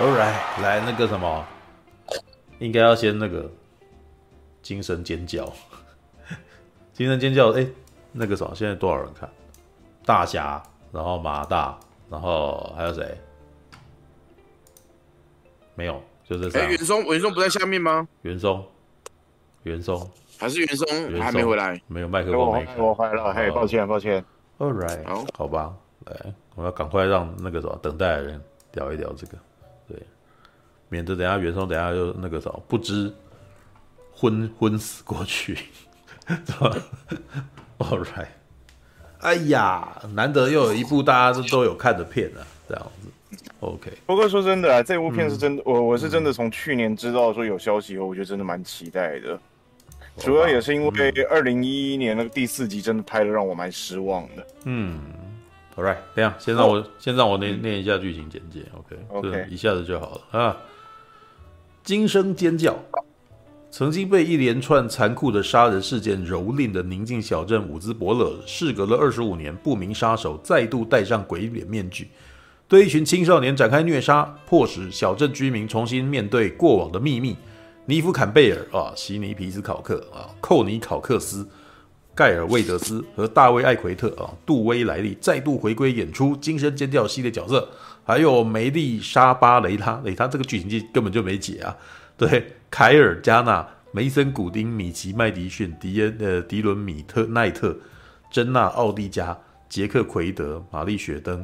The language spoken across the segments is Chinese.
All right，来那个什么，应该要先那个精神尖叫，精神尖叫。哎、欸，那个什么，现在多少人看？大侠，然后马大，然后还有谁？没有，就这三。哎，袁松，袁松不在下面吗？袁松，袁松，还是袁松还没回来？没有麦克风没开。我回来了，嘿，抱歉，抱歉。All right，好，好吧，来，我要赶快让那个什么等待的人聊一聊这个，对，免得等下袁松等下又那个什么不知昏昏死过去，是吧？All right，哎呀，难得又有一部大家都都有看的片啊，这样子，OK。不过说真的啊，这部片是真的，嗯、我我是真的从去年知道说有消息以后，我觉得真的蛮期待的。主要也是因为二零一一年那个第四集真的拍的让我蛮失望的。嗯，All right，这样先让我、oh. 先让我念念一下剧情简介，OK，OK，一下子就好了啊。惊声尖叫，曾经被一连串残酷的杀人事件蹂躏的宁静小镇伍兹伯勒，事隔了二十五年，不明杀手再度戴上鬼脸面具，对一群青少年展开虐杀，迫使小镇居民重新面对过往的秘密。尼夫·坎贝尔啊，席尼·皮斯考克啊，寇尼·考克斯、盖尔·魏德斯和大卫·艾奎特啊，杜威·莱利再度回归演出《惊声尖叫》系列角色，还有梅丽莎·巴雷拉，雷他这个剧情就根本就没解啊。对，凯尔·加纳、梅森·古丁、米奇·麦迪逊、迪恩呃迪伦·米特奈特、珍娜·奥蒂加、杰克·奎德、玛丽·雪登、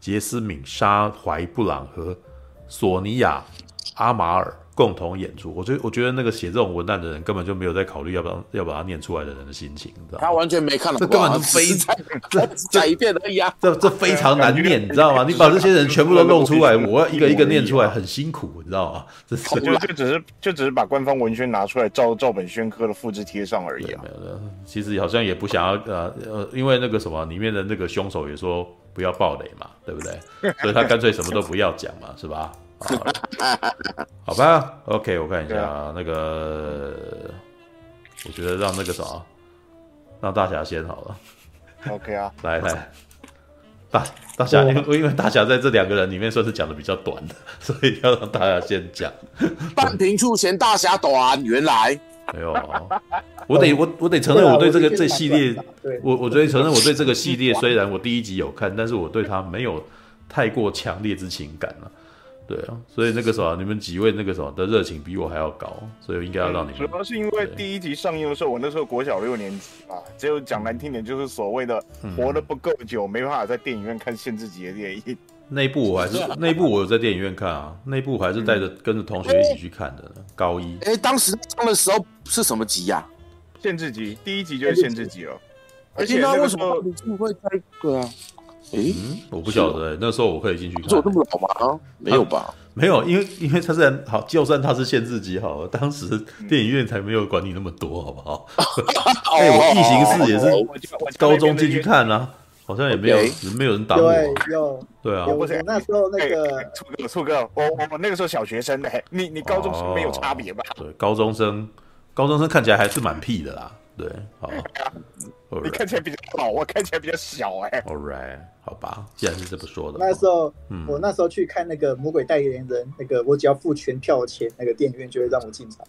杰斯敏·沙怀布朗和索尼娅·阿马尔。共同演出，我觉得我觉得那个写这种文案的人根本就没有在考虑要不要要把它念出来的人的心情，你知道吗？他完全没看到，这根本就非常这 这一遍而已啊！这这非常难念，你知道吗？你把这些人全部都弄出来，我要一个一个念出来，很辛苦，你知道吗？这是就就只是就只是把官方文宣拿出来照照本宣科的复制贴上而已啊！没有的，其实好像也不想要呃呃，因为那个什么里面的那个凶手也说不要暴雷嘛，对不对？所以他干脆什么都不要讲嘛，是吧？好吧，OK，我看一下啊，那个，我觉得让那个啥，让大侠先好了。OK 啊，来来，大大侠，因为因为大侠在这两个人里面算是讲的比较短的，所以要让大侠先讲。半瓶醋嫌大侠短，原来。哎呦，我得我我得承认，我对这个这系列，我我得承认，我对这个系列虽然我第一集有看，但是我对他没有太过强烈之情感了。对啊，所以那个什么你们几位那个什么的热情比我还要高，所以我应该要让你们。主要是因为第一集上映的时候，我那时候国小六年级嘛，只有讲难听点，就是所谓的活得不够久，没办法在电影院看限制级的电影。那一部我还是那一部我有在电影院看啊，那一部还是带着跟着同学一起去看的，高一。哎，当时上的时候是什么级呀？限制级，第一集就是限制级了。而且那为什么你这么会猜？对啊。诶，我不晓得，那时候我可以进去看。做这么老吗？没有吧？没有，因为因为他虽然好，就算他是限制级好了，当时电影院才没有管你那么多，好不好？哎，我异形四也是高中进去看啊，好像也没有没有人打我。有对啊，我那时候那个初哥初哥，我我那个时候小学生呢，你你高中生没有差别吧？对，高中生高中生看起来还是蛮屁的啦。对，好。你看起来比较老，我看起来比较小哎。All right，好吧，既然是这么说的。那时候，嗯，我那时候去看那个《魔鬼代言人》，那个我只要付全票钱，那个电影院就会让我进场。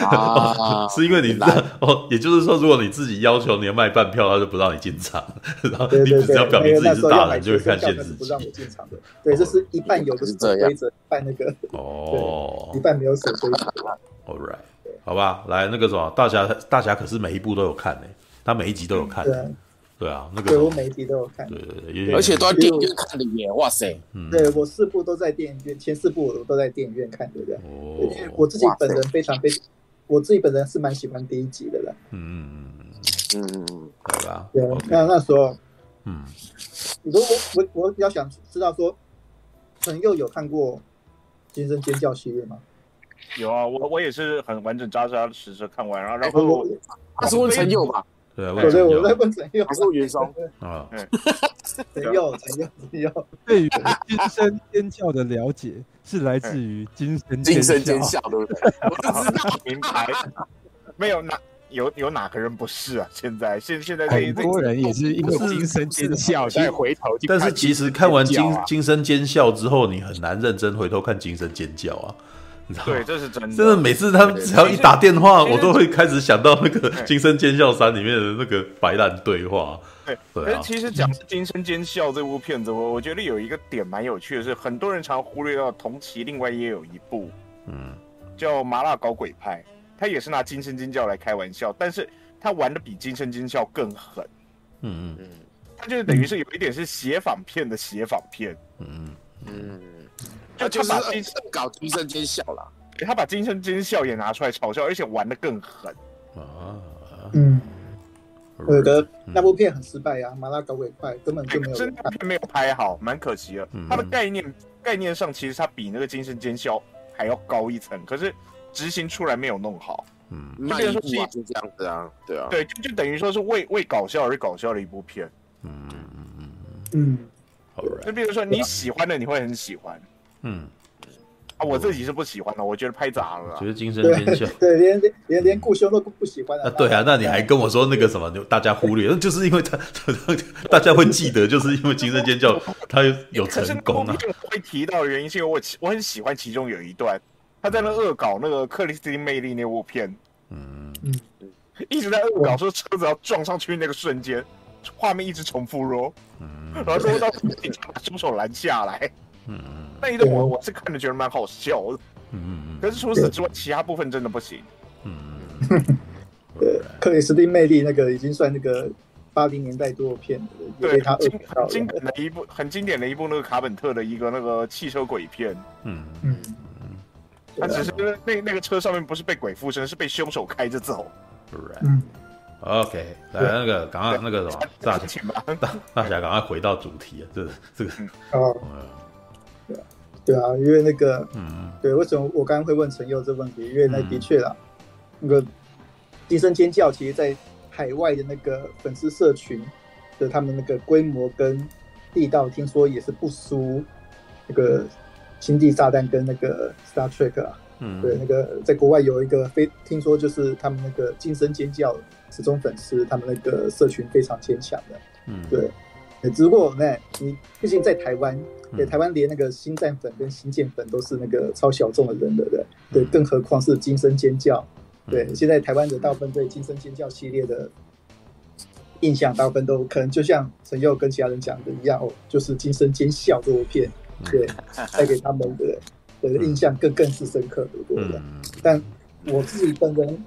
啊，是因为你知道哦，也就是说，如果你自己要求你要卖半票，他就不让你进场。然后你只要表明自己是大人，就会看限制。不让我进场的。对，这是一半有的是守规则，一半那个哦，一半没有守规则。All right，好吧，来那个什么，大侠，大侠可是每一部都有看呢。他每一集都有看，对。啊，那个对我每一集都有看，对对对，而且都在电影院看的耶，哇塞，嗯，对我四部都在电影院，前四部我都在电影院看，对不对？哦，因为我自己本人非常非常，我自己本人是蛮喜欢第一集的啦，嗯嗯嗯嗯。嗯，好吧，对，那那时候，嗯，如果我我我比较想知道说，陈佑有看过《惊声尖叫》系列吗？有啊，我我也是很完整扎扎实实看完，然后然后他是问陈佑吧？对我在问陈佑，还是袁松 啊？陈佑，陈佑，陈佑。对于惊声尖叫的了解是来自于惊声惊声尖叫，对不对？我知道名牌，没有哪有有哪个人不是啊？现在现现在这一很多人也是因为惊声尖笑再回头但是其实看完惊惊声尖笑之后，你很难认真回头看惊声尖叫啊。对，这是真的。真的，每次他们只要一打电话，我都会开始想到那个《金声尖笑三》里面的那个白烂对话。对，对啊。其实讲《金声尖笑》这部片子，我我觉得有一个点蛮有趣的是，很多人常忽略到同期另外也有一部，嗯，叫《麻辣搞鬼派》，他也是拿金声尖笑来开玩笑，但是他玩的比金声尖笑更狠。嗯嗯嗯，他就是等于是有一点是写仿片的写仿片。嗯嗯。就他把惊搞惊声尖笑了，他把惊声尖笑也拿出来嘲笑，而且玩的更狠。啊！嗯，我觉得那部片很失败呀，《麻辣搞鬼怪》根本就没有，真的没有拍好，蛮可惜的。它的概念概念上其实它比那个惊声尖笑还要高一层，可是执行出来没有弄好。嗯，就变成说是这样子啊，对啊，对，就就等于说是为为搞笑而搞笑的一部片。嗯嗯嗯嗯，就比如说你喜欢的，你会很喜欢。嗯，啊，我自己是不喜欢的，我觉得拍砸了。觉得惊声尖叫，对，连连连连顾兄都不喜欢啊。对啊，那你还跟我说那个什么，大家忽略，那就是因为他，大家会记得，就是因为惊声尖叫，他有成功啊。会提到的原因是因为我我很喜欢其中有一段，他在那恶搞那个克里斯汀魅力那部片，嗯嗯，一直在恶搞说车子要撞上去那个瞬间，画面一直重复说，然后说到警察把凶手拦下来。嗯，那一段我我是看着觉得蛮好笑的，嗯嗯，可是除此之外，其他部分真的不行。嗯，对，克里斯汀魅力那个已经算那个八零年代多的片了，对，他经很经典的一部，很经典的一部那个卡本特的一个那个汽车鬼片。嗯。嗯嗯，他只是那那个车上面不是被鬼附身，是被凶手开着走。嗯，OK，来那个刚刚那个什么大 大大侠，赶快回到主题啊，这个这个哦。对啊，因为那个，嗯，对，为什么我刚刚会问陈佑这问题？因为那的确啦，嗯、那个低声尖叫，其实在海外的那个粉丝社群的他们那个规模跟地道，听说也是不输那个星际炸弹跟那个 Star Trek 啊。嗯，对，那个在国外有一个非听说就是他们那个惊声尖叫始终粉丝，他们那个社群非常坚强的。嗯，对。只不过那，你毕竟在台湾，对台湾连那个星战粉跟星舰粉都是那个超小众的人的，对对，更何况是惊声尖叫。对，现在台湾的大部分对惊声尖叫系列的印象，大部分都可能就像陈佑跟其他人讲的一样哦，就是惊声尖笑这部片，对，带给他们的的印象更更是深刻的，对不对？但我自己本人，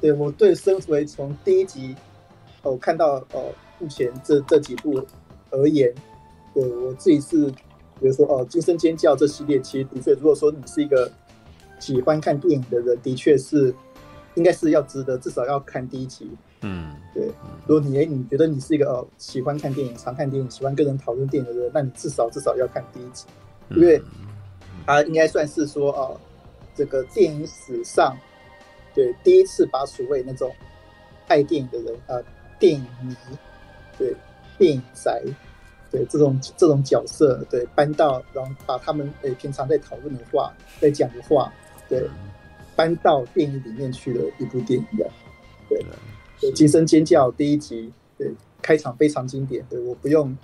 对我对身为从第一集哦看到哦目前这这几部。而言，对我自己是，比如说哦，《惊声尖叫》这系列，其实的确，如果说你是一个喜欢看电影的人，的确是应该是要值得，至少要看第一集。嗯，对。如果你诶，你觉得你是一个哦喜欢看电影、常看电影、喜欢跟人讨论电影的人，那你至少至少要看第一集，因为它应该算是说哦，这个电影史上对第一次把所谓那种爱电影的人啊、呃，电影迷，对。电影宅，对这种这种角色，对搬到，然后把他们诶、欸、平常在讨论的话，在讲的话，对搬到电影里面去的一部电影的，对，对，惊声尖叫第一集，对开场非常经典，对我不用，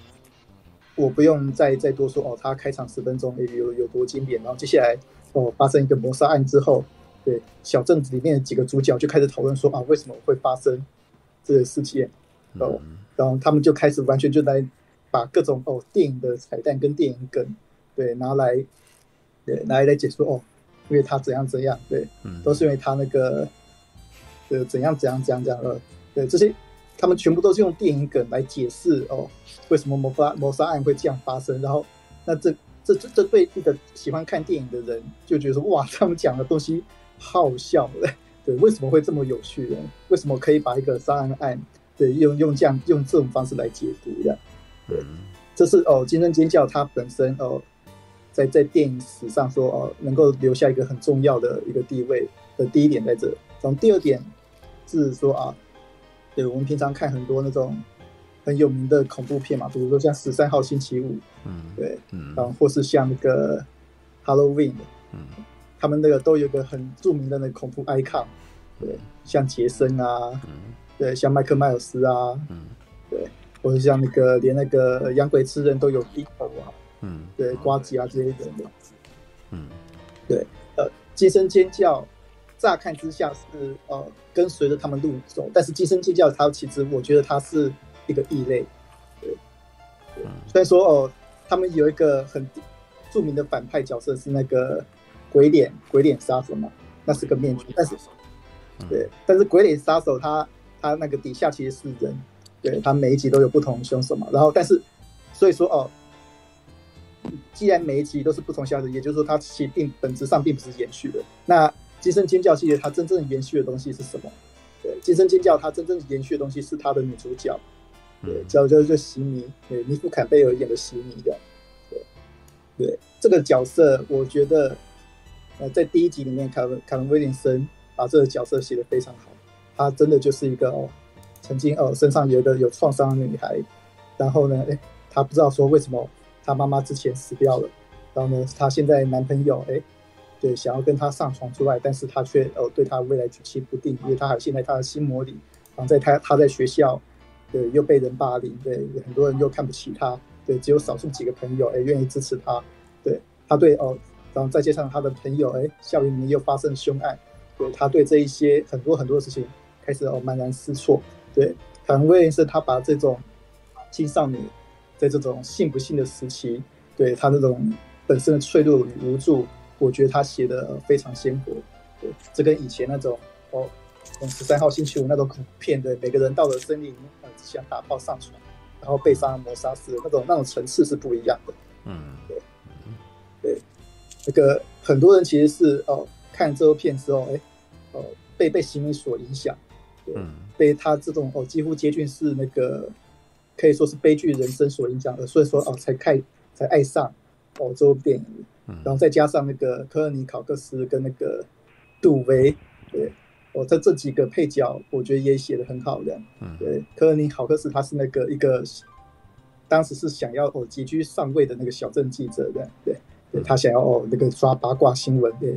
我不用再再多说哦，他开场十分钟诶有有多经典，然后接下来哦发生一个谋杀案之后，对小镇子里面的几个主角就开始讨论说啊为什么会发生这个事件哦。嗯然后他们就开始完全就来把各种哦电影的彩蛋跟电影梗，对拿来，对拿来来解说哦，因为他怎样怎样，对，都是因为他那个，呃怎样怎样怎样怎样呃，对这些他们全部都是用电影梗来解释哦，为什么谋杀谋杀案会这样发生。然后那这这这这对一个喜欢看电影的人就觉得说哇，他们讲的东西好笑嘞，对，为什么会这么有趣呢？为什么可以把一个杀人案？对，用用这样用这种方式来解读这样，对，这是哦，惊声尖叫它本身哦，在在电影史上说哦，能够留下一个很重要的一个地位的第一点在这。然后第二点是说啊，对我们平常看很多那种很有名的恐怖片嘛，比如说像十三号星期五，嗯，对，嗯，然后或是像那个 Halloween，嗯，他们那个都有一个很著名的那个恐怖 icon，对，像杰森啊，嗯，对，像麦克迈尔斯啊，嗯，对，或者像那个连那个养鬼吃人都有低头啊，嗯，对，瓜子啊这些人的，嗯，对，呃，惊声尖叫，乍看之下是呃跟随着他们路走，但是惊声尖叫它其实我觉得它是一个异类，对，对，虽然说哦、呃，他们有一个很著名的反派角色是那个鬼脸鬼脸杀手嘛，那是个面具，但是。对，但是鬼脸杀手他他那个底下其实是人，对，他每一集都有不同凶手嘛。然后，但是所以说哦，既然每一集都是不同消息，也就是说它其实并本质上并不是延续的。那惊声尖叫系列它真正延续的东西是什么？对，惊声尖叫它真正延续的东西是它的女主角，对，叫叫叫席尼，对，尼夫坎贝尔演的席尼的，对，对，这个角色我觉得呃在第一集里面卡文卡文威廉森。把这个角色写得非常好，他真的就是一个哦，曾经哦身上有一个有创伤的女孩，然后呢，哎，她不知道说为什么她妈妈之前死掉了，然后呢，她现在男朋友哎，对，想要跟她上床之外，但是她却哦对她未来举棋不定，因为她还陷在她的心魔里，然后在她她在学校，对，又被人霸凌，对，很多人又看不起她，对，只有少数几个朋友哎 愿意支持她，对，她对哦，然后再加上她的朋友哎，校园里面又发生凶案。对，他对这一些很多很多的事情开始哦茫然失措。对，可能威廉斯他把这种青少年在这种信不信的时期，对他那种本身的脆弱与无助，我觉得他写的非常鲜活。对，这跟以前那种哦，十三号星期五那种恐怖片的每个人到了森林呃只想打炮上床，然后被杀谋杀死那种那种层次是不一样的。嗯，对，对，那个很多人其实是哦。看这部片之后，哎，呃，被被行为所影响，对，被他这种哦几乎接近是那个可以说是悲剧人生所影响的，所以说哦才看才爱上哦这部电影，然后再加上那个科尔尼考克斯跟那个杜维，对，哦这这几个配角我觉得也写的很好的，嗯。对，科尔尼考克斯他是那个一个当时是想要哦急居上位的那个小镇记者的，对，对他想要哦那个抓八卦新闻对。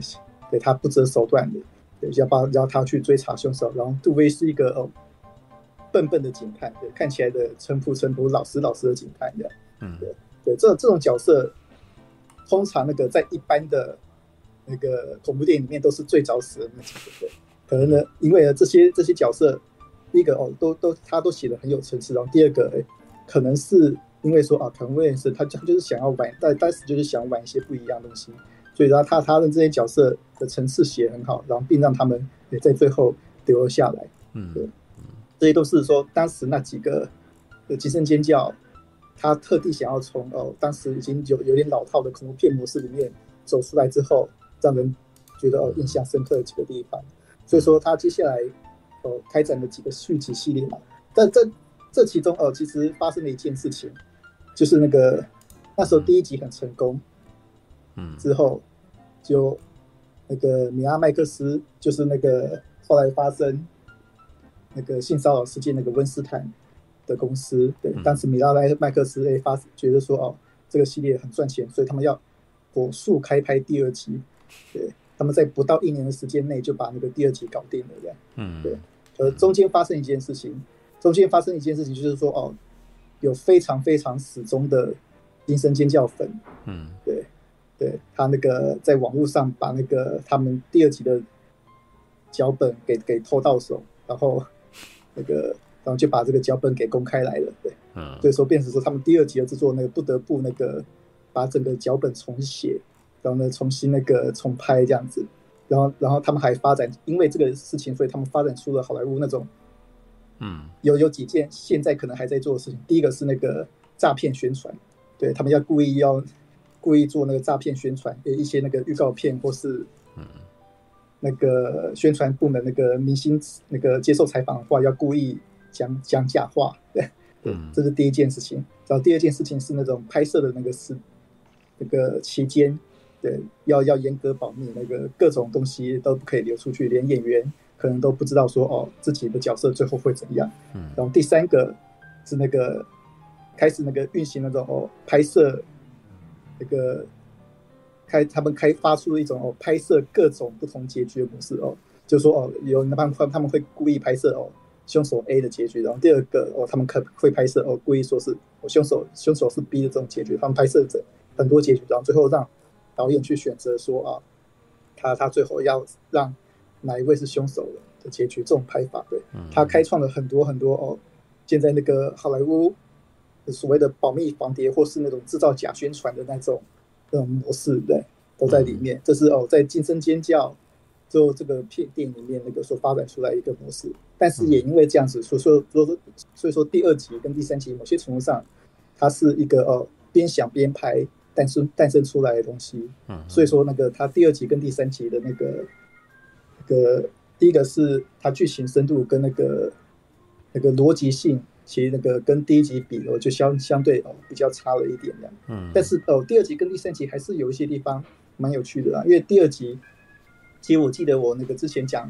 对他不择手段的，对，要帮让他去追查凶手。然后杜威是一个哦笨笨的警探，对，看起来的淳朴淳朴、老实老实的警探，这样。嗯，对对，这这种角色，通常那个在一般的那个恐怖电影里面都是最早死的那几个。对，可能呢，因为呢这些这些角色，第一个哦都都他都写的很有层次。然后第二个，哎，可能是因为说啊，可能威廉斯他他就是想要玩，但当时就是想玩一些不一样的东西。所以，他他他的这些角色的层次写很好，然后并让他们也在最后留了下来。嗯，对，这些都是说当时那几个的惊声尖叫，他特地想要从哦当时已经有有点老套的恐怖片模式里面走出来之后，让人觉得哦印象深刻的几个地方。所以说，他接下来哦开展了几个续集系列嘛。但这这其中哦，其实发生了一件事情，就是那个那时候第一集很成功。嗯，之后就那个米拉麦克斯，就是那个后来发生那个性骚扰事件那个温斯坦的公司，对，当时米拉麦麦克斯诶发觉得说哦，这个系列很赚钱，所以他们要火速开拍第二集，对，他们在不到一年的时间内就把那个第二集搞定了，这样，嗯，对，呃，中间发生一件事情，中间发生一件事情就是说哦，有非常非常死忠的惊声尖叫粉，嗯，对。对他那个在网络上把那个他们第二集的脚本给给偷到手，然后那个然后就把这个脚本给公开来了，对，嗯，所以说变成说他们第二集的制作那个不得不那个把整个脚本重写，然后呢重新那个重拍这样子，然后然后他们还发展，因为这个事情，所以他们发展出了好莱坞那种，嗯，有有几件现在可能还在做的事情，第一个是那个诈骗宣传，对他们要故意要。故意做那个诈骗宣传，给一些那个预告片或是，那个宣传部门那个明星那个接受采访的话，要故意讲讲假话，对，对，这是第一件事情。然后第二件事情是那种拍摄的那个时那个期间，对，要要严格保密，那个各种东西都不可以流出去，连演员可能都不知道说哦自己的角色最后会怎样。然后第三个是那个开始那个运行那种哦拍摄。那个开他们开发出了一种哦，拍摄各种不同结局的模式哦，就说哦，有那帮他们会故意拍摄哦凶手 A 的结局，然后第二个哦他们可会拍摄哦故意说是哦凶手凶手是 B 的这种结局，他们拍摄者很多结局，然后最后让导演去选择说啊，他他最后要让哪一位是凶手的结局，这种拍法对，他开创了很多很多哦，现在那个好莱坞所谓的保密防谍或是那种制造假宣传的那种那种模式对，都在里面，这是哦在惊声尖叫。就这个片电影里面那个所发展出来一个模式，但是也因为这样子，所以说，所以说，所以说第二集跟第三集某些程度上，它是一个哦边想边拍诞生诞生出来的东西。嗯，所以说那个它第二集跟第三集的那个那个第一个是它剧情深度跟那个那个逻辑性，其实那个跟第一集比我就相相对哦比较差了一点这样。嗯，但是哦第二集跟第三集还是有一些地方蛮有趣的啦，因为第二集。其实我记得我那个之前讲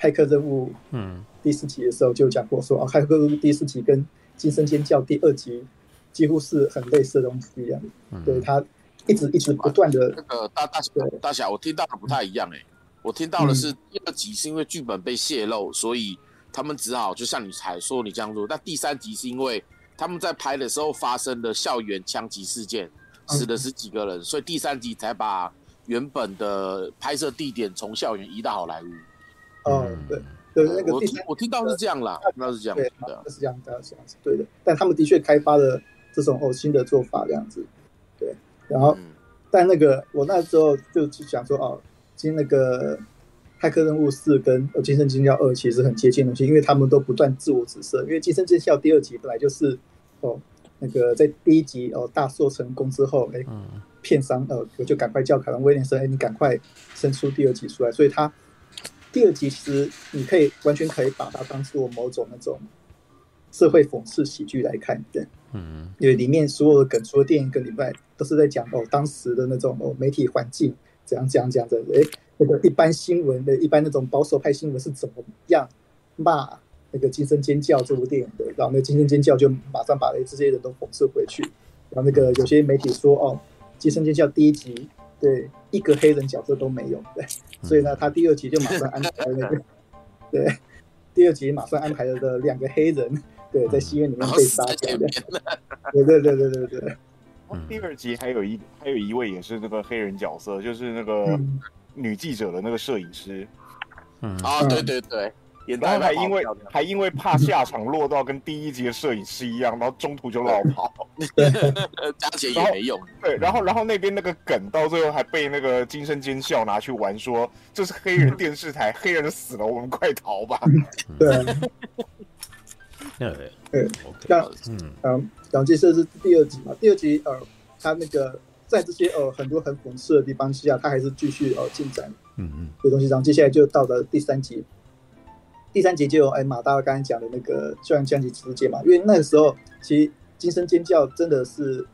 《骇客任务》嗯第四集的时候就讲过说，说、嗯、哦，《骇客任务》第四集跟《惊声尖叫》第二集几乎是很类似的东西一样。嗯、对他一直一直不断的那个大大小大小，我听到的不太一样哎、欸。我听到的是第二集是因为剧本被泄露，嗯、所以他们只好就像你才说你这样做。那第三集是因为他们在拍的时候发生的校园枪击事件，死了十几个人，嗯、所以第三集才把。原本的拍摄地点从校园移到好莱坞。嗯，对对，那个我我听到是这样啦，那是这样，对，是这样的，是这样子，对的。但他们的确开发了这种哦新的做法，这样子，对。然后，但那个我那时候就想说哦，今天那个《骇客任务四》跟《惊声尖叫二》其实很接近的东西，因为他们都不断自我指涉。因为《惊声尖叫》第二集本来就是哦。那个在第一集哦大受成功之后，哎，片商呃我就赶快叫凯文威廉森，哎，你赶快生出第二集出来。所以他第二集其实你可以完全可以把它当做某种那种社会讽刺喜剧来看，对，嗯，因为里面所有的梗，除了电影梗以外，都是在讲哦当时的那种哦媒体环境怎样怎样讲的，哎，那个一般新闻的一般那种保守派新闻是怎么样骂。那个惊声尖叫这部电影的，然后那个惊声尖叫就马上把那这些人都讽刺回去，然后那个有些媒体说哦，惊声尖叫第一集对一个黑人角色都没有，对，所以呢他第二集就马上安排了那个，对，第二集马上安排了的两个黑人，对，在戏院里面被杀掉的，对对对对对对。第二集还有一还有一位也是那个黑人角色，就是那个女记者的那个摄影师，嗯。啊对对对。然后还因为还因为怕下场落到跟第一集的摄影师一样，然后中途就落跑，加钱也没用。对，然后然后那边那个梗到最后还被那个金声尖笑拿去玩，说这是黑人电视台，黑人死了，我们快逃吧。对，对。对，像嗯嗯，然后这是第二集嘛，第二集呃，他那个在这些呃很多很讽刺的地方之下，他还是继续呃进展，嗯嗯，这东西，然后接下来就到了第三集。第三集就有哎马大刚才讲的那个校园枪击事件嘛，因为那个时候其实惊声尖叫真的是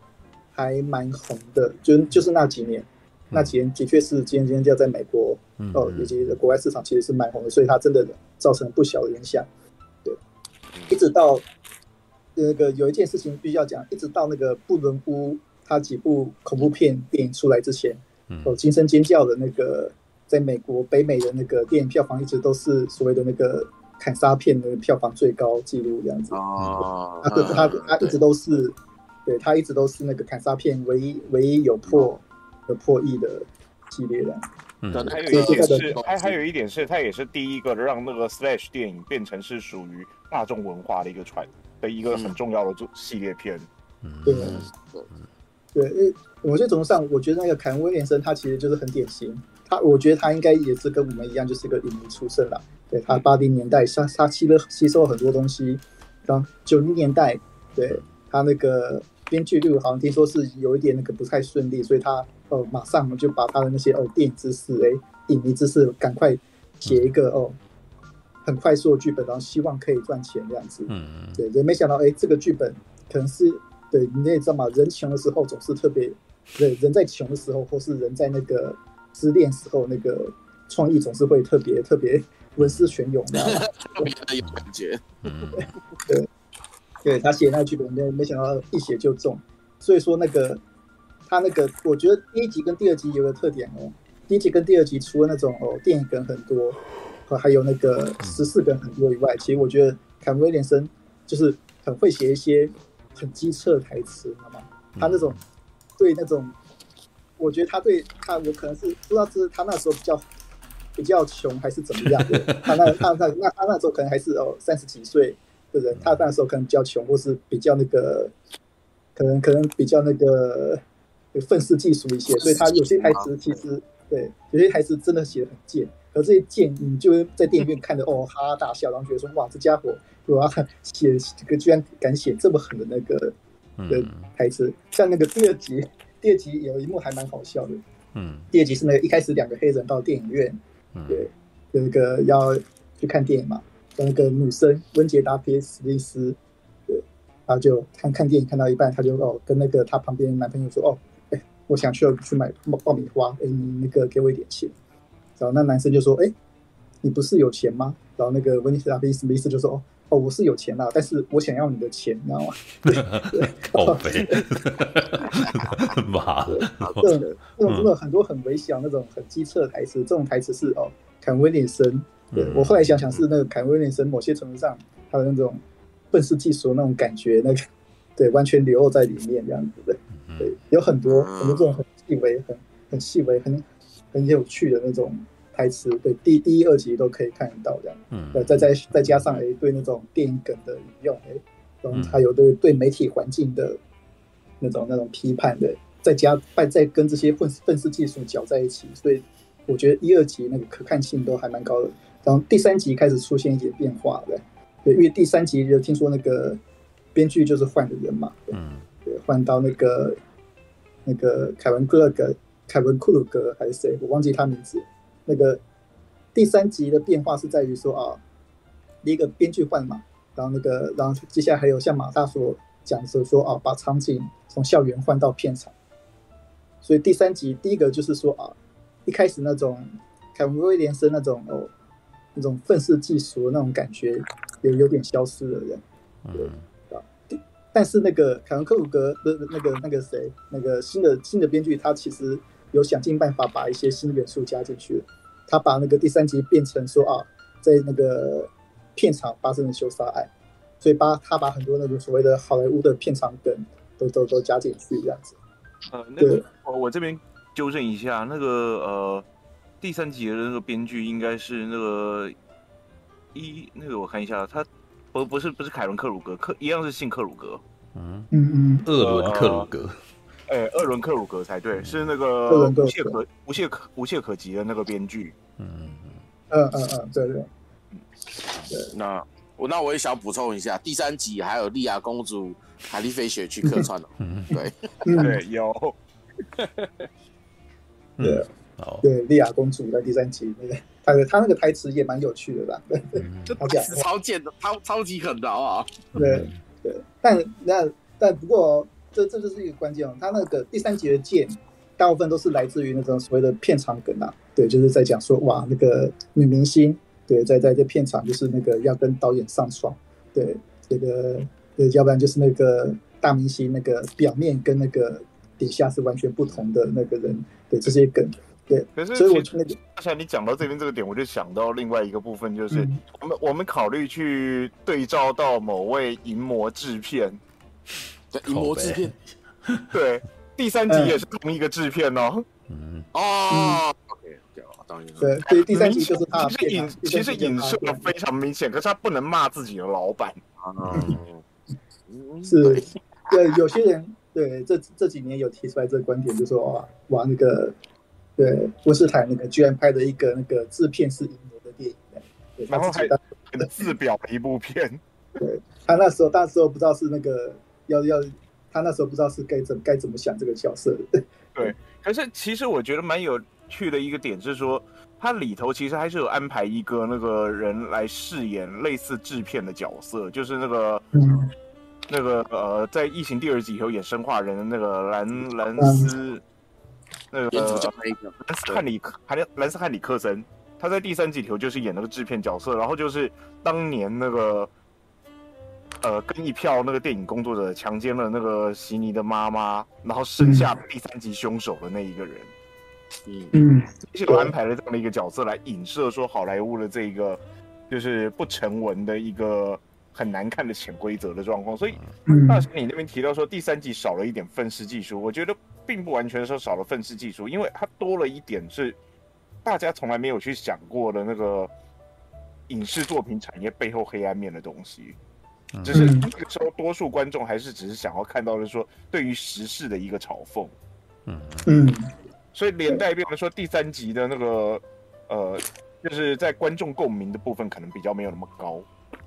还蛮红的，就就是那几年，那几年的确是惊声尖叫在美国哦以及国外市场其实是蛮红的，所以它真的造成不小的影响。对，一直到那个有一件事情必须要讲，一直到那个布伦屋他几部恐怖片电影出来之前，哦惊声尖叫的那个。在美国北美的那个电影票房一直都是所谓的那个砍杀片的票房最高纪录这样子哦，他他他一直都是，对他一直都是那个砍杀片唯一唯一有破有破亿的系列的。嗯，还有一点是，还还有一点是，他也是第一个让那个 slash 电影变成是属于大众文化的一个传的一个很重要的系列片。嗯，对对，因为某些程度上，我觉得那个凯文威廉森他其实就是很典型。他我觉得他应该也是跟我们一样，就是一个影迷出身了。对，他八零年代，他他吸了吸收了很多东西。然后九零年代，对他那个编剧路好像听说是有一点那个不太顺利，所以他哦马上就把他的那些哦电影知识哎影迷知识赶快写一个哦很快速的剧本，然后希望可以赚钱这样子。嗯嗯。对，也没想到哎这个剧本可能是对你也知道嘛，人穷的时候总是特别对人在穷的时候，或是人在那个。失恋时候那个创意总是会特别特别文思泉涌的，特别的有感觉。对对，对他写那个剧本，没没想到一写就中。所以说那个他那个，我觉得第一集跟第二集有个特点哦。第一集跟第二集除了那种哦电影梗很多，和还有那个十四个人很多以外，其实我觉得凯文威廉森就是很会写一些很机车的台词，你知道吗？他那种对那种，我觉得他对他，我可能是不知道是他那时候比较比较穷还是怎么样的，他那他那那他那时候可能还是哦三十几岁的人，他那时候可能比较穷，或是比较那个，可能可能比较那个愤世嫉俗一些，所以他有些台词其实对有些台词真的写的很贱，而这些建议就是在电影院看的哦哈哈大笑，然后觉得说哇这家伙哇写这个居然敢写这么狠的那个的台词，像那个第二集第二集有一幕还蛮好笑的，嗯，第二集是那个一开始两个黑人到电影院。对，有一个要去看电影嘛，跟那个女生温杰达·皮斯利斯，对，然后就看看电影看到一半，他就哦跟那个他旁边男朋友说哦，哎，我想去去买爆米花，哎，你那个给我一点钱，然后那男生就说，哎，你不是有钱吗？然后那个温杰达·皮斯利斯就说，哦，哦，我是有钱啦，但是我想要你的钱，你知道吗？对，宝贝，妈的，这种这种真的很多很微小那种很机车的台词，这种台词是哦。凯文威廉森，对，我后来想想是那个凯文威廉森，某些程度上他的那种愤世嫉俗那种感觉，那个 对，完全流露在里面这样子的，对，有很多很多这种很细微、很很细微、很很有趣的那种台词，对，第第一、二集都可以看得到这样，嗯，再再再加上哎对那种电影梗的引用，哎，然后还有对对媒体环境的那种那种批判的，再加再再跟这些愤愤世嫉俗搅在一起，所以。我觉得一二集那个可看性都还蛮高的，然后第三集开始出现一些变化的，对，因为第三集就听说那个编剧就是换的人嘛，嗯，对，换到那个那个凯文克勒格，凯文库鲁格还是谁，我忘记他名字。那个第三集的变化是在于说啊，第一个编剧换嘛，然后那个然后接下来还有像马大所讲的说说啊，把场景从校园换到片场，所以第三集第一个就是说啊。一开始那种凯文威廉森那种哦，那种愤世嫉俗的那种感觉有有点消失了，人，对啊。但是那个凯文克鲁格的那个那个谁，那个新的新的编剧，他其实有想尽办法把一些新元素加进去。他把那个第三集变成说啊，在那个片场发生了凶杀案，所以把他把很多那种所谓的好莱坞的片场梗都都都加进去，这样子。呃，那个我我这边。纠正一下，那个呃，第三集的那个编剧应该是那个一那个我看一下，他不不是不是凯伦克鲁格，克一样是姓克鲁格，嗯嗯嗯，厄伦克鲁格，哎、呃，厄伦克鲁格才对，是那个无懈可无懈可无懈可击的那个编剧，嗯嗯嗯嗯，对对，对，那我那我也想补充一下，第三集还有莉亚公主、海莉菲雪去客串了，嗯，对，对有。对，哦，对，莉亚公主在第三集那个，他的他那个台词也蛮有趣的吧？对，这台词超贱的，超超级狠的啊！对对，但那但不过这这就是一个关键哦，他那个第三集的贱，大部分都是来自于那种所谓的片场梗啊，对，就是在讲说哇，那个女明星对，在在这片场就是那个要跟导演上床，对，这个对，要不然就是那个大明星那个表面跟那个。底下是完全不同的那个人，对这些梗，对。可是，所以我觉得，刚才你讲到这边这个点，我就想到另外一个部分，就是、嗯、我们我们考虑去对照到某位银魔制片，对银魔制片，对第三集也是同一个制片哦。嗯哦，OK，当然对，所以第三集就是他其实影其实影射的非常明显，可是他不能骂自己的老板啊。嗯、是，对有些人。对，这这几年有提出来这个观点，就说哇哇那个，对温斯坦那个居然拍的一个那个制片是影魔的电影，对，然后还自表的一部片，对他那时候那时候不知道是那个要要他那时候不知道是该怎该怎么想这个角色的，对，可是其实我觉得蛮有趣的一个点是说，它里头其实还是有安排一个那个人来饰演类似制片的角色，就是那个。嗯那个呃，在《异形》第二集以后演生化人的那个兰兰斯，那个兰斯汉里克，还有兰斯汉里克森，他在第三集里头就是演那个制片角色，然后就是当年那个呃，跟一票那个电影工作者强奸了那个悉尼的妈妈，然后生下第三集凶手的那一个人。嗯嗯，系统安排了这样的一个角色来影射说好莱坞的这个就是不成文的一个很难看的潜规则的状况。所以，大神你那边提到说第三集少了一点愤世技术，我觉得并不完全说少了愤世技术，因为它多了一点是大家从来没有去想过的那个影视作品产业背后黑暗面的东西。只是那个时候，多数观众还是只是想要看到的说对于时事的一个嘲讽，嗯。嗯，所以连带变成说第三集的那个呃，就是在观众共鸣的部分可能比较没有那么高，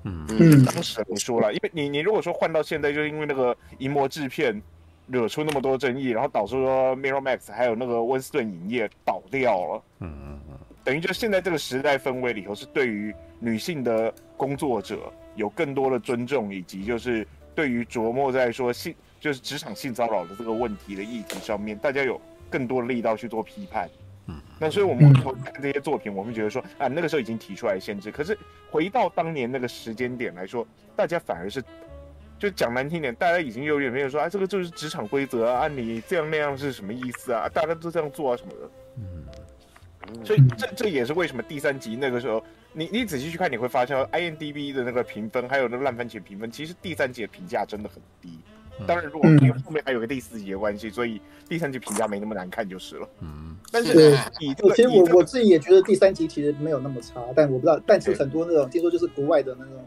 嗯。嗯，当时你说了，因为你你如果说换到现在，就是因为那个银魔制片惹出那么多争议，然后导致说 Miramax 还有那个温斯顿影业倒掉了，嗯嗯嗯，等于就现在这个时代氛围里头是对于女性的工作者。有更多的尊重，以及就是对于琢磨在说性，就是职场性骚扰的这个问题的议题上面，大家有更多的力道去做批判。嗯，那所以我们回头看这些作品，我们觉得说啊，那个时候已经提出来限制，可是回到当年那个时间点来说，大家反而是就讲难听点，大家已经有点没有说啊，这个就是职场规则啊，你这样那样是什么意思啊？大家都这样做啊什么的。嗯，所以这这也是为什么第三集那个时候。你你仔细去看，你会发现 IMDB 的那个评分，还有那个烂番茄评分，其实第三集的评价真的很低。当然，如果因为后面还有个第四集的关系，所以第三集评价没那么难看就是了。嗯，但是以这个，其实我我自己也觉得第三集其实没有那么差，但我不知道，但是很多那种听说就是国外的那种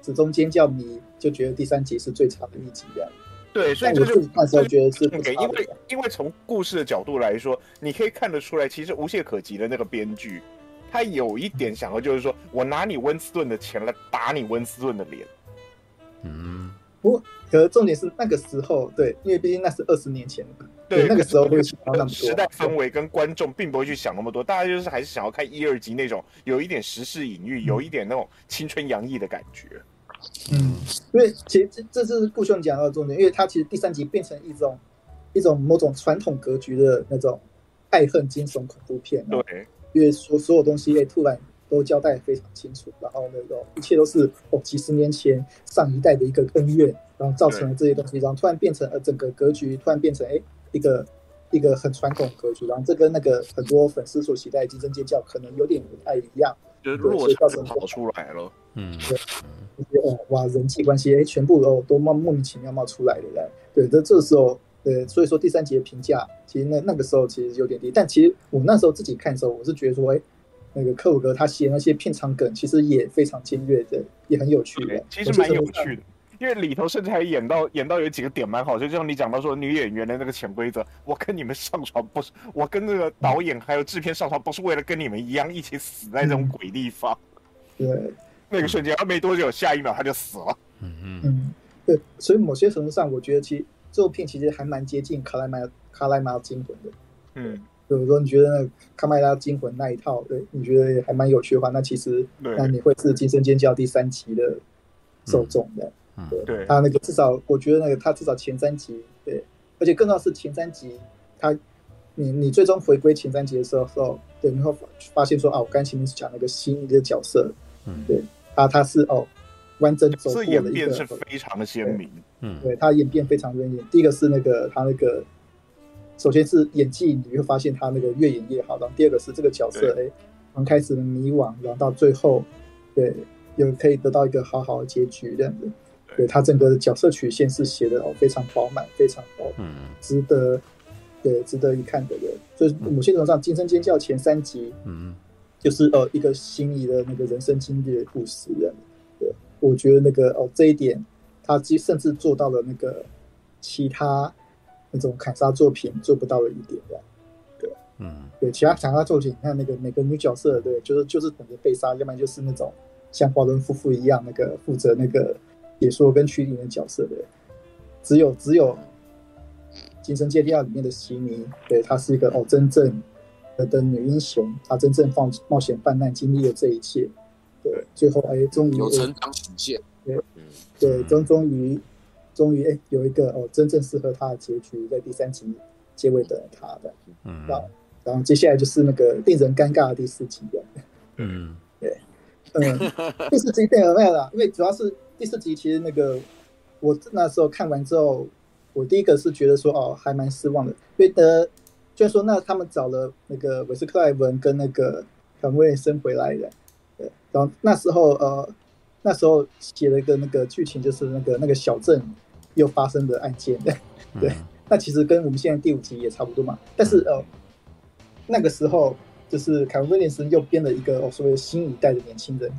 死忠尖叫迷就觉得第三集是最差的一集这样。对，所以这就那时候觉得是不给，因为因为从故事的角度来说，你可以看得出来，其实无懈可击的那个编剧。他有一点想要，就是说我拿你温斯顿的钱来打你温斯顿的脸。嗯，不过，可是重点是那个时候，对，因为毕竟那是二十年前对，对，那个时候会想到那么多。时代氛围跟观众并不会去想那么多，大家就是还是想要看一二集那种有一点时事隐喻、有一点那种青春洋溢的感觉。嗯，因为其实这这是顾兄讲到的重点，因为他其实第三集变成一种一种某种传统格局的那种爱恨惊悚恐怖片。对。因为所所有东西也突然都交代非常清楚，然后那种一切都是哦几十年前上一代的一个恩怨，然后造成了这些东西，然后突然变成呃整个格局突然变成哎一个一个很传统格局，然后这跟那个很多粉丝所期待的惊声尖叫可能有点不太一样，就是落差跑出来了，嗯，对，哦哇人际关系哎全部哦都冒莫名其妙冒出来的，对，这这时候。呃，所以说第三集的评价，其实那那个时候其实有点低，但其实我那时候自己看的时候，我是觉得说，哎，那个克鲁格他写那些片场梗，其实也非常尖锐的，也很有趣的。其实蛮有趣的，因为里头甚至还演到演到有几个点蛮好，就像你讲到说女演员的那个潜规则，我跟你们上床不是，我跟那个导演还有制片上床不是为了跟你们一样一起死在这种鬼地方。嗯、对，那个瞬间，而没多久，下一秒他就死了。嗯嗯。嗯，对，所以某些程度上，我觉得其实。这部片其实还蛮接近卡莱玛卡莱玛惊魂的，嗯，比如说你觉得那卡麦拉惊魂那一套，对，你觉得还蛮有趣的话，那其实那你会是惊声尖叫第三集的受众的，嗯、对，他那个至少我觉得那个他至少前三集，对，而且更重要是前三集他你你最终回归前三集的时候，时候对，你会发现说啊，我刚前面是讲那个新的角色，嗯，对，他他是哦。完整走过的一个，演变是非常的鲜明。嗯，对，他演变非常鲜明。第一个是那个他那个，首先是演技，你会发现他那个越演越好。然后第二个是这个角色，哎，从开始的迷惘，然后到最后，对，有可以得到一个好好的结局这样子。对，他整个的角色曲线是写的哦非常饱满，非常饱满，嗯，值得，对，值得一看的人。所以某些程度上，《惊声尖叫》前三集，嗯，就是呃一个心仪的那个人生经历的故事这样。我觉得那个哦，这一点，他其实甚至做到了那个其他那种砍杀作品做不到的一点，对，嗯，对，其他砍杀作品，你看那个每个女角色，对，就是就是等着被杀，要不然就是那种像华伦夫妇一样那个负责那个解说跟驱灵的角色，的，只有只有《精神界第二》里面的席尼，对，他是一个哦真正的的女英雄，她真正放冒险犯难，经历了这一切。对，最后哎，终于有成长曲线。对，对，终终于，终于哎，有一个哦，真正适合她的结局，在第三集结尾等着他的。嗯，然后，然后接下来就是那个令人尴尬的第四集了。嗯，对，嗯，第四集变了没有了？因为主要是第四集，其实那个我那时候看完之后，我第一个是觉得说哦，还蛮失望的，因为的。虽然说那他们找了那个韦斯克莱文跟那个凯文威廉森回来的，对，然后那时候呃那时候写了一个那个剧情，就是那个那个小镇又发生的案件，对，对，那其实跟我们现在第五集也差不多嘛，但是呃那个时候就是凯文威廉森又编了一个哦所谓新一代的年轻人，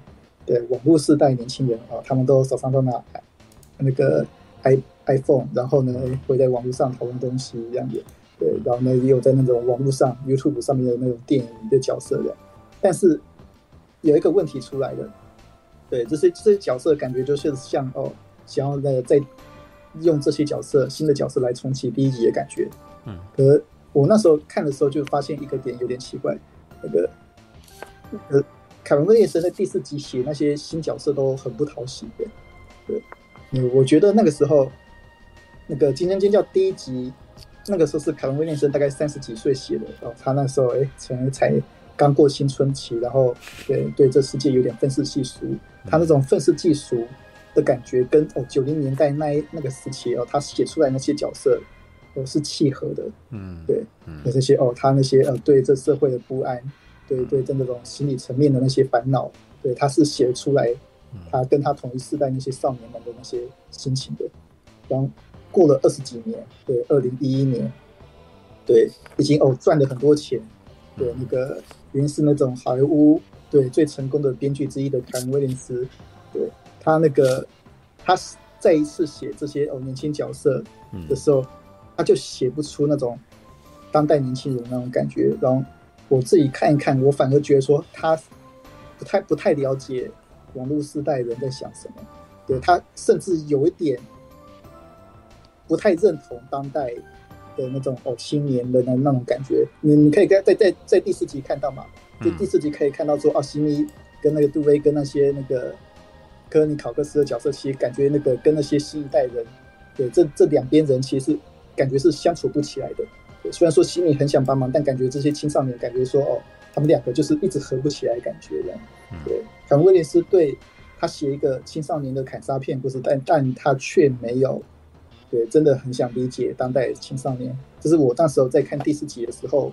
对，网络世代年轻人啊，他们都手上都拿那个 i iPhone，然后呢会在网络上讨论东西这样子。对，然后呢，也有在那种网络上 YouTube 上面的那种电影的角色的，但是有一个问题出来了，对，这些这些角色感觉就是像哦，想要那个再用这些角色新的角色来重启第一集的感觉，嗯，可我那时候看的时候就发现一个点有点奇怪，那个呃，凯文威廉森在第四集写那些新角色都很不讨喜的，对，嗯，我觉得那个时候那个《惊声尖叫》第一集。那个时候是凯文威廉森大概三十几岁写的，然后他那时候哎，才才刚过青春期，然后对对这世界有点愤世嫉俗。他那种愤世嫉俗的感觉，跟哦九零年代那一那个时期哦，他写出来那些角色都是契合的。嗯，对，有这些哦，他那些呃对这社会的不安，对对这那种心理层面的那些烦恼，对他是写出来，他跟他同一世代那些少年们的那些心情的，然后。过了二十几年，对，二零一一年，对，已经哦赚了很多钱，对，那个原是那种好莱坞对最成功的编剧之一的凯文威廉斯，对他那个他再一次写这些哦年轻角色的时候，他就写不出那种当代年轻人那种感觉。然后我自己看一看，我反而觉得说他不太不太了解网络时代人在想什么，对他甚至有一点。不太认同当代的那种哦青年的那那种感觉，你你可以在在在在第四集看到嘛？就第四集可以看到说，哦，西米跟那个杜威跟那些那个科尼考克斯的角色，其实感觉那个跟那些新一代人，对这这两边人其实是感觉是相处不起来的。对，虽然说西米很想帮忙，但感觉这些青少年感觉说，哦，他们两个就是一直合不起来，感觉这样。对，凯文威廉斯对他写一个青少年的砍杀片故事，但但他却没有。对，真的很想理解当代青少年。就是我当时候在看第四集的时候，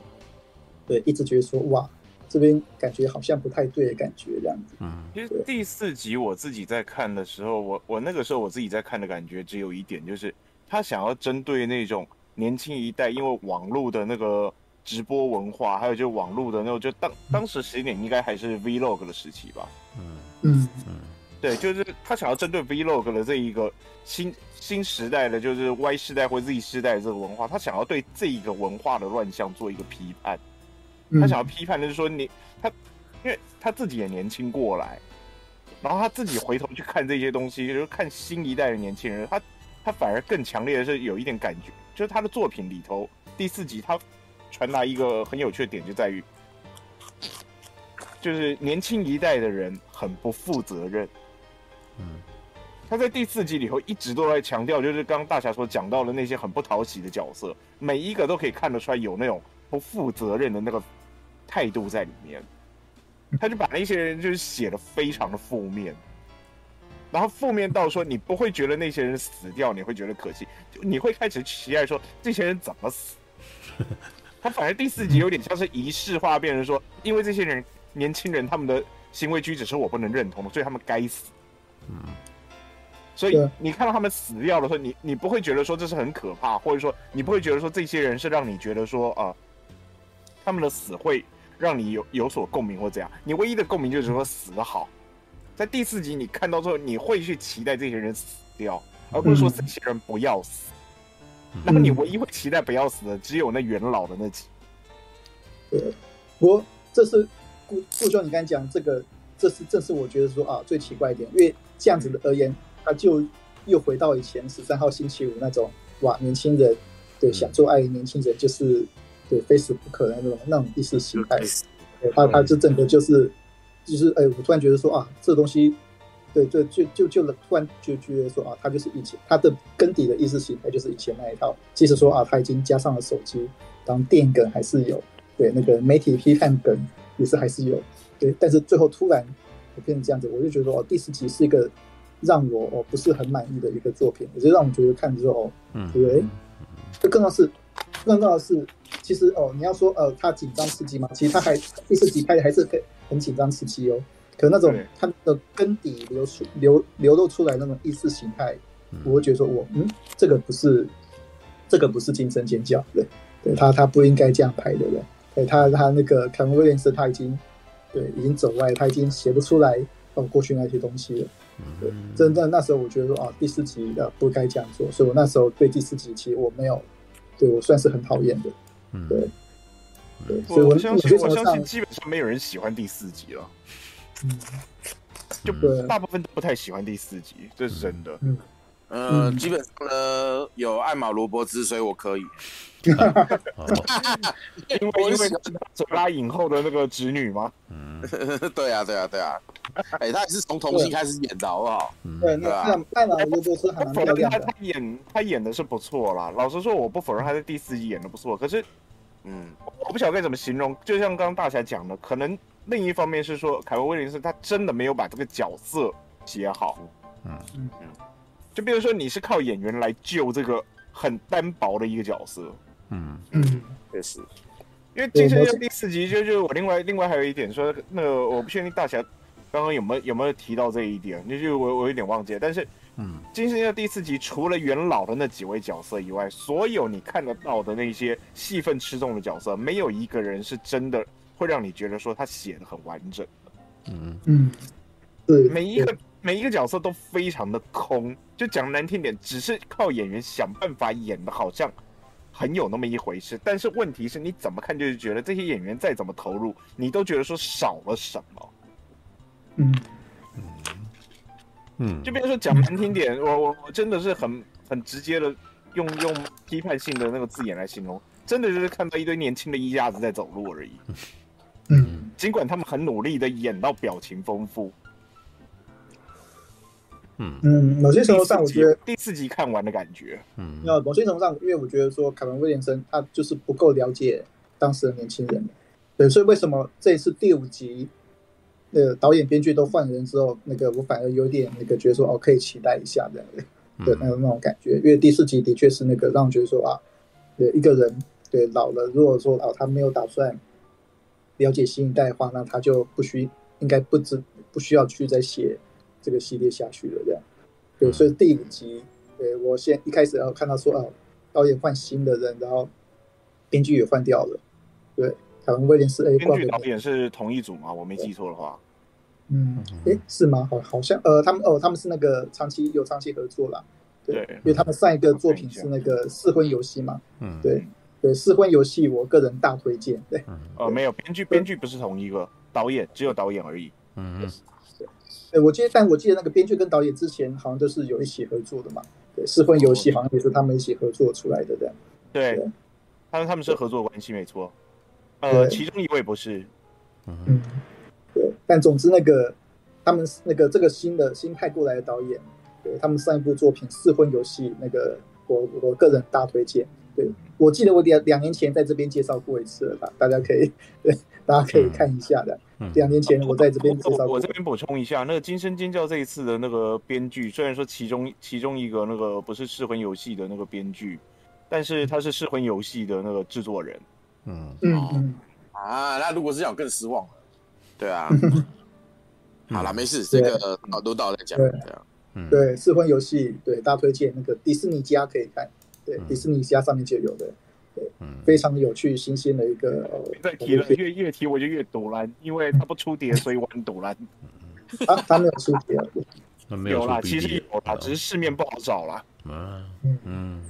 对，一直觉得说，哇，这边感觉好像不太对的感觉这样子。嗯，其实第四集我自己在看的时候，我我那个时候我自己在看的感觉只有一点，就是他想要针对那种年轻一代，因为网络的那个直播文化，还有就网络的那种，就当当时十点应该还是 Vlog 的时期吧。嗯嗯嗯，对，就是他想要针对 Vlog 的这一个新。新时代的就是 Y 世代或 Z 世代的这个文化，他想要对这一个文化的乱象做一个批判。他想要批判的就是说你他，因为他自己也年轻过来，然后他自己回头去看这些东西，就是看新一代的年轻人，他他反而更强烈的是有一点感觉，就是他的作品里头第四集他传达一个很有趣的点，就在于，就是年轻一代的人很不负责任。嗯。他在第四集里头一直都在强调，就是刚刚大侠所讲到的那些很不讨喜的角色，每一个都可以看得出来有那种不负责任的那个态度在里面。他就把那些人就是写的非常的负面，然后负面到说你不会觉得那些人死掉，你会觉得可惜，就你会开始期待说这些人怎么死。他反而第四集有点像是仪式化，变成说因为这些人年轻人他们的行为举止是我不能认同的，所以他们该死。嗯。所以你看到他们死掉的时候，你你不会觉得说这是很可怕，或者说你不会觉得说这些人是让你觉得说啊、呃，他们的死会让你有有所共鸣或怎样？你唯一的共鸣就是说死的好。在第四集你看到之后，你会去期待这些人死掉，而不是说这些人不要死。那么你唯一会期待不要死的，只有那元老的那集。对，不过这是顾顾兄，你刚才讲这个，这是这是我觉得说啊最奇怪一点，因为这样子的而言。他就又回到以前十三号星期五那种哇，年轻人对想做爱的年轻人就是对非死不可的那种那种意识形态。对，他他就整个就是就是哎，我突然觉得说啊，这东西对对就就就突然就觉得说啊，他就是以前他的根底的意识形态就是以前那一套。即使说啊，他已经加上了手机，当电梗还是有，对那个媒体批判梗也是还是有，对，但是最后突然变成这样子，我就觉得说哦，第四集是一个。让我哦不是很满意的一个作品，也就让我觉得看之后，嗯，对不对？这更重要是，更重要是，其实哦，你要说呃，他紧张刺激吗？其实他还第四集拍的还是很很紧张刺激哦。可那种他的根底流出流流露出来那种意识形态，我会觉得说我嗯，这个不是这个不是惊声尖叫的，对他他不应该这样拍的人。对他他那个凯文威廉斯他已经对已经走歪，他已经写不出来哦过去那些东西了。对，真的那时候我觉得说啊，第四集的不该这样做，所以我那时候对第四集其实我没有，对我算是很讨厌的。对，对，所以我相信我相信基本上没有人喜欢第四集了。嗯，就大部分都不太喜欢第四集，这是真的。嗯，呃，基本上呢有艾玛罗伯兹，所以我可以。因为因为走拉影后的那个侄女吗？嗯，对啊，对啊，对啊。哎，他也是从童星开始演的，好不好？对，那艾玛罗伯兹还蛮漂亮的。他演他演的是不错啦。老实说，我不否认他在第四集演的不错。可是，嗯，我不晓得该怎么形容。就像刚刚大侠讲的，可能另一方面是说，凯文威廉斯他真的没有把这个角色写好。嗯嗯嗯。就比如说，你是靠演员来救这个很单薄的一个角色。嗯嗯，确实，因为金生第四集就就我另外另外还有一点说，那个我不确定大侠刚刚有没有有没有提到这一点，就是我我有点忘记了。但是，嗯，金生第四集除了元老的那几位角色以外，所有你看得到的那些戏份吃重的角色，没有一个人是真的会让你觉得说他写的很完整的。嗯嗯，对，每一个每一个角色都非常的空，就讲难听点，只是靠演员想办法演的好像。很有那么一回事，但是问题是你怎么看就是觉得这些演员再怎么投入，你都觉得说少了什么。嗯嗯，就比如说讲难听点，我我我真的是很很直接的用用批判性的那个字眼来形容，真的就是看到一堆年轻的一家子在走路而已。嗯，尽管他们很努力的演到表情丰富。嗯。嗯，某些程度上，我觉得第四集看完的感觉，嗯，那某些程度上，因为我觉得说凯文威廉森他就是不够了解当时的年轻人，对，所以为什么这一次第五集，那个导演编剧都换人之后，那个我反而有点那个觉得说哦，可以期待一下这样的，对，那种那种感觉，因为第四集的确是那个让我觉得说啊，对一个人对老了，如果说哦他没有打算了解新一代的话，那他就不需应该不知不需要去再写。这个系列下去了，这样，对，所以第五集，对我先一开始要看到说，啊，导演换新的人，然后编剧也换掉了，对，凯文威廉斯 A 编剧导演是同一组吗？我没记错的话，嗯，哎，是吗？好，好像，呃，他们，哦，他们是那个长期有长期合作啦，对，因为他们上一个作品是那个试婚游戏嘛，嗯，对，对，试婚游戏，我个人大推荐，对，哦，没有，编剧编剧不是同一个，导演只有导演而已，嗯。对，我记得，但我记得那个编剧跟导演之前好像都是有一起合作的嘛。对，试婚游戏好像也是他们一起合作出来的这样。对，对他们他们是合作关系没错。呃，其中一位不是。嗯，对。但总之，那个他们那个这个新的新派过来的导演，对他们上一部作品《试婚游戏》，那个我我个人大推荐。对，我记得我两两年前在这边介绍过一次了吧，大家可以对大家可以看一下的。两年前我在这边介绍过。我我这边补充一下，那个《惊声尖叫》这一次的那个编剧，虽然说其中其中一个那个不是试婚游戏的那个编剧，但是他是试婚游戏的那个制作人。嗯嗯啊，那如果是这样更失望了。对啊。好了，没事，这个好多道在讲。对啊。嗯。对，试婚游戏对大推荐，那个迪士尼家可以看。对，迪士尼家上面就有的。嗯，非常有趣、新鲜的一个。再提了，越越提我就越堵了，因为他不出碟，所以我很赌烂。啊，他没有出碟，那没有啦，其实有啦，只是市面不好找啦。嗯嗯。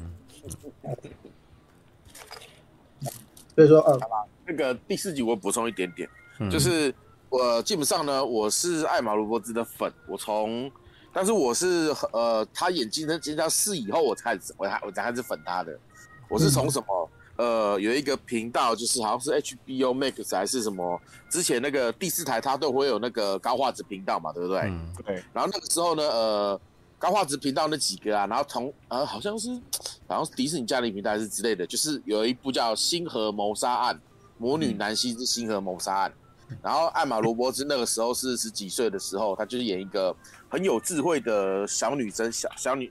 所以说，呃，那个第四集我补充一点点，就是我基本上呢，我是艾玛罗伯兹的粉，我从，但是我是呃，他演技跟金家四以后，我才我才我才开始粉他的。我是从什么？呃，有一个频道，就是好像是 HBO Max 还是什么？之前那个第四台，它都会有那个高画质频道嘛，对不对？嗯，对。然后那个时候呢，呃，高画质频道那几个啊，然后同呃，好像是好像是迪士尼家庭频道还是之类的，就是有一部叫《星河谋杀案》，魔女南希之星河谋杀案。嗯、然后艾玛罗伯兹那个时候是十几岁的时候，她就是演一个很有智慧的小女生，小小女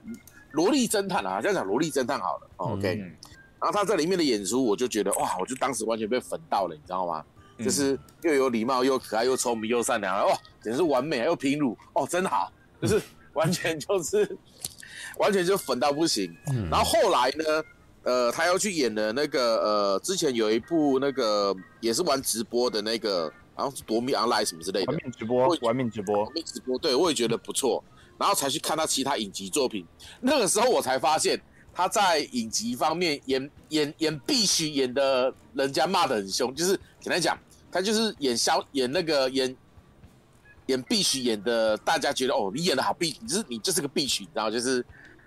萝莉侦探啊，这样讲萝莉侦探好了。嗯、OK。然后他在里面的演出，我就觉得哇，我就当时完全被粉到了，你知道吗？嗯、就是又有礼貌，又可爱，又聪明，又善良，哇，简直是完美，又平乳，哦，真好，就是完全就是完全就粉到不行。嗯、然后后来呢，呃，他要去演的那个呃，之前有一部那个也是玩直播的那个，好像是夺命 online 什么之类的，玩命直播，玩命直播，玩命直播，对我也觉得不错。然后才去看他其他影集作品，那个时候我才发现他在影集方面演演演必须演的，人家骂得很凶。就是简单讲，他就是演肖演那个演演必须演的，大家觉得哦，你演的好必，你就是你就是个必须，然后就是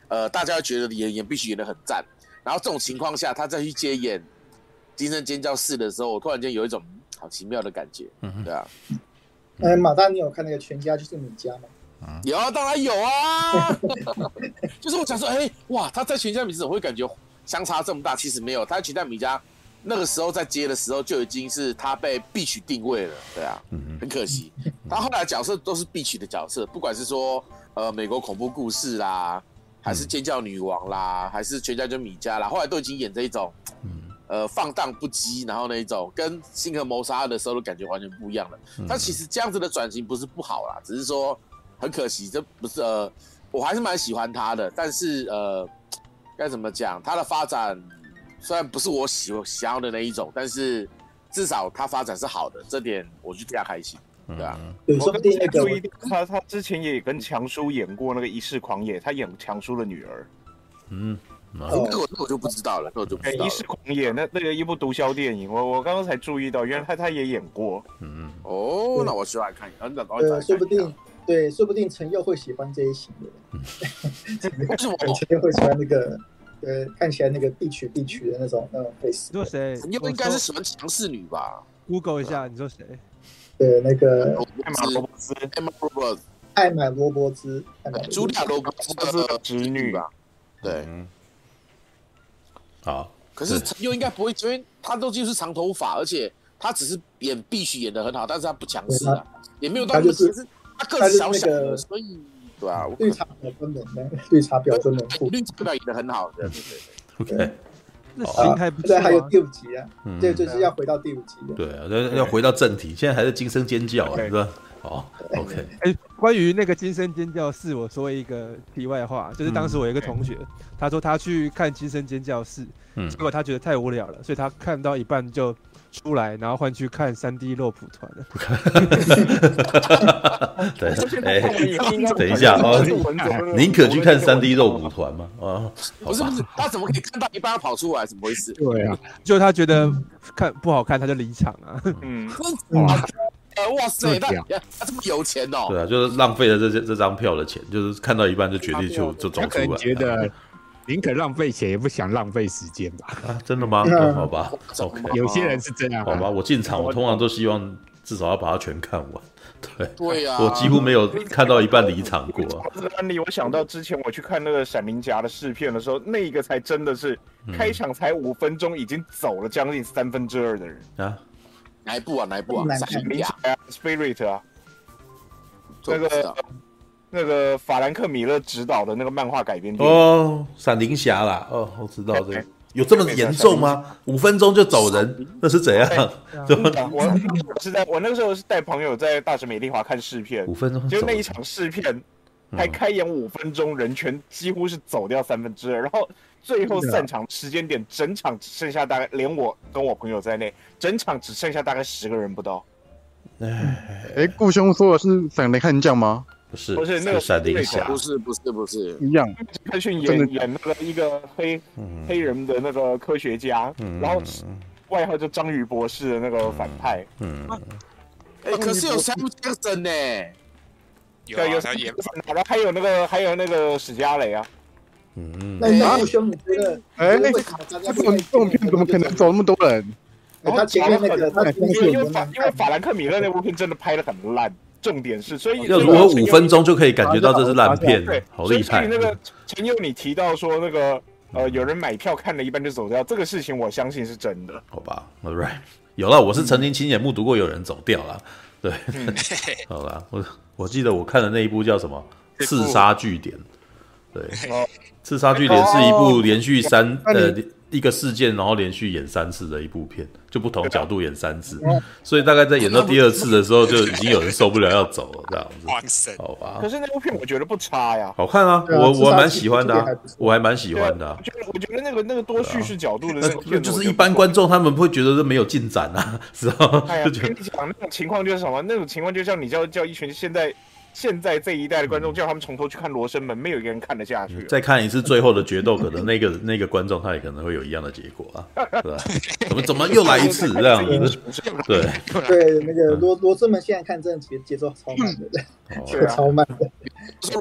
呃，大家会觉得你演演必须演的很赞。然后这种情况下，他再去接演《惊声尖叫四》的时候，我突然间有一种好奇妙的感觉，嗯对啊。哎，马大，你有看那个《全家就是你家》吗？有啊，当然有啊，就是我想说，哎、欸，哇，他在全家米怎么会感觉相差这么大，其实没有，他在全家米家那个时候在接的时候就已经是他被必取定位了，对啊，很可惜，他后来的角色都是必取的角色，不管是说呃美国恐怖故事啦，还是尖叫女王啦，还是全家就米家啦，后来都已经演这一种，呃放荡不羁，然后那一种跟星河谋杀案的时候的感觉完全不一样了。但其实这样子的转型不是不好啦，只是说。很可惜，这不是呃，我还是蛮喜欢他的，但是呃，该怎么讲？他的发展虽然不是我喜想要的那一种，但是至少他发展是好的，这点我就比较开心，对吧？对，说不定那个他他之前也跟强叔演过那个《一世狂野》，他演强叔的女儿。嗯，那我那我就不知道了，那我就不知道了。《一世狂野》那那个一部毒枭电影，我我刚刚才注意到，原来他他也演过。嗯哦，那我需要来看一下，那呃，说不定。对，说不定陈佑会喜欢这一型的。陈佑会喜欢那个，呃，看起来那个必娶必娶的那种那种 face。你说谁？陈佑应该是喜欢强势女吧？Google 一下，你说谁？对，那个艾玛罗伯兹，艾玛罗伯兹，艾玛罗伯兹，茱莉亚罗伯兹的侄女吧？对。好。可是陈佑应该不会，因为他都就是长头发，而且他只是演必须演的很好，但是他不强势啊，也没有到那么强势。他个子小小的，所以对啊，绿茶婊专门的，绿茶婊专门户，绿茶婊演的很好，对对对，OK，那心态不对。还有第五集啊，对，就是要回到第五集的，对啊，要要回到正题，现在还是惊声尖叫啊，是吧？哦，OK，哎，关于那个惊声尖叫四，我说一个题外话，就是当时我有一个同学，他说他去看惊声尖叫四，结果他觉得太无聊了，所以他看到一半就。出来，然后换去看三 D 肉蒲团了。对，哎，等一下哦，宁可去看三 D 肉蒲团吗？啊，不是不是，他怎么可以看到一半跑出来？怎么回事？对啊，就他觉得看不好看，他就离场啊。嗯，哇，哇塞，他他这么有钱哦。对啊，就是浪费了这些这张票的钱，就是看到一半就决定就就走出来。觉得。宁可浪费钱，也不想浪费时间吧？啊，真的吗？嗯、好吧，OK。有些人是这样、啊。好吧，我进场，我通常都希望至少要把它全看完。对，对呀、啊，我几乎没有看到一半离场过。这个案例，我想到之前我去看那个《闪灵侠》的试片的时候，那个才真的是开场才五分钟，已经走了将近三分之二的人啊！哪一部啊？哪一部啊？《闪灵侠》啊，《Spirit》啊，这个。那个法兰克米勒执导的那个漫画改编哦，闪灵侠啦，哦，我知道这个有这么严重吗？五分钟就走人，那是怎样？我是在我那个时候是带朋友在大学美丽华看试片，五分钟就那一场试片，还开演五分钟，人全几乎是走掉三分之二，然后最后散场时间点，整场只剩下大概连我跟我朋友在内，整场只剩下大概十个人不到。哎，哎，顾兄说的是闪灵悍将吗？不是，不是那个闪灵侠，不是，不是，不是一样。他去演演那个一个黑黑人的那个科学家，然后外号叫章鱼博士的那个反派。嗯，哎，可是有三部杰克森呢，对，有他演，然后还有那个还有那个史嘉蕾啊。嗯，那那兄你觉得？哎，那个这种这种片怎么可能走那么多人？他前面那个，他因为法因为法兰克米勒那部片真的拍得很烂。重点是，所以要如何五分钟就可以感觉到这是烂片？对，好厉害！所以那个陈佑，你提到说那个呃，有人买票看了一半就走掉，这个事情我相信是真的。好吧，All right，有了，我是曾经亲眼目睹过有人走掉了。对，好吧，我我记得我看的那一部叫什么《刺杀据点》。对，《刺杀据点》是一部连续三呃一个事件，然后连续演三次的一部片，就不同角度演三次，所以大概在演到第二次的时候，就已经有人受不了要走了，这样子。哇塞，好吧。可是那部片我觉得不差呀，好看啊，我我蛮喜欢的啊，我还蛮喜欢的啊。我觉得我觉得那个那个多叙事角度的那个，就是一般观众他们会觉得这没有进展啊，是吧？哎呀，跟你讲那种情况就是什么？那种情况就像你叫叫一群现在。现在这一代的观众叫他们从头去看《罗生门》，没有一个人看得下去。再看一次最后的决斗，可能那个 那个观众他也可能会有一样的结果啊，对吧？怎么怎么又来一次这样子？对对，那个罗罗生门现在看真的节节奏超慢的，超慢的。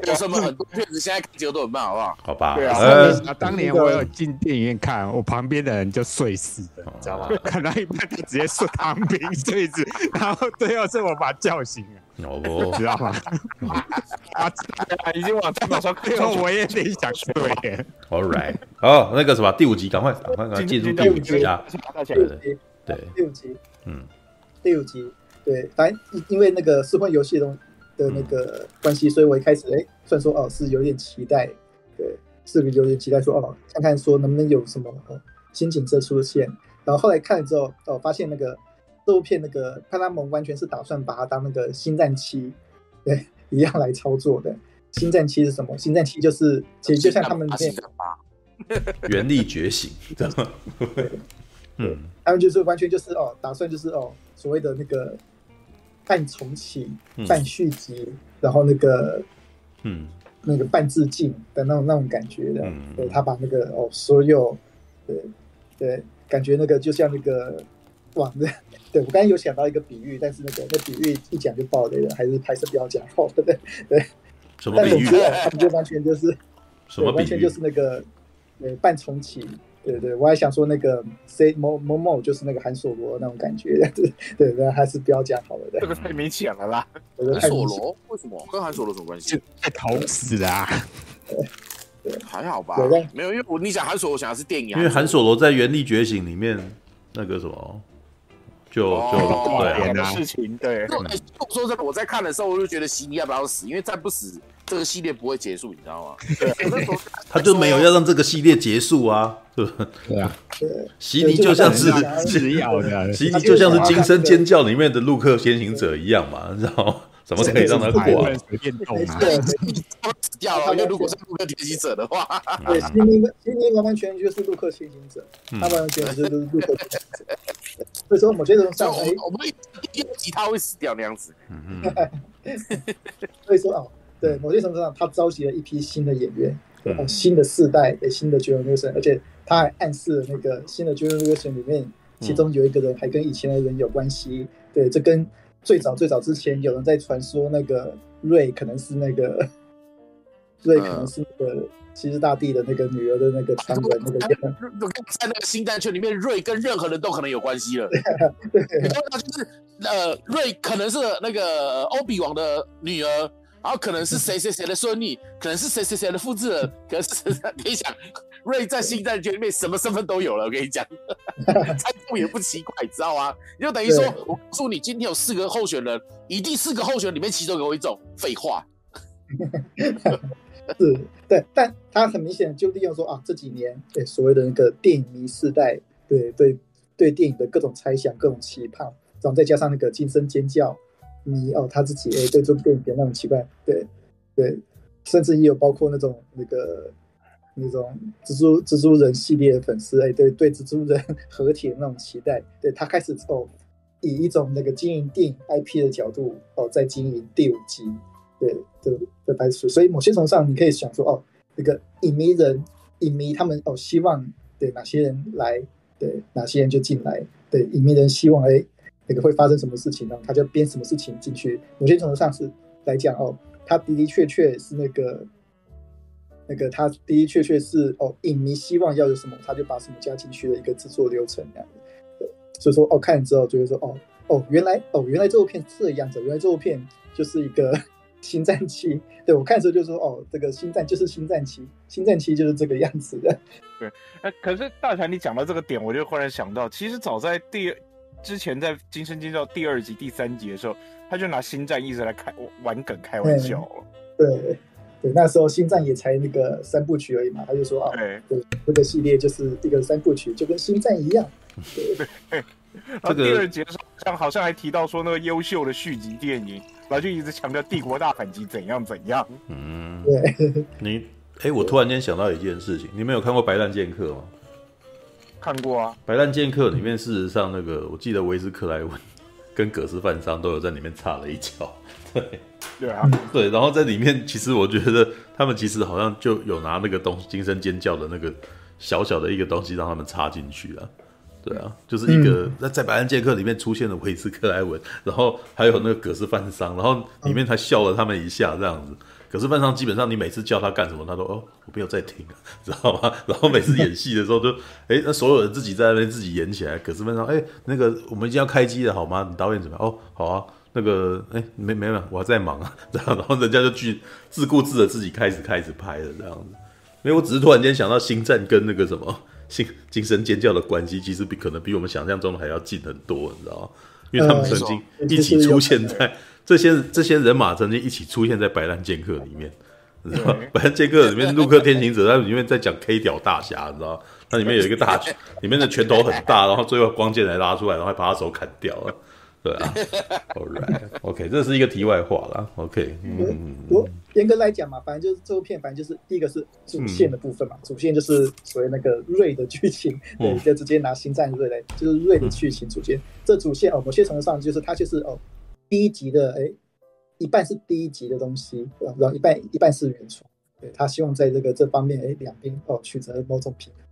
罗生门很多片子现在节奏都很慢，好不好？好吧。对啊，当年我有进电影院看，我旁边的人就睡死了，你知道吗？看到一半就直接睡躺平睡死，然后最后是我把他叫醒了。哦，知道吗？啊，已经往马上最后我也得想对。All right，好，那个什么，第五集，赶快赶快赶快进入第五集啊！对对对，第五集，嗯，第五集，对，反正因为那个《尸魂游戏》中的那个关系，所以我一开始哎，虽然说哦是有点期待，对，是有点期待说哦，看看说能不能有什么新景色出现，然后后来看了之后哦，发现那个。这部片那个派拉蒙完全是打算把它当那个星战七，对，一样来操作的。星战七是什么？星战七就是其实就像他们那原力觉醒，对，嗯，他们就是完全就是哦，打算就是哦，所谓的那个半重启、半续集，然后那个嗯，那个半致敬的那种那种感觉的。对，他把那个哦，所有对对，感觉那个就像那个。哇，对，对我刚才有想到一个比喻，但是那个那比喻一讲就爆雷了，还是还是不要讲好，对不对？对，什么比喻？他们就完全就是什么完全就是那个呃半重启，对对，我还想说那个 say 某某某就是那个韩索罗那种感觉，对 对对，还是不要讲好了，这个太明显了啦。韩索罗为什么跟韩索罗什么关系？太讨死了啊！对，还好吧，没有，因为我你想韩索罗，我想的是电影，因为韩索罗在《原力觉醒》里面那个什么。就就对的事情，对。就说真的，我在看的时候，我就觉得悉尼要不要死？因为再不死，这个系列不会结束，你知道吗？对。他就没有要让这个系列结束啊，对吧？对啊。悉尼就像是吃药的，悉尼就像是《惊声尖叫》里面的陆克先行者一样嘛，你知道吗？怎么可以让他过？随便动啊！死掉了，因为如果是陆克先行者的话，对，悉尼悉尼完完全全就是陆克先行者，他完完全全就是陆克先行者。所以说，某些人上，哎，我们第二集他会死掉那样子。嗯嗯。所以说啊，对，某些程度上，他召集了一批新的演员，哦，新的世代的新的绝伦 ·lucas 森，而且他还暗示了那个新的绝伦 ·lucas 森里面，其中有一个人还跟以前的人有关系。对，这跟。最早最早之前，有人在传说那个瑞可能是那个 瑞可能是那个西斯大帝的那个女儿的那个传闻，那个在那个星战圈里面，瑞跟任何人都可能有关系了。对，就是呃，瑞可能是那个欧比王的女儿，然后可能是谁谁谁的孙女，可能是谁谁谁的复制人，可能是你想。瑞在星战圈里面什么身份都有了，我跟你讲，猜不也不奇怪，你知道吗？就等于说，我告诉你，今天有四个候选人，一定四个候选人里面其中有一种废话。是，对，但他很明显就利用说啊，这几年对所谓的那个电影迷世代，对对对电影的各种猜想、各种期盼，然后再加上那个惊声尖叫迷哦，他自己哎对这部电影的那种奇怪，对对，甚至也有包括那种那个。那种蜘蛛蜘蛛人系列的粉丝，哎，对对，蜘蛛人 合体的那种期待，对他开始哦，以一种那个经营电影 IP 的角度哦，在经营第五集，对的的拍摄，所以某些程度上，你可以想说哦，那个影迷人影迷他们哦，希望对哪些人来，对哪些人就进来，对影迷人希望哎，那个会发生什么事情呢？他就编什么事情进去。某些程度上是来讲哦，他的的确确是那个。那个他的的确确是哦，影迷希望要有什么，他就把什么加进去的一个制作流程这样对，所以说哦，看了之后就会说哦哦，原来哦原来这部片是这样子，原来这部片就是一个 星战七。对，我看的时候就说哦，这个星战就是星战七，星战七就是这个样子的。对，哎，可是大强你讲到这个点，我就忽然想到，其实早在第之前在《惊声尖叫》第二集、第三集的时候，他就拿星战一直来开玩梗开玩笑了。对。对，那时候星战也才那个三部曲而已嘛，他就说啊，对，这个系列就是一个三部曲，就跟星战一样。对，这个第二节上好像还提到说那个优秀的续集电影，然后就一直强调帝国大反击怎样怎样。嗯，对，你哎，我突然间想到一件事情，你们有看过《白烂剑客》吗？看过啊，《白烂剑客》里面事实上那个，我记得维斯克莱文 跟葛斯范桑都有在里面插了一脚。对。对啊，对，然后在里面，其实我觉得他们其实好像就有拿那个东西，惊声尖叫的那个小小的一个东西让他们插进去了。对啊，就是一个那在《白兰剑客》里面出现的维斯克莱文，然后还有那个葛斯范桑，然后里面他笑了他们一下这样子。葛斯范桑基本上你每次叫他干什么，他都哦我没有在听，啊 知道吗？然后每次演戏的时候就哎那所有人自己在那边自己演起来。葛斯范桑哎那个我们已经要开机了好吗？你导演怎么样？哦好啊。那个哎，没没有，我还在忙啊，这样，然后人家就去自顾自的自己开始开始拍了这样子。因为我只是突然间想到星战跟那个什么 星惊声尖叫的关系，其实比可能比我们想象中的还要近很多，你知道吗？因为他们曾经一起出现在这些这些人马曾经一起出现在白兰剑客里面，你知道吗？白兰剑客里面陆克天行者在里面在讲 K 屌大侠，你知道吗？它里面有一个大拳，里面的拳头很大，然后最后光剑来拉出来，然后还把他手砍掉了。对啊，All right，OK，这是一个题外话啦。OK，嗯，我严格来讲嘛，反正就是这部片，反正就是第一个是主线的部分嘛，嗯、主线就是所谓那个瑞的剧情，对，就直接拿星战瑞来，就是瑞的剧情主线。嗯、这主线哦，某些程度上就是它就是哦，第一集的哎，一半是第一集的东西，然后一半一半是原创，对，他希望在这个这方面哎两边哦取得某种平衡，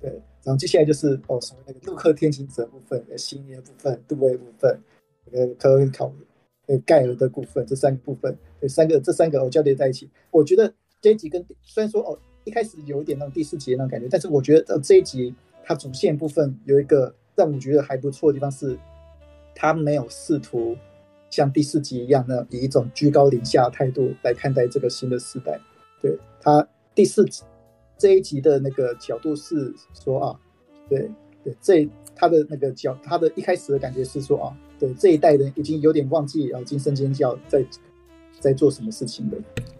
对，然后接下来就是哦所谓那个陆克天行者部分、星爷部分、杜威部分。呃，科恩考，呃，盖尔的部分，这三个部分，对，三个这三个哦交叠在一起。我觉得这一集跟虽然说哦一开始有一点那种第四集的那种感觉，但是我觉得呃这一集它主线部分有一个让我觉得还不错的地方是，他没有试图像第四集一样呢以一种居高临下的态度来看待这个新的时代。对，他第四集这一集的那个角度是说啊，对对，这他的那个角，他的一开始的感觉是说啊。对，这一代人已经有点忘记哦，惊声尖叫在在做什么事情了。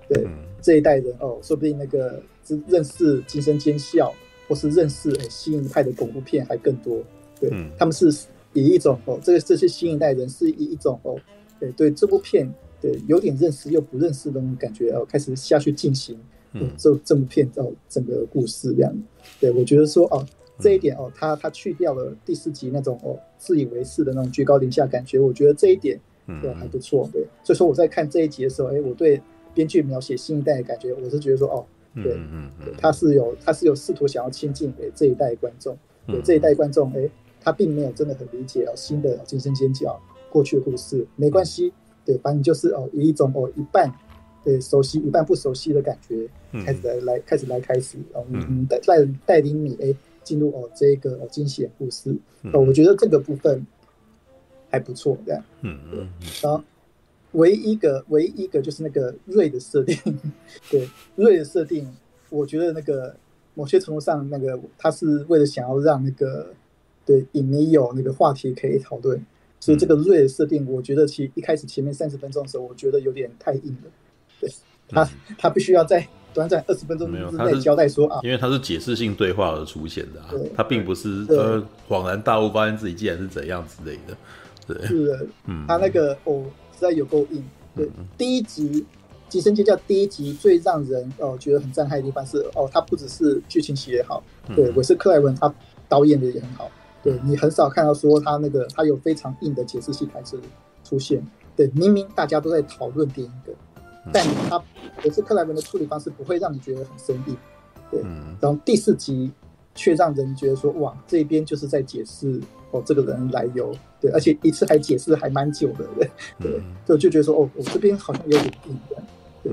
对，嗯、这一代人哦，说不定那个只认识惊声尖叫，或是认识哎新一派的恐怖片还更多。对，嗯、他们是以一种哦，这个这些新一代人是以一种哦，对对，这部片对有点认识又不认识的那种感觉哦，开始下去进行嗯这这部片哦整个故事这样。对，我觉得说哦。这一点哦，他他去掉了第四集那种哦自以为是的那种居高临下感觉，我觉得这一点对还不错，对。所以说我在看这一集的时候，哎，我对编剧描写新一代的感觉，我是觉得说哦，对，嗯嗯，他是有他是有试图想要亲近给这一代观众，对这一代观众，哎，他并没有真的很理解哦新的惊声尖叫过去的故事，没关系，对，反正就是哦以一种哦一半对熟悉一半不熟悉的感觉开始来来开始来开始，然后嗯带带带领你哎。进入哦，这个惊险故事，哦，我觉得这个部分还不错，这样，嗯嗯，然后唯一一个唯一一个就是那个瑞的设定，对瑞的设定，我觉得那个某些程度上，那个他是为了想要让那个对影迷有那个话题可以讨论，所以这个瑞的设定，我觉得其一开始前面三十分钟的时候，我觉得有点太硬了，对他他必须要在。短暂二十分钟之内交代说啊，因为它是解释性对话而出现的啊，它并不是呃恍然大悟，发现自己竟然是怎样之类的。对，是的，嗯，他那个哦实在有够硬。对，第一集《惊声尖叫》第一集最让人哦觉得很震撼的地方是哦，它不只是剧情写得好，对，我是克莱文他导演的也很好。对，你很少看到说他那个他有非常硬的解释性台词出现。对，明明大家都在讨论电影的。但他也是克莱文的处理方式，不会让你觉得很生硬，对。然后第四集却让人觉得说，哇，这边就是在解释哦，这个人来由，对，而且一次还解释还蛮久的，对，对，就就觉得说，哦，我这边好像有点硬的，对，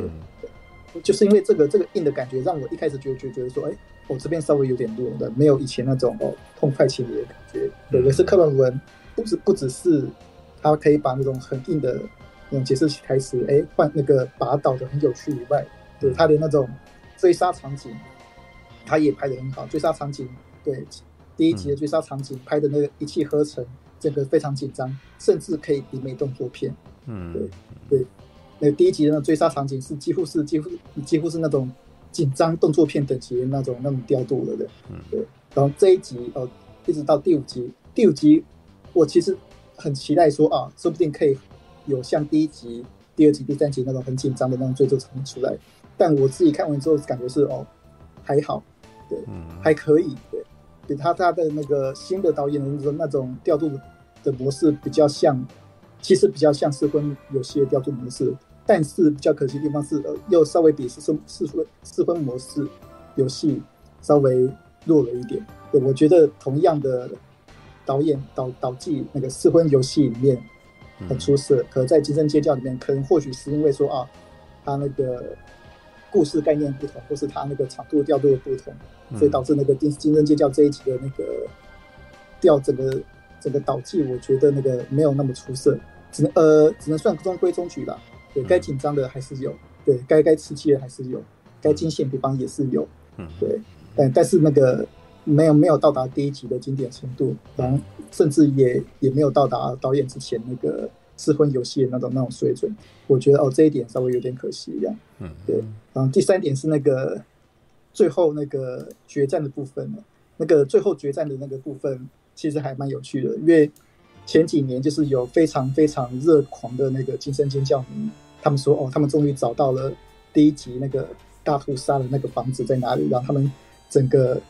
对，就是因为这个这个硬的感觉，让我一开始就就觉得说，哎，我这边稍微有点弱的，没有以前那种哦痛快情理的感觉，对，也是克莱文不止不只是他可以把那种很硬的。用解释起开始，哎，换那个把它导得很有趣以外，对他的那种追杀场景，他也拍的很好。追杀场景，对第一集的追杀场景拍的那个一气呵成，整个非常紧张，甚至可以比美动作片。嗯，对对那第一集的那追杀场景是几乎是几乎几乎是那种紧张动作片等级的那种那种调度了的，嗯，对。然后这一集哦，一直到第五集，第五集我其实很期待说啊，说不定可以有像第一集、第二集、第三集那种很紧张的那种追逐场面出来。但我自己看完之后感觉是哦，还好，对，还可以，对。给他他的那个新的导演的那种那种调度的模式比较像，其实比较像失婚游戏的调度模式，但是比较可惜的地方是，呃，又稍微比四分四分四分模式游戏稍微弱了一点。对，我觉得同样的导演导导技那个四分游戏里面很出色，可在《惊声尖叫》里面，可能或许是因为说啊，他那个。故事概念不同，或是他那个长度调度的不同，所以导致那个《惊惊声尖叫》这一集的那个调整个整个导技，我觉得那个没有那么出色，只能呃只能算中规中矩吧。对该紧张的还是有，对该该刺激的还是有，该惊险地方也是有，对，但但是那个没有没有到达第一集的经典程度，然后甚至也也没有到达导演之前那个。失婚游戏的那种那种水准，我觉得哦，这一点稍微有点可惜一样。嗯，对。然后第三点是那个最后那个决战的部分呢，那个最后决战的那个部分其实还蛮有趣的，因为前几年就是有非常非常热狂的那个金声尖叫迷，他们说哦，他们终于找到了第一集那个大屠杀的那个房子在哪里，然后他们整个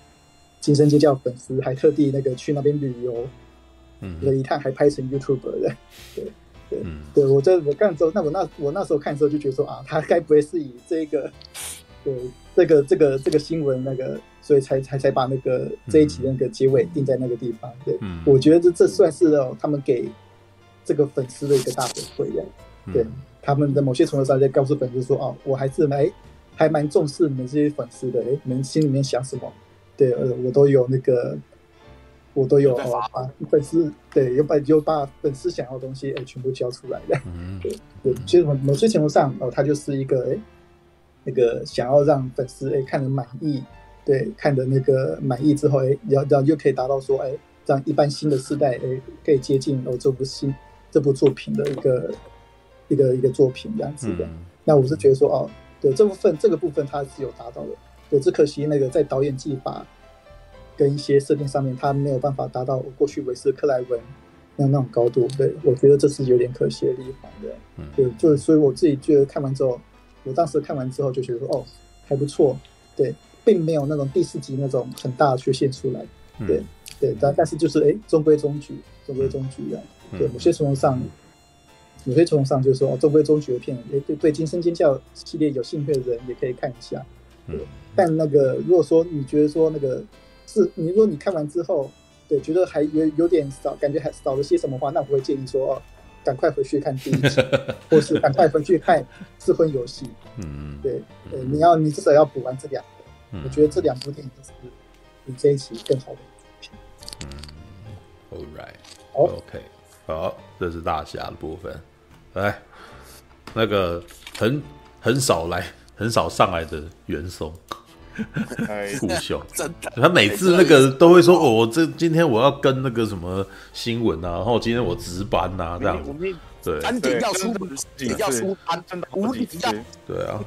惊声尖叫粉丝还特地那个去那边旅游，嗯，了一趟还拍成 YouTube 的，对。嗯，对，我在我看之后，那我那我那时候看的时候就觉得说啊，他该不会是以这个，对，这个这个这个新闻那个，所以才才才把那个这一集那个结尾定在那个地方。对，嗯、我觉得这这算是哦，他们给这个粉丝的一个大回馈呀。对，他们的某些程度上在告诉粉丝说哦，我还是蛮还蛮重视你们这些粉丝的，哎，你们心里面想什么？对，呃，我都有那个。我都有啊粉丝对，有把有把粉丝想要的东西哎、欸、全部交出来的，嗯、对对，其实某些程度上哦，他就是一个哎、欸、那个想要让粉丝哎、欸、看得满意，对，看的那个满意之后哎，然后然后又可以达到说哎、欸，让一般新的世代哎、欸、可以接近哦这部新这部作品的一个一个一个作品这样子的。嗯、那我是觉得说哦，对这部分这个部分他是有达到的，对，只可惜那个在导演技法。跟一些设定上面，他没有办法达到过去韦斯克莱文那那种高度，对，我觉得这是有点可惜的地方的。嗯，对，就所以我自己觉得看完之后，我当时看完之后就觉得说，哦，还不错，对，并没有那种第四集那种很大的缺陷出来，对，嗯、对，但但是就是哎，中规中矩，中规中矩的，对，某些程度上，有些程度上就是说，哦，中规中矩的片，哎，对对，惊声尖叫系列有兴趣的人也可以看一下，对，但那个如果说你觉得说那个。是，你如果你看完之后，对，觉得还有有点少，感觉还少了些什么话，那我会建议说，哦，赶快回去看第一集，或是赶快回去看智婚游戏。嗯对，对，你要你至少要补完这两个，嗯、我觉得这两部电影都是比这一集更好的作品。嗯，All right，OK，好，这是大侠的部分。来，那个很很少来，很少上来的袁松。酷秀，真的，他每次那个都会说：“哦，我这今天我要跟那个什么新闻啊，然后今天我值班啊，这样子。”对，班底要出，要出班，真的无。对啊，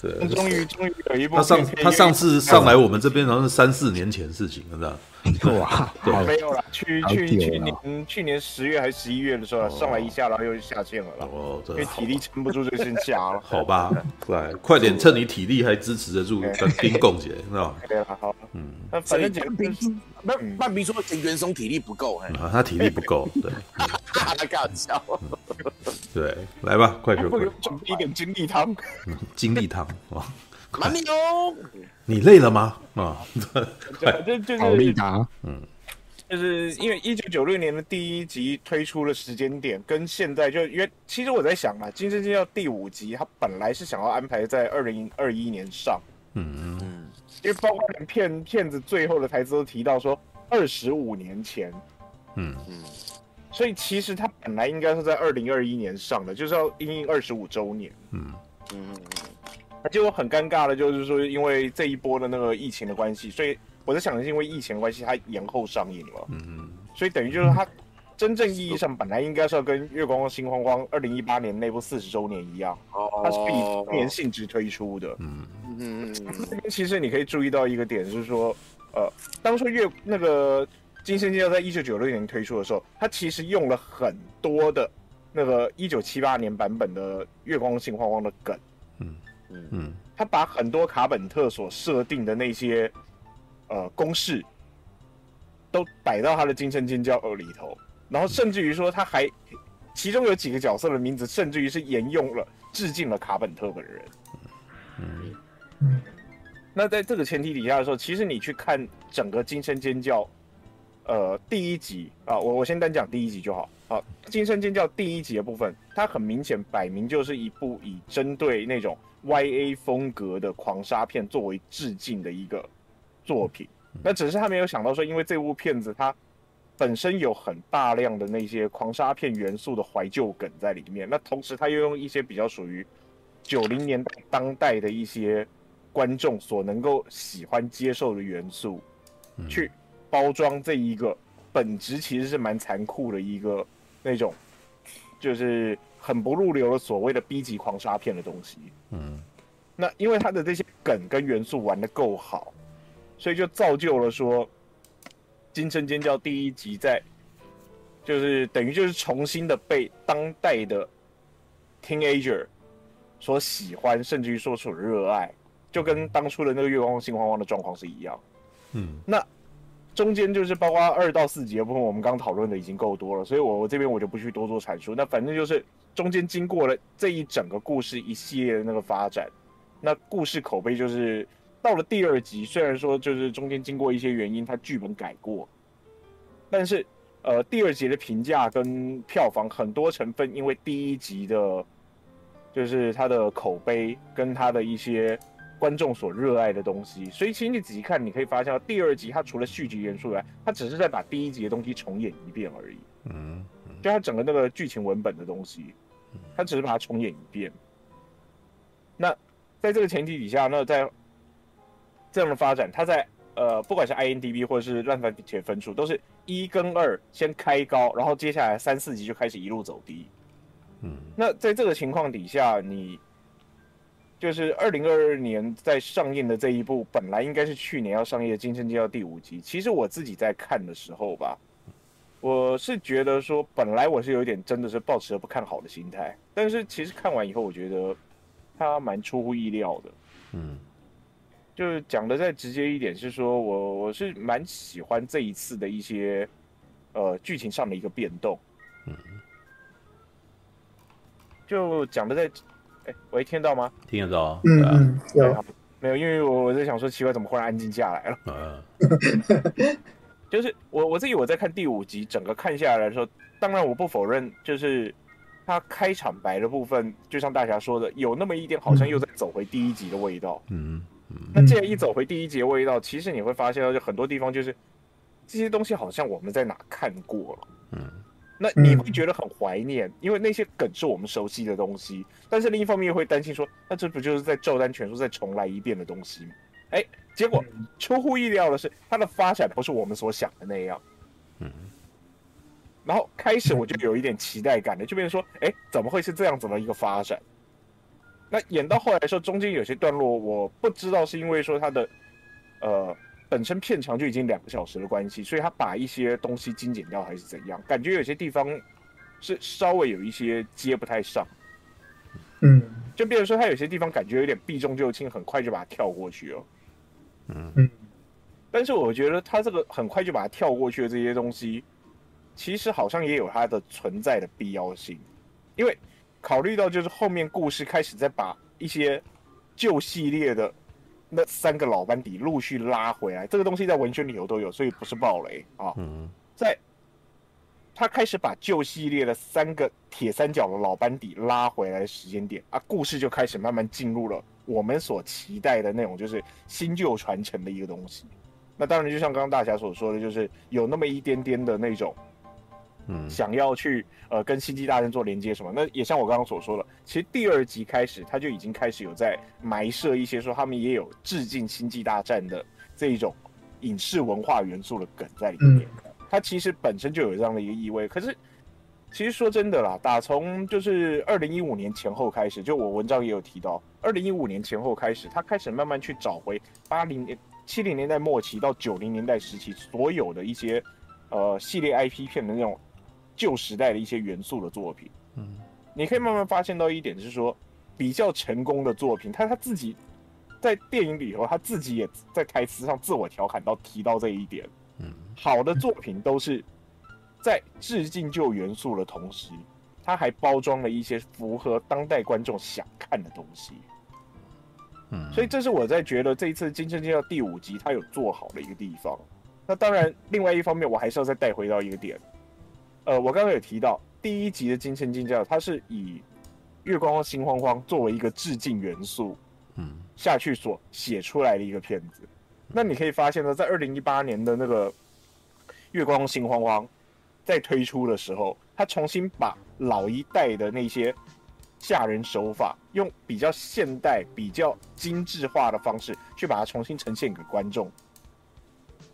对。终于，终于有一部。他上他上次上来我们这边，好像是三四年前的事情，是吧？哇，没有了。去去去年去年十月还是十一月的时候上来一下，然后又下线了啦。哦，因为体力撑不住，就先下了。好吧，来，快点，趁你体力还支持得住，跟兵共结，是吧？对好。嗯，那反正半兵，那半兵说袁松体力不够，哎，他体力不够，对。他开玩笑。对，来吧，快去。准备一点精力汤。精力汤啊！蛮力哦。你累了吗？啊，就就是好力达，嗯，就是因为一九九六年的第一集推出的时间点，跟现在就因为其实我在想嘛，《惊声尖叫》第五集，他本来是想要安排在二零二一年上，嗯。嗯，因为包括连片片子最后的台词都提到说二十五年前，嗯。嗯。所以其实他本来应该是在二零二一年上的，就是要因应二十五周年。嗯。嗯，结果很尴尬的，就是说因为这一波的那个疫情的关系，所以我在想的是因为疫情的关系，它延后上映了。嗯嗯，所以等于就是它《真正意义上本来应该是要跟《月光心慌慌》二零一八年那部四十周年一样，它是以周年性质推出的。嗯嗯嗯。这边其实你可以注意到一个点，就是说，呃，当初月那个《惊声尖叫》在一九九六年推出的时候，它其实用了很多的那个一九七八年版本的《月光心慌慌》的梗。嗯。他把很多卡本特所设定的那些呃公式。都摆到他的金声尖叫二里头，然后甚至于说他还，其中有几个角色的名字，甚至于是沿用了致敬了卡本特本人。嗯嗯。那在这个前提底下的时候，其实你去看整个金声尖叫，呃，第一集啊，我我先单讲第一集就好。好，惊声尖叫第一集的部分，它很明显摆明就是一部以针对那种 YA 风格的狂杀片作为致敬的一个作品。那只是他没有想到说，因为这部片子它本身有很大量的那些狂杀片元素的怀旧梗在里面，那同时他又用一些比较属于九零年代当代的一些观众所能够喜欢接受的元素，去包装这一个本质其实是蛮残酷的一个那种，就是很不入流的所谓的 B 级狂杀片的东西。嗯，那因为他的这些梗跟元素玩的够好。所以就造就了说，《金声尖叫》第一集在，就是等于就是重新的被当代的 teenager 所喜欢，甚至于说出热爱，就跟当初的那个《月光心慌慌》的状况是一样。嗯，那中间就是包括二到四集的部分，我们刚讨论的已经够多了，所以我我这边我就不去多做阐述。那反正就是中间经过了这一整个故事一系列的那个发展，那故事口碑就是。到了第二集，虽然说就是中间经过一些原因，它剧本改过，但是呃，第二集的评价跟票房很多成分，因为第一集的，就是它的口碑跟它的一些观众所热爱的东西，所以其实你仔细看，你可以发现第二集它除了续集元素外，它只是在把第一集的东西重演一遍而已。嗯，就它整个那个剧情文本的东西，它只是把它重演一遍。那在这个前提底下，那在这样的发展，它在呃，不管是 INDB 或者是烂番茄分数，都是一跟二先开高，然后接下来三四集就开始一路走低。嗯，那在这个情况底下，你就是二零二二年在上映的这一部，本来应该是去年要上映的《惊声尖叫》第五集。其实我自己在看的时候吧，我是觉得说，本来我是有点真的是抱持着不看好的心态，但是其实看完以后，我觉得它蛮出乎意料的。嗯。就是讲的再直接一点，是说我我是蛮喜欢这一次的一些呃剧情上的一个变动。嗯，就讲的在，哎，喂，听得到吗？听得到。嗯嗯，有没有？因为我我在想说，奇怪，怎么忽然安静下来了？嗯，就是我我自己我在看第五集，整个看下来的时候，当然我不否认，就是他开场白的部分，就像大侠说的，有那么一点好像又在走回第一集的味道。嗯。那既然一走回第一集的味道，其实你会发现到，就很多地方就是这些东西好像我们在哪看过了。嗯，那你会觉得很怀念，因为那些梗是我们熟悉的东西。但是另一方面又会担心说，那这不就是在照单全收、再重来一遍的东西吗？哎，结果出乎意料的是，它的发展不是我们所想的那样。嗯，然后开始我就有一点期待感的，就变成说，哎，怎么会是这样子的一个发展？那演到后来的时候，中间有些段落我不知道是因为说它的，呃，本身片长就已经两个小时的关系，所以他把一些东西精简掉还是怎样？感觉有些地方是稍微有一些接不太上，嗯，就比如说他有些地方感觉有点避重就轻，很快就把它跳过去了，嗯嗯，但是我觉得他这个很快就把它跳过去的这些东西，其实好像也有它的存在的必要性，因为。考虑到就是后面故事开始在把一些旧系列的那三个老班底陆续拉回来，这个东西在文宣里头都有，所以不是暴雷啊。嗯，在他开始把旧系列的三个铁三角的老班底拉回来的时间点啊，故事就开始慢慢进入了我们所期待的那种就是新旧传承的一个东西。那当然，就像刚刚大侠所说的，就是有那么一点点的那种。嗯，想要去呃跟星际大战做连接什么？那也像我刚刚所说的，其实第二集开始他就已经开始有在埋设一些说他们也有致敬星际大战的这一种影视文化元素的梗在里面。嗯、它其实本身就有这样的一个意味。可是，其实说真的啦，打从就是二零一五年前后开始，就我文章也有提到，二零一五年前后开始，他开始慢慢去找回八零年、七零年代末期到九零年代时期所有的一些呃系列 IP 片的那种旧时代的一些元素的作品。嗯，你可以慢慢发现到一点，就是说比较成功的作品，他他自己在电影里头，他自己也在台词上自我调侃到提到这一点。嗯，好的作品都是。在致敬旧元素的同时，他还包装了一些符合当代观众想看的东西。嗯，所以这是我在觉得这一次《惊声尖叫》第五集他有做好的一个地方。那当然，另外一方面我还是要再带回到一个点。呃，我刚刚有提到第一集的《金钱金教》，它是以《月光心慌慌》作为一个致敬元素，嗯，下去所写出来的一个片子。那你可以发现呢，在二零一八年的那个《月光心慌慌》。在推出的时候，他重新把老一代的那些吓人手法，用比较现代、比较精致化的方式去把它重新呈现给观众。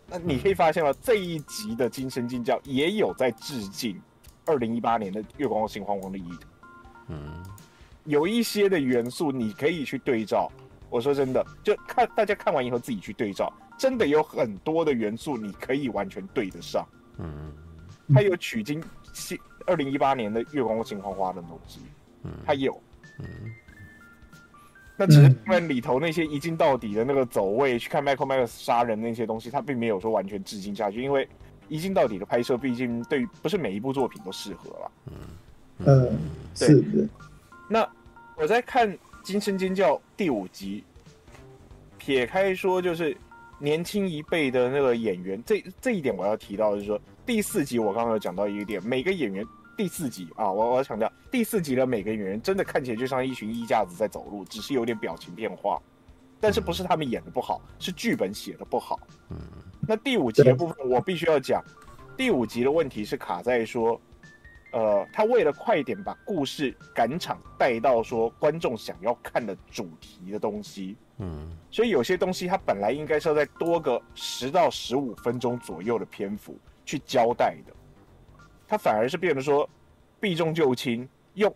那你可以发现了，这一集的《惊声尖叫》也有在致敬二零一八年的《月光心慌慌》的意图。嗯，有一些的元素你可以去对照。我说真的，就看大家看完以后自己去对照，真的有很多的元素你可以完全对得上。嗯。他有取经二零一八年的《月光心慌花》的东西，嗯，他有，嗯，那只是因为里头那些一镜到底的那个走位，去看 Michael Myers 杀人那些东西，他并没有说完全致敬下去，因为一镜到底的拍摄，毕竟对不是每一部作品都适合了，嗯对，是的。那我在看《惊声尖叫》第五集，撇开说就是年轻一辈的那个演员，这这一点我要提到的就是说。第四集我刚刚有讲到一个点，每个演员第四集啊，我我要强调第四集的每个演员真的看起来就像一群衣架子在走路，只是有点表情变化，但是不是他们演的不好，是剧本写的不好。嗯，那第五集的部分我必须要讲，第五集的问题是卡在说，呃，他为了快点把故事赶场带到说观众想要看的主题的东西，嗯，所以有些东西他本来应该是要在多个十到十五分钟左右的篇幅。去交代的，他反而是变得说避重就轻，用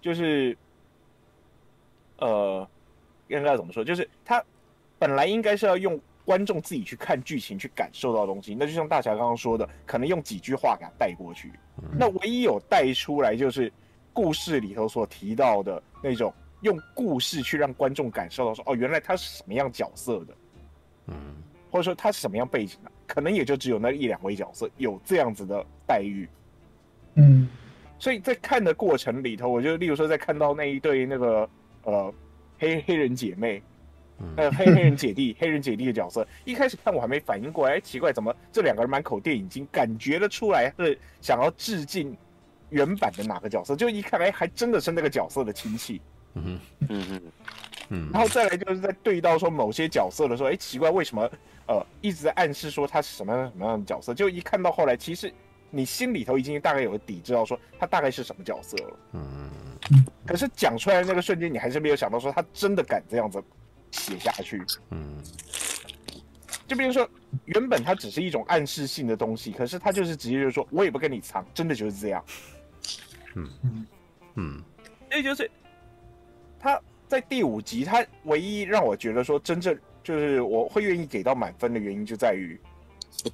就是呃，应该怎么说？就是他本来应该是要用观众自己去看剧情去感受到东西，那就像大侠刚刚说的，可能用几句话给他带过去。那唯一有带出来，就是故事里头所提到的那种用故事去让观众感受到说，哦，原来他是什么样角色的，嗯，或者说他是什么样背景的。可能也就只有那一两位角色有这样子的待遇，嗯，所以在看的过程里头，我就例如说在看到那一对那个呃黑黑人姐妹，呃黑黑人姐弟黑人姐弟的角色，一开始看我还没反应过来，奇怪怎么这两个人满口电影经，感觉得出来是想要致敬原版的哪个角色，就一看哎还真的是那个角色的亲戚，嗯嗯嗯嗯，然后再来就是在对到说某些角色的时候，哎，奇怪为什么？呃，一直在暗示说他是什么样什么样的角色，就一看到后来，其实你心里头已经大概有个底，知道说他大概是什么角色了。嗯，可是讲出来的那个瞬间，你还是没有想到说他真的敢这样子写下去。嗯，就比如说，原本他只是一种暗示性的东西，可是他就是直接就是说我也不跟你藏，真的就是这样。嗯嗯嗯，所以就是他在第五集，他唯一让我觉得说真正。就是我会愿意给到满分的原因就在于，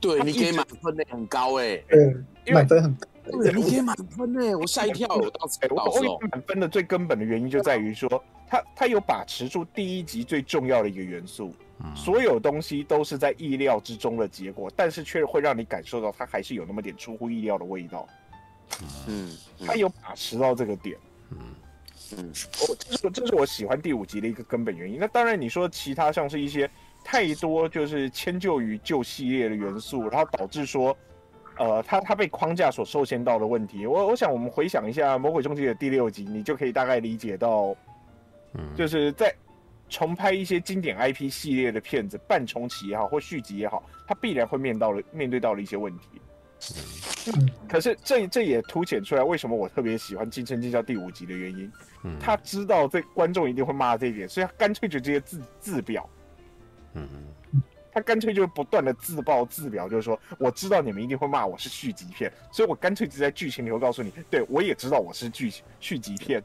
对，你给满分的很高哎，嗯，满分很高，你给满分哎，我吓一跳，我当时我我给满分的最根本的原因就在于说，他他有把持住第一集最重要的一个元素，所有东西都是在意料之中的结果，但是却会让你感受到它还是有那么点出乎意料的味道，嗯，他有把持到这个点，嗯。嗯，我这是这是我喜欢第五集的一个根本原因。那当然，你说其他像是一些太多就是迁就于旧系列的元素，然后导致说，呃，他他被框架所受限到的问题。我我想我们回想一下《魔鬼终结者》第六集，你就可以大概理解到，嗯，就是在重拍一些经典 IP 系列的片子，半重启也好或续集也好，它必然会面到了面对到了一些问题。嗯，可是这这也凸显出来为什么我特别喜欢《惊声尖叫》第五集的原因。他知道这观众一定会骂这一点，所以他干脆就直接自自表。嗯他干脆就不断的自爆自表，就是说我知道你们一定会骂我是续集片，所以我干脆就在剧情里头告诉你，对我也知道我是剧续集片。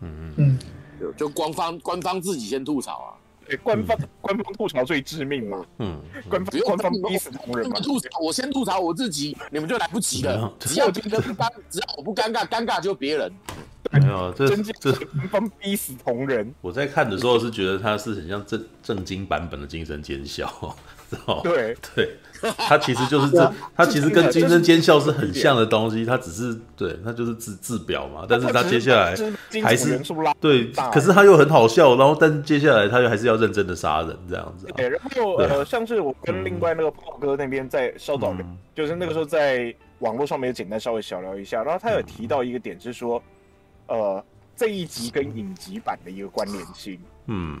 嗯嗯，就官方官方自己先吐槽啊。对，官方、嗯、官方吐槽最致命嘛。嗯，官方官方逼死同仁嘛。吐槽，我先吐槽我自己，你们就来不及了。只要今天不尴，只要我不尴尬，尴尬就别人。没有，这这官方逼死同仁。我在看的时候是觉得他是很像正正经版本的精神尖笑，知道对对，他其实就是这，他其实跟金针尖笑是很像的东西，他只是对，他就是自自表嘛，但是他接下来还是对，可是他又很好笑，然后但接下来他又还是要认真的杀人这样子。对，然后呃，像是我跟另外那个炮哥那边在稍早，就是那个时候在网络上面有简单稍微小聊一下，然后他有提到一个点，是说。呃，这一集跟影集版的一个关联性，嗯，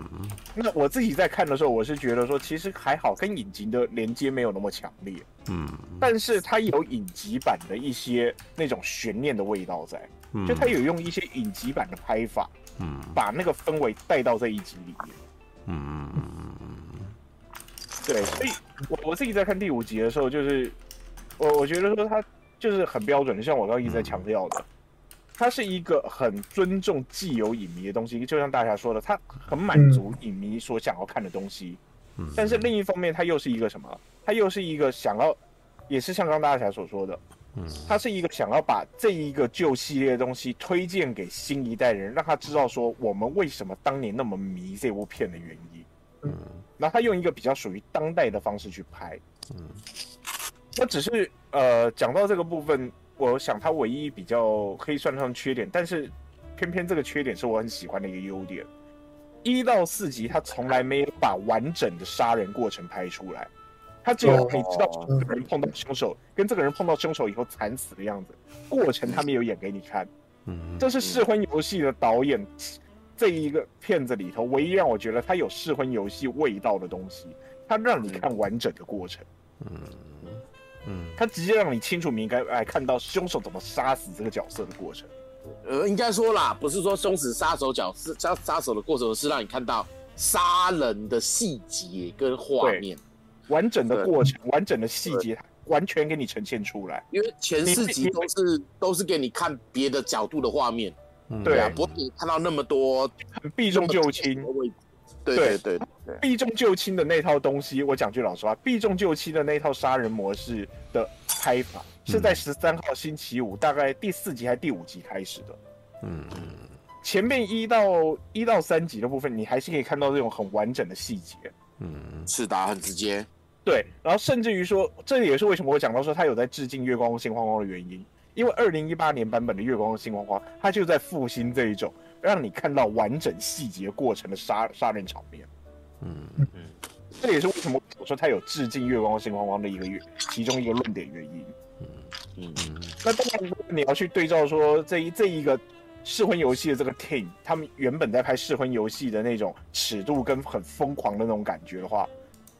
那我自己在看的时候，我是觉得说，其实还好，跟影集的连接没有那么强烈，嗯，但是它有影集版的一些那种悬念的味道在，嗯，就它有用一些影集版的拍法，嗯，把那个氛围带到这一集里面，嗯，对，所以我我自己在看第五集的时候，就是我我觉得说它就是很标准的，像我刚刚一直在强调的。它是一个很尊重既有影迷的东西，就像大侠说的，它很满足影迷所想要看的东西。嗯，但是另一方面，它又是一个什么？它又是一个想要，也是像刚刚大侠所说的，嗯，它是一个想要把这一个旧系列的东西推荐给新一代人，让他知道说我们为什么当年那么迷这部片的原因。嗯，然后他用一个比较属于当代的方式去拍。嗯，那只是呃，讲到这个部分。我想他唯一比较可以算得上缺点，但是偏偏这个缺点是我很喜欢的一个优点。一到四集他从来没有把完整的杀人过程拍出来，他只有你知道这个人碰到凶手，跟这个人碰到凶手以后惨死的样子，过程他没有演给你看。嗯，这是试婚游戏的导演这一个片子里头唯一让我觉得他有试婚游戏味道的东西，他让你看完整的过程。嗯。嗯，他直接让你清楚明白哎看到凶手怎么杀死这个角色的过程。呃，应该说啦，不是说凶死杀手角是杀杀手的过程，是让你看到杀人的细节跟画面，完整的过程，完整的细节，完全给你呈现出来。因为前四集都是都是给你看别的角度的画面，对啊，不会看到那么多很避重就轻。对对对，避重就轻的那套东西，我讲句老实话，避重就轻的那套杀人模式的拍法，是在十三号星期五大概第四集还是第五集开始的。嗯嗯，前面一到一到三集的部分，你还是可以看到这种很完整的细节。嗯，是的，很直接。对，然后甚至于说，这也是为什么我讲到说他有在致敬《月光心慌慌》的原因，因为二零一八年版本的《月光心慌慌》，他就在复兴这一种。让你看到完整细节过程的杀杀人场面，嗯嗯，这也是为什么我说他有致敬《月光心慌慌》的一个月其中一个论点原因，嗯嗯嗯。那当然，你要去对照说这一这一个试婚游戏的这个 team，他们原本在拍试婚游戏的那种尺度跟很疯狂的那种感觉的话，《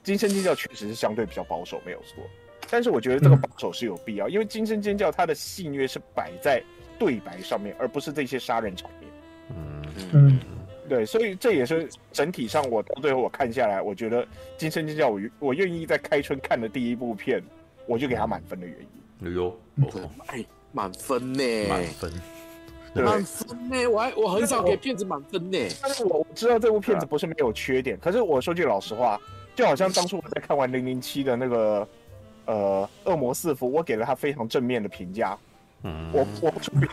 惊声尖叫》确实是相对比较保守，没有错。但是我觉得这个保守是有必要，因为《惊声尖叫》它的戏虐是摆在对白上面，而不是这些杀人场面。嗯嗯，对，所以这也是整体上我到最后我看下来，我觉得《惊声尖叫》我我愿意在开春看的第一部片，我就给他满分的原因。哎呦，哦，哎，满分呢？满分，满分呢？我还我很少给片子满分呢。但是我我知道这部片子不是没有缺点，可是我说句老实话，就好像当初我在看完《零零七》的那个呃《恶魔四伏》，我给了他非常正面的评价。嗯，我我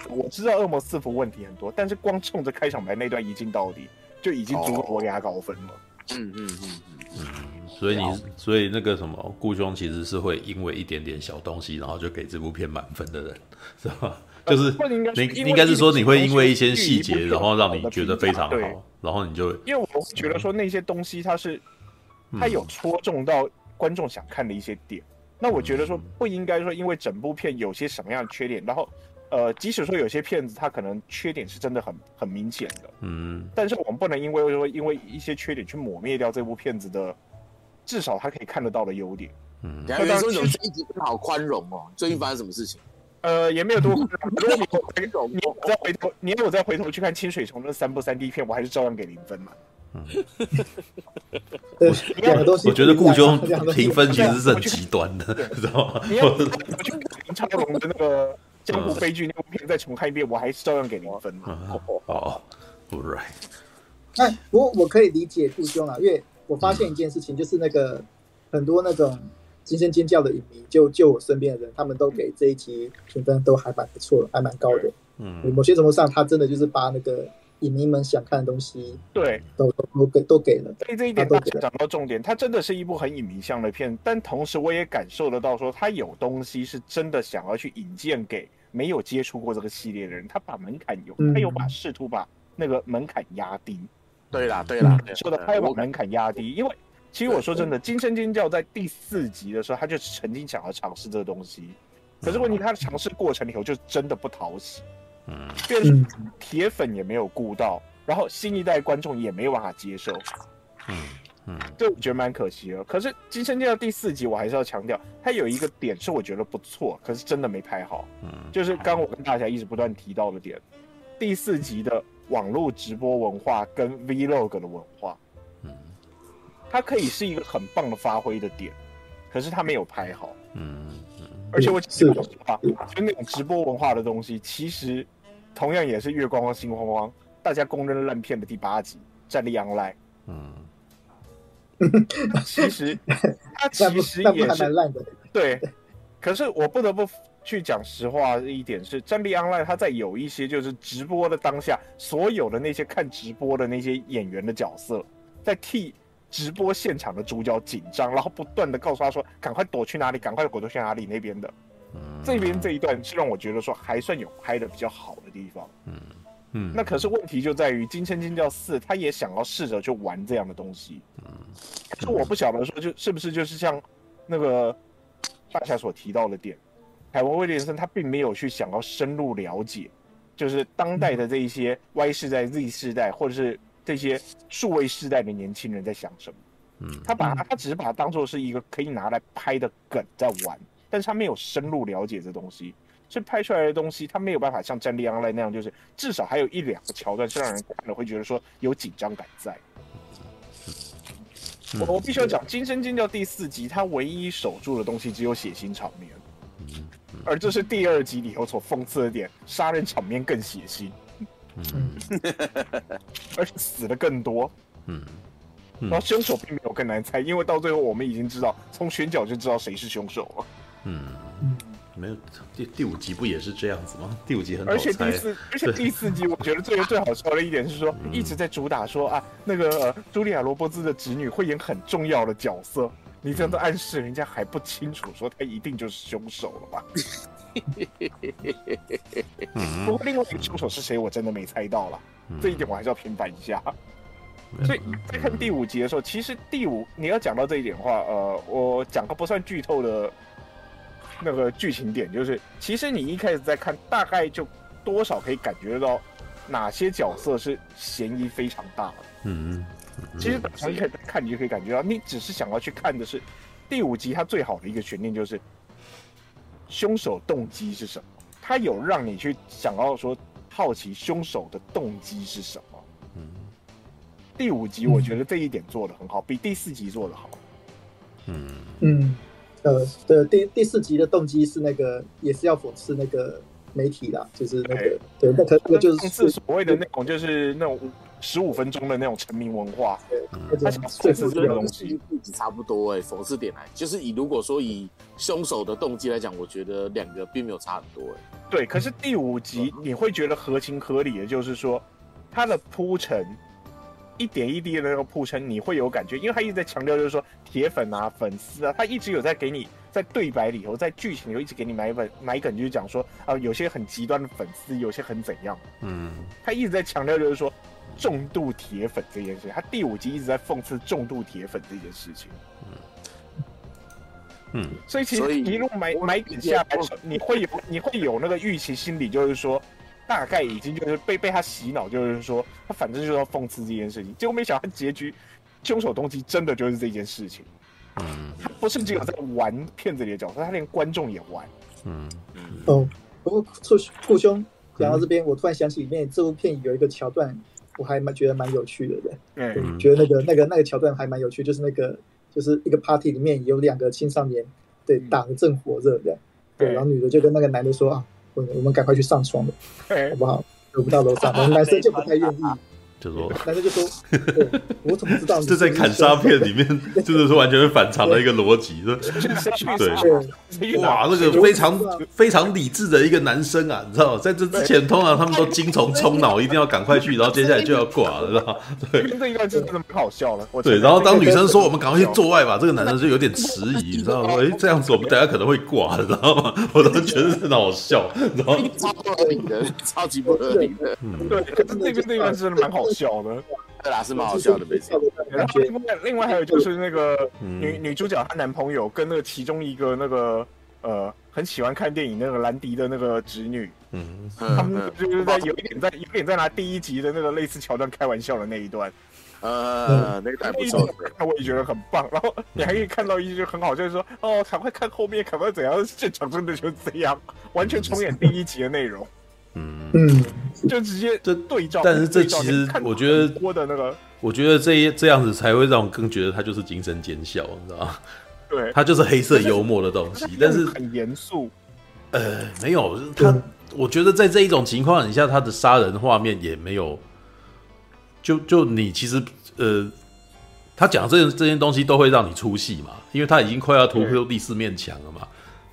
我知道恶魔四伏问题很多，但是光冲着开场白那段一镜到底，就已经足够我给他高分了。嗯嗯嗯嗯，所以你所以那个什么顾兄其实是会因为一点点小东西，然后就给这部片满分的人，是吧？就是你应该是说你会因为一些细节，然后让你觉得非常好，然后你就因为我觉得说那些东西它是它有戳中到观众想看的一些点。那我觉得说不应该说，因为整部片有些什么样的缺点，然后，呃，即使说有些片子它可能缺点是真的很很明显的，嗯，但是我们不能因为说因为一些缺点去抹灭掉这部片子的至少它可以看得到的优点。嗯，然后有人说这一集好宽容哦，最近发生什么事情？呃，也没有多宽容。如果你 你再回头，你要我再回头去看清水虫那三部三 D 片，我还是照样给零分嘛。对，两个东西我觉得顾兄评分其实是很极端的，知道吗？你要我去看超龙的那个江湖悲剧那部片再重看一遍，我还是照样给零分。哦，right。那不过我可以理解顾兄啊，因为我发现一件事情，就是那个很多那种惊声尖叫的影迷，就就我身边的人，他们都给这一集评分都还蛮不错，还蛮高的。嗯，某些程度上，他真的就是把那个。影迷们想看的东西，对，都都给都给了。所以这一点大家讲到重点，它真的是一部很影迷向的片，但同时我也感受得到，说他有东西是真的想要去引荐给没有接触过这个系列的人，他把门槛有，他有把试图把那个门槛压低。对啦，对啦，说的他有把门槛压低，因为其实我说真的，《惊声尖叫》在第四集的时候，他就曾经想要尝试这个东西，可是问题他的尝试过程里头就真的不讨喜。嗯，变成铁粉也没有顾到，然后新一代观众也没有办法接受，嗯嗯，这我觉得蛮可惜的。可是《惊声尖叫》第四集，我还是要强调，它有一个点是我觉得不错，可是真的没拍好，嗯，就是刚刚我跟大家一直不断提到的点，第四集的网络直播文化跟 Vlog 的文化，嗯，它可以是一个很棒的发挥的点，可是它没有拍好，嗯嗯，而且我讲实话，就那种直播文化的东西，其实。同样也是月光光心慌慌，大家公认烂片的第八集《战力 online》。嗯，其实它其实也是 烂的。对，可是我不得不去讲实话一点是，《战力 online》它在有一些就是直播的当下，所有的那些看直播的那些演员的角色，在替直播现场的主角紧张，然后不断的告诉他说：“赶快躲去哪里，赶快躲去哪里那边的。”这边这一段是让我觉得说还算有拍的比较好的地方，嗯嗯，那可是问题就在于《惊声尖叫四》，他也想要试着去玩这样的东西，嗯，可是我不晓得说就是不是就是像那个大侠所提到的点，凯文威廉森他并没有去想要深入了解，就是当代的这一些 Y 世代、Z 世代或者是这些数位世代的年轻人在想什么，嗯，他把他他只是把它当做是一个可以拿来拍的梗在玩。但是他没有深入了解这东西，所以拍出来的东西他没有办法像《战力 online》那样，就是至少还有一两个桥段是让人看了会觉得说有紧张感在。我我必须要讲《惊声尖叫》第四集，它唯一守住的东西只有血腥场面，而这是第二集里头所讽刺的点，杀人场面更血腥，而且死的更多。嗯。然后凶手并没有更难猜，因为到最后我们已经知道，从选角就知道谁是凶手了。嗯，没有第第五集不也是这样子吗？第五集很好。而且第四，而且第四集我觉得最最好笑的一点是说，一直在主打说啊，那个茱莉亚罗伯兹的侄女会演很重要的角色，你这样子暗示人家还不清楚，说他一定就是凶手了吧？不过另外一个凶手是谁，我真的没猜到了，这一点我还是要平反一下。所以在看第五集的时候，其实第五你要讲到这一点的话，呃，我讲个不算剧透的。那个剧情点就是，其实你一开始在看，大概就多少可以感觉到哪些角色是嫌疑非常大的。嗯，其实从一开始看你就可以感觉到，你只是想要去看的是第五集它最好的一个悬念就是凶手动机是什么，它有让你去想要说好奇凶手的动机是什么。嗯，第五集我觉得这一点做的很好，比第四集做的好。嗯嗯。呃，对，第第四集的动机是那个，也是要讽刺那个媒体啦，就是那个，欸、对，那个那个就是是所谓的那种，就是那种十五分钟的那种成名文化。对，他想讽刺这个东西，差不多哎、欸，讽刺点来，就是以如果说以凶手的动机来讲，我觉得两个并没有差很多哎、欸。对，可是第五集你会觉得合情合理的，就是说他的铺陈。一点一滴的那个铺陈，你会有感觉，因为他一直在强调，就是说铁粉啊、粉丝啊，他一直有在给你在对白里头，在剧情里头一直给你埋粉埋梗，就是讲说啊、呃，有些很极端的粉丝，有些很怎样。嗯，他一直在强调，就是说重度铁粉这件事。他第五集一直在讽刺重度铁粉这件事情。嗯，嗯，所以其实一路买买梗下来，你会有你会有那个预期心理，就是说。大概已经就是被被他洗脑，就是说他反正就是要讽刺这件事情。结果没想到结局，凶手动机真的就是这件事情。嗯，他不是只有在玩片子里的角色，他连观众也玩。嗯嗯。哦，不过顾顾兄讲到这边，我突然想起里面这部片有一个桥段，我还蛮觉得蛮有趣的，对，对嗯，觉得那个那个那个桥段还蛮有趣，就是那个就是一个 party 里面有两个青少年，对，打得正火热的，对，然后女的就跟那个男的说啊，我我们赶快去上床了，好不好？我不到楼上，我们男生就不太愿意。就说，男生就说：“对，我怎么知道？” 这在砍杀片里面，真的是完全是反常的一个逻辑。对，哇，那个非常非常理智的一个男生啊，你知道，在这之前，通常他们都精虫充脑，一定要赶快去，然后接下来就要挂了，知道？对，这一段真的蛮好笑了。对，然后当女生说我们赶快去做爱吧，这个男生就有点迟疑，你知道吗？哎，这样子我们等下可能会挂，你知道吗？我都觉得很好笑，然后超不合理的，超级不合理的。对，可是那边那段真的蛮好笑的。对啦，是蛮好笑的，没错。然后另外另外还有就是那个女女主角她男朋友跟那个其中一个那个呃很喜欢看电影那个兰迪的那个侄女，嗯，他们就是在有一点在有点在拿第一集的那个类似桥段开玩笑的那一段，呃，那个还不错，那我也觉得很棒。然后你还可以看到一些很好，就是说哦，赶快看后面，赶快怎样，现场真的就是这样，完全重演第一集的内容。嗯。嗯，就直接这对照，但是这其实我觉得我的那个，我觉得这这样子才会让我更觉得他就是精神奸笑，你知道吗？对，他就是黑色幽默的东西，但是很严肃。呃，没有他，我觉得在这一种情况底下，他的杀人画面也没有，就就你其实呃，他讲这这些东西都会让你出戏嘛，因为他已经快要突破第四面墙了嘛，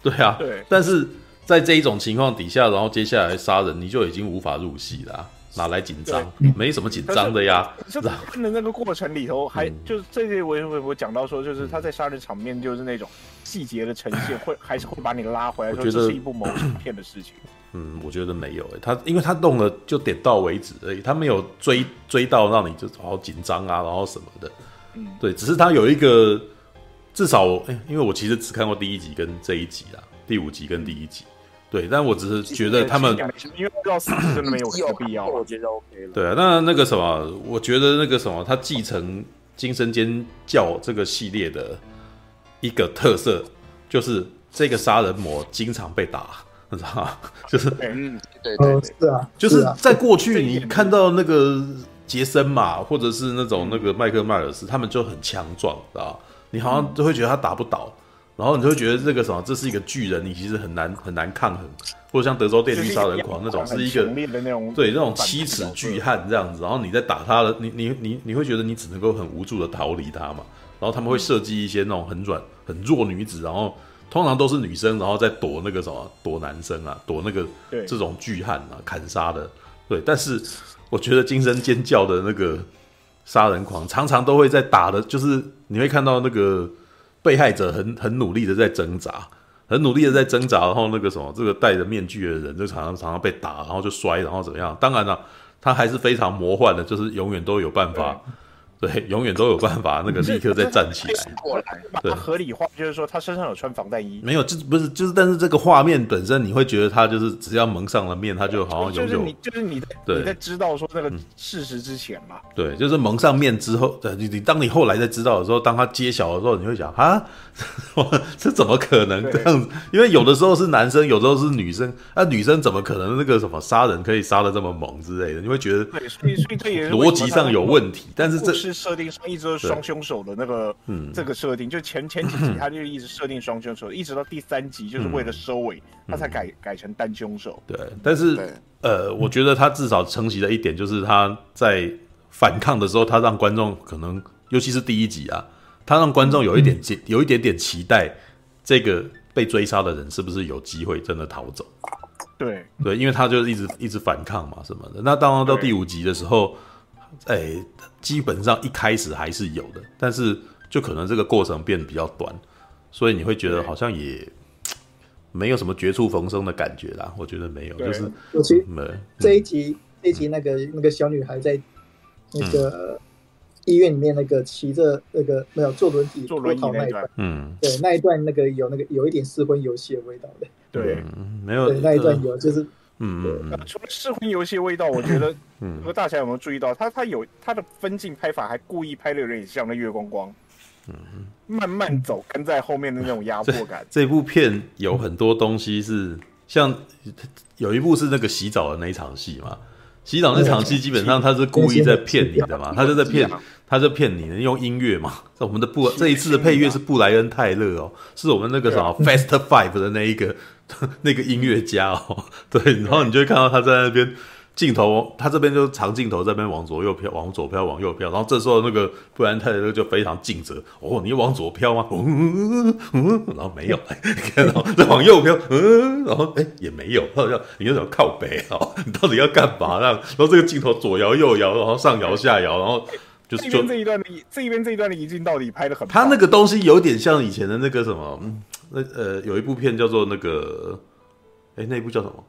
对啊，对，但是。在这一种情况底下，然后接下来杀人，你就已经无法入戏了，啊，哪来紧张？没什么紧张的呀。就看的那个过程里头，还就是这些，我我我讲到说，就是他在杀人场面，就是那种细节的呈现，会还是会把你拉回来，说这是一部谋杀片的事情。嗯，我觉得没有诶，他因为他动了就点到为止而已，他没有追追到让你就好紧张啊，然后什么的。嗯，对，只是他有一个至少，诶，因为我其实只看过第一集跟这一集啦，第五集跟第一集。对，但我只是觉得他们因为不知道是不是真的没有 必要，我觉得 OK 了。对啊，那那个什么，我觉得那个什么，他继承《惊声尖叫》这个系列的一个特色，就是这个杀人魔经常被打，你知道吗？就是嗯，对对对，是啊，就是在过去你看到那个杰森嘛，或者是那种那个麦克迈尔斯，他们就很强壮，知道你好像就会觉得他打不倒。然后你就会觉得这个什么，这是一个巨人，你其实很难很难抗衡，或者像德州电锯杀人狂那种，是一个对那种七尺巨汉这样子。然后你在打他的，你你你你会觉得你只能够很无助的逃离他嘛。然后他们会设计一些那种很软很弱女子，然后通常都是女生，然后在躲那个什么躲男生啊，躲那个这种巨汉啊砍杀的。对，但是我觉得惊声尖叫的那个杀人狂常常都会在打的，就是你会看到那个。被害者很很努力的在挣扎，很努力的在挣扎，然后那个什么，这个戴着面具的人就常常常常被打，然后就摔，然后怎么样？当然了，他还是非常魔幻的，就是永远都有办法。对，永远都有办法，那个立刻再站起来。对，合理化就是说他身上有穿防弹衣。没有，就不是，就是，但是这个画面本身，你会觉得他就是只要蒙上了面，他就好像有。就是你，就是你在你在知道说那个事实之前嘛。对，就是蒙上面之后，你你当你后来再知道的时候，当他揭晓的时候，你会想啊，这怎么可能这样子？因为有的时候是男生，有时候是女生，那女生怎么可能那个什么杀人可以杀的这么猛之类的？你会觉得对，所以所以这也逻辑上有问题。但是这是设定上一直都是双凶手的那个，嗯，这个设定就前前几集 他就一直设定双凶手，一直到第三集就是为了收尾，他才改改成单凶手。对，但是呃，我觉得他至少承袭的一点，就是他在反抗的时候，他让观众可能，尤其是第一集啊，他让观众有一点有一点点期待，这个被追杀的人是不是有机会真的逃走？对对，因为他就一直一直反抗嘛，什么的。那当然到第五集的时候。哎、欸，基本上一开始还是有的，但是就可能这个过程变得比较短，所以你会觉得好像也没有什么绝处逢生的感觉啦。我觉得没有，就是尤其这一集，这一集那个那个小女孩在那个医院里面，那个骑着那个没有坐轮椅坐轮椅那一段，嗯，对，那一段那个有那个有一点试婚游戏的味道的，对，嗯、没有那一段有就是。嗯，除了试婚游戏味道，我觉得，嗯，和大家有没有注意到，他他有他的分镜拍法，还故意拍的有点像那月光光，嗯，慢慢走，跟在后面的那种压迫感。这 部片有很多东西是像有一部是那个洗澡的那一场戏嘛，洗澡那场戏基本上他是故意在骗你的嘛，他就在骗，他在骗你，用音乐嘛。我们的布这一次的配乐是布莱恩泰勒哦，是我们那个什么 Fast Five 的那一个 那个音乐家哦，对，然后你就会看到他在那边。镜头，他这边就长镜头，这边往左右飘，往左飘，往右飘。然后这时候那个布莱恩泰勒就非常尽责。哦，你往左飘吗？嗯嗯，然后没有，看到再往右飘，嗯，然后哎也没有。他说你要怎么靠北哦？你到底要干嘛？然后这个镜头左摇右摇，然后上摇下摇，然后就是就这一段的这一边这一段的移镜到底拍的很。他那个东西有点像以前的那个什么，那呃有一部片叫做那个，哎那一部叫什么？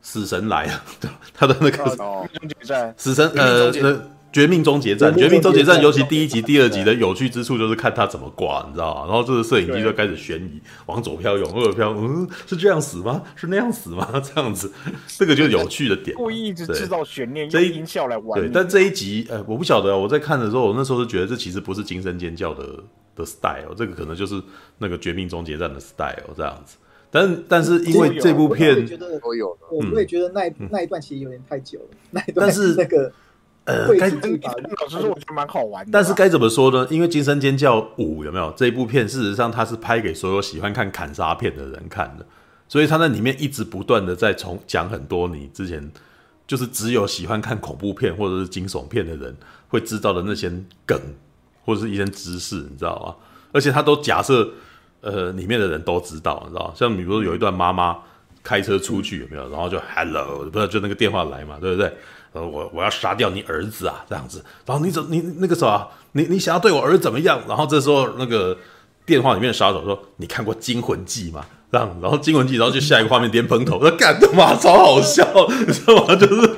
死神来了，他的那个死神呃，那绝命终结战，绝命终结战，尤其第一集、第二集的有趣之处就是看他怎么挂，你知道吗？然后这个摄影机就开始悬疑，往左飘，往右飘，嗯，是这样死吗？是那样死吗？这样子，这个就是有趣的点，故意一直制造悬念，用音效来玩。对，但这一集，呃，我不晓得，我在看的时候，我那时候是觉得这其实不是惊声尖叫的的 style，这个可能就是那个绝命终结战的 style 这样子。但但是因为这部片，我有，我也觉得那那一段其实有点太久了。那一段是那个呃，该老实说，我觉得蛮好玩的。但是该怎么说呢？因为《惊声尖叫五》有没有这一部片？事实上，它是拍给所有喜欢看砍杀片的人看的，所以他在里面一直不断的在重讲很多你之前就是只有喜欢看恐怖片或者是惊悚片的人会知道的那些梗或者是一些知识，你知道吗？而且他都假设。呃，里面的人都知道，你知道，像比如说有一段妈妈开车出去有没有？然后就 hello，不是就那个电话来嘛，对不对？我我要杀掉你儿子啊，这样子。然后你怎你那个什么，你你想要对我儿子怎么样？然后这时候那个电话里面的杀手说：“你看过《惊魂记》吗？”这样，然后《惊魂记》，然后就下一个画面，莲蓬头，那干他妈超好笑，你知道吗？就是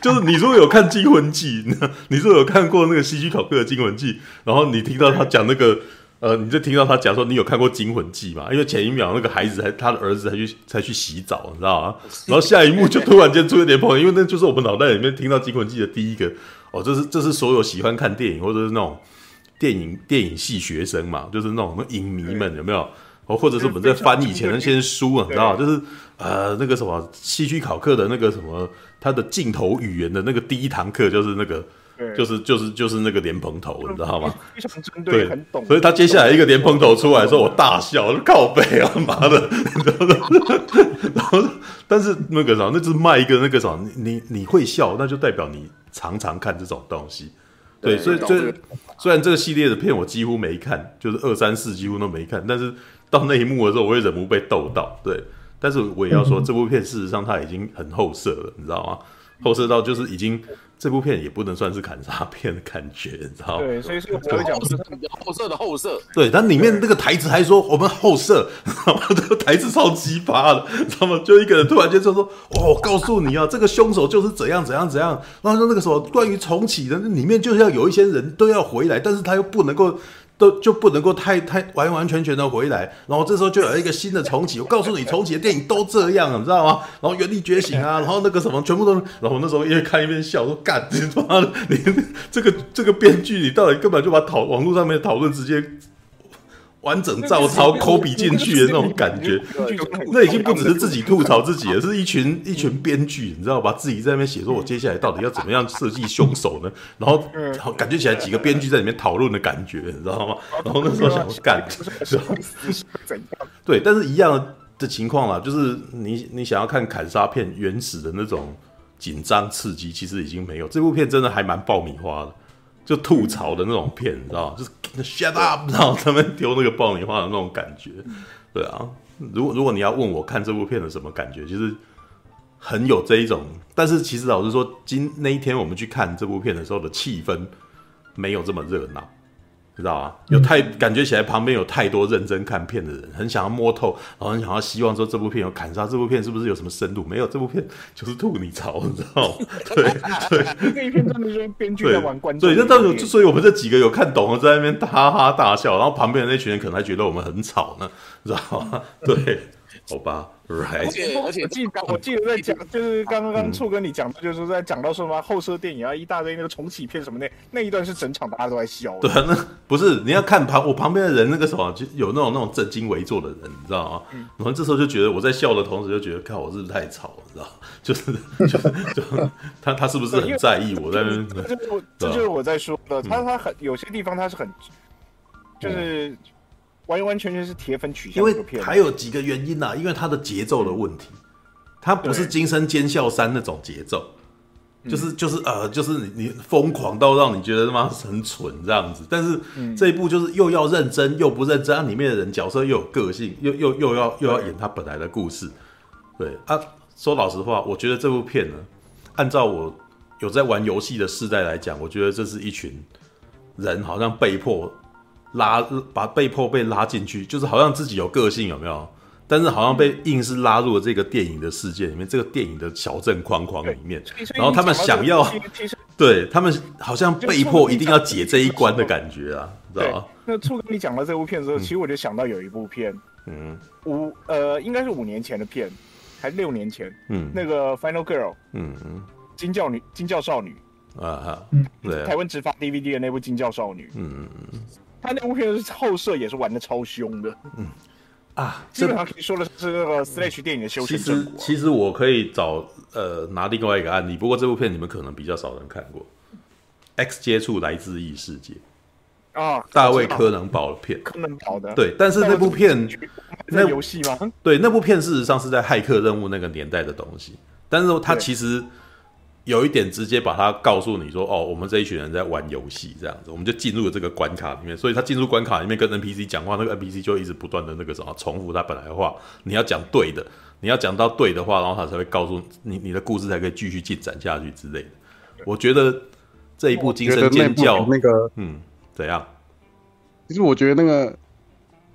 就是你如果有看《惊魂记》，你如果有看过那个希区考克的《惊魂记》，然后你听到他讲那个。呃，你就听到他讲说，你有看过《惊魂记》吗？因为前一秒那个孩子还他的儿子才去才去洗澡，你知道吗？然后下一幕就突然间出现点朋友，因为那就是我们脑袋里面听到《惊魂记》的第一个哦，这是这是所有喜欢看电影或者是那种电影电影系学生嘛，就是那种影迷们有没有？哦，或者是我们在翻以前的那些书啊，你知道吗？就是呃那个什么戏剧考课的那个什么他的镜头语言的那个第一堂课就是那个。就是就是就是那个莲蓬头，你知道吗？非常针对，很懂。所以他接下来一个莲蓬头出来的时候，我大笑，靠背啊妈的！然后，但是那个啥，那就是卖一个那个啥，你你你会笑，那就代表你常常看这种东西。对，所以所以虽然这个系列的片我几乎没看，就是二三四几乎都没看，但是到那一幕的时候，我也忍不住被逗到。对，但是我也要说，这部片事实上它已经很后设了，你知道吗？后设到就是已经。这部片也不能算是砍杀片的感觉，你知道吗？对，所以说我会讲是后设的后设。对，但里面那个台词还说我们后设，知道吗？这个台词超奇葩的，知道吗？就一个人突然间就说：“哇，我告诉你啊，这个凶手就是怎样怎样怎样。”然后说那个什么关于重启的，里面就是要有一些人都要回来，但是他又不能够。都就不能够太太完完全全的回来，然后这时候就有一个新的重启。我告诉你，重启的电影都这样，你知道吗？然后原力觉醒啊，然后那个什么，全部都。然后那时候一边看一边笑，说：“干，你妈的，你这个这个编剧，你到底根本就把讨网络上面的讨论直接。”完整照抄、抠笔进去的那种感觉，那已经不只是自己吐槽自己了，是一群一群编剧，你知道吧？自己在那边写说，我接下来到底要怎么样设计凶手呢？然后，然后感觉起来几个编剧在里面讨论的感觉，你知道吗？然后那时候想干，对，但是一样的情况啦，就是你你想要看砍杀片原始的那种紧张刺激，其实已经没有。这部片真的还蛮爆米花的。就吐槽的那种片，你知道吗？就是 shut up，然后他们丢那个爆米花的那种感觉，对啊。如果如果你要问我看这部片的什么感觉，其实很有这一种。但是其实老实说，今那一天我们去看这部片的时候的气氛没有这么热闹。知道啊，有太感觉起来旁边有太多认真看片的人，很想要摸透，然后很想要希望说这部片有砍杀，这部片是不是有什么深度？没有，这部片就是吐你槽，你知道吗？对对，这一片真的是编剧在玩观众。对，那到底所以我们这几个有看懂的，在那边哈哈大笑，然后旁边的那群人可能还觉得我们很吵呢，知道吗？对好吧而且而且，我记得我记得在讲，就是刚刚处跟你讲的，就是在讲到说什么后设电影啊，一大堆那个重启片什么那，那一段是整场大家都在笑。对啊，那不是你要看旁我旁边的人那个什么，就有那种那种正襟危坐的人，你知道吗？然后这时候就觉得我在笑的同时，就觉得看我是不是太吵，你知道？就是就是就他他是不是很在意我在那边？这就是这就是我在说的，他他很有些地方他是很就是。完完全全是铁粉取向，因为还有几个原因呐、啊，因为它的节奏的问题，它不是《惊声尖笑三》那种节奏，就是就是呃，就是你你疯狂到让你觉得他妈很蠢这样子，但是这一部就是又要认真又不认真，啊，里面的人角色又有个性，又又又要又要演他本来的故事，对啊，说老实话，我觉得这部片呢，按照我有在玩游戏的世代来讲，我觉得这是一群人好像被迫。拉把被迫被拉进去，就是好像自己有个性有没有？但是好像被硬是拉入了这个电影的世界里面，这个电影的小镇框框里面。然后他们想要，对他们好像被迫一定要解这一关的感觉啊，知道吗？那初哥你讲到这部片之后，其实我就想到有一部片，嗯，五呃应该是五年前的片，还六年前，嗯，那个 Final Girl，嗯嗯，惊叫女惊叫少女啊哈，嗯，对，台湾直发 DVD 的那部惊叫少女，嗯嗯嗯。他那部片是后设也是玩的超凶的，嗯。啊，基本上可以说的是那个 Slash 电影的修成正果。其实其实我可以找呃拿另外一个案例，不过这部片你们可能比较少人看过，《X 接触来自异世界》啊，大卫柯能堡的片，柯能堡的。对，但是那部片那游戏吗？对，那部片事实上是在骇客任务那个年代的东西，但是它其实。有一点直接把它告诉你说，哦，我们这一群人在玩游戏这样子，我们就进入了这个关卡里面。所以他进入关卡里面跟 NPC 讲话，那个 NPC 就一直不断的那个什么重复他本来的话。你要讲对的，你要讲到对的话，然后他才会告诉你，你的故事才可以继续进展下去之类的。我觉得这一部惊声尖叫那，那个嗯怎样？其实我觉得那个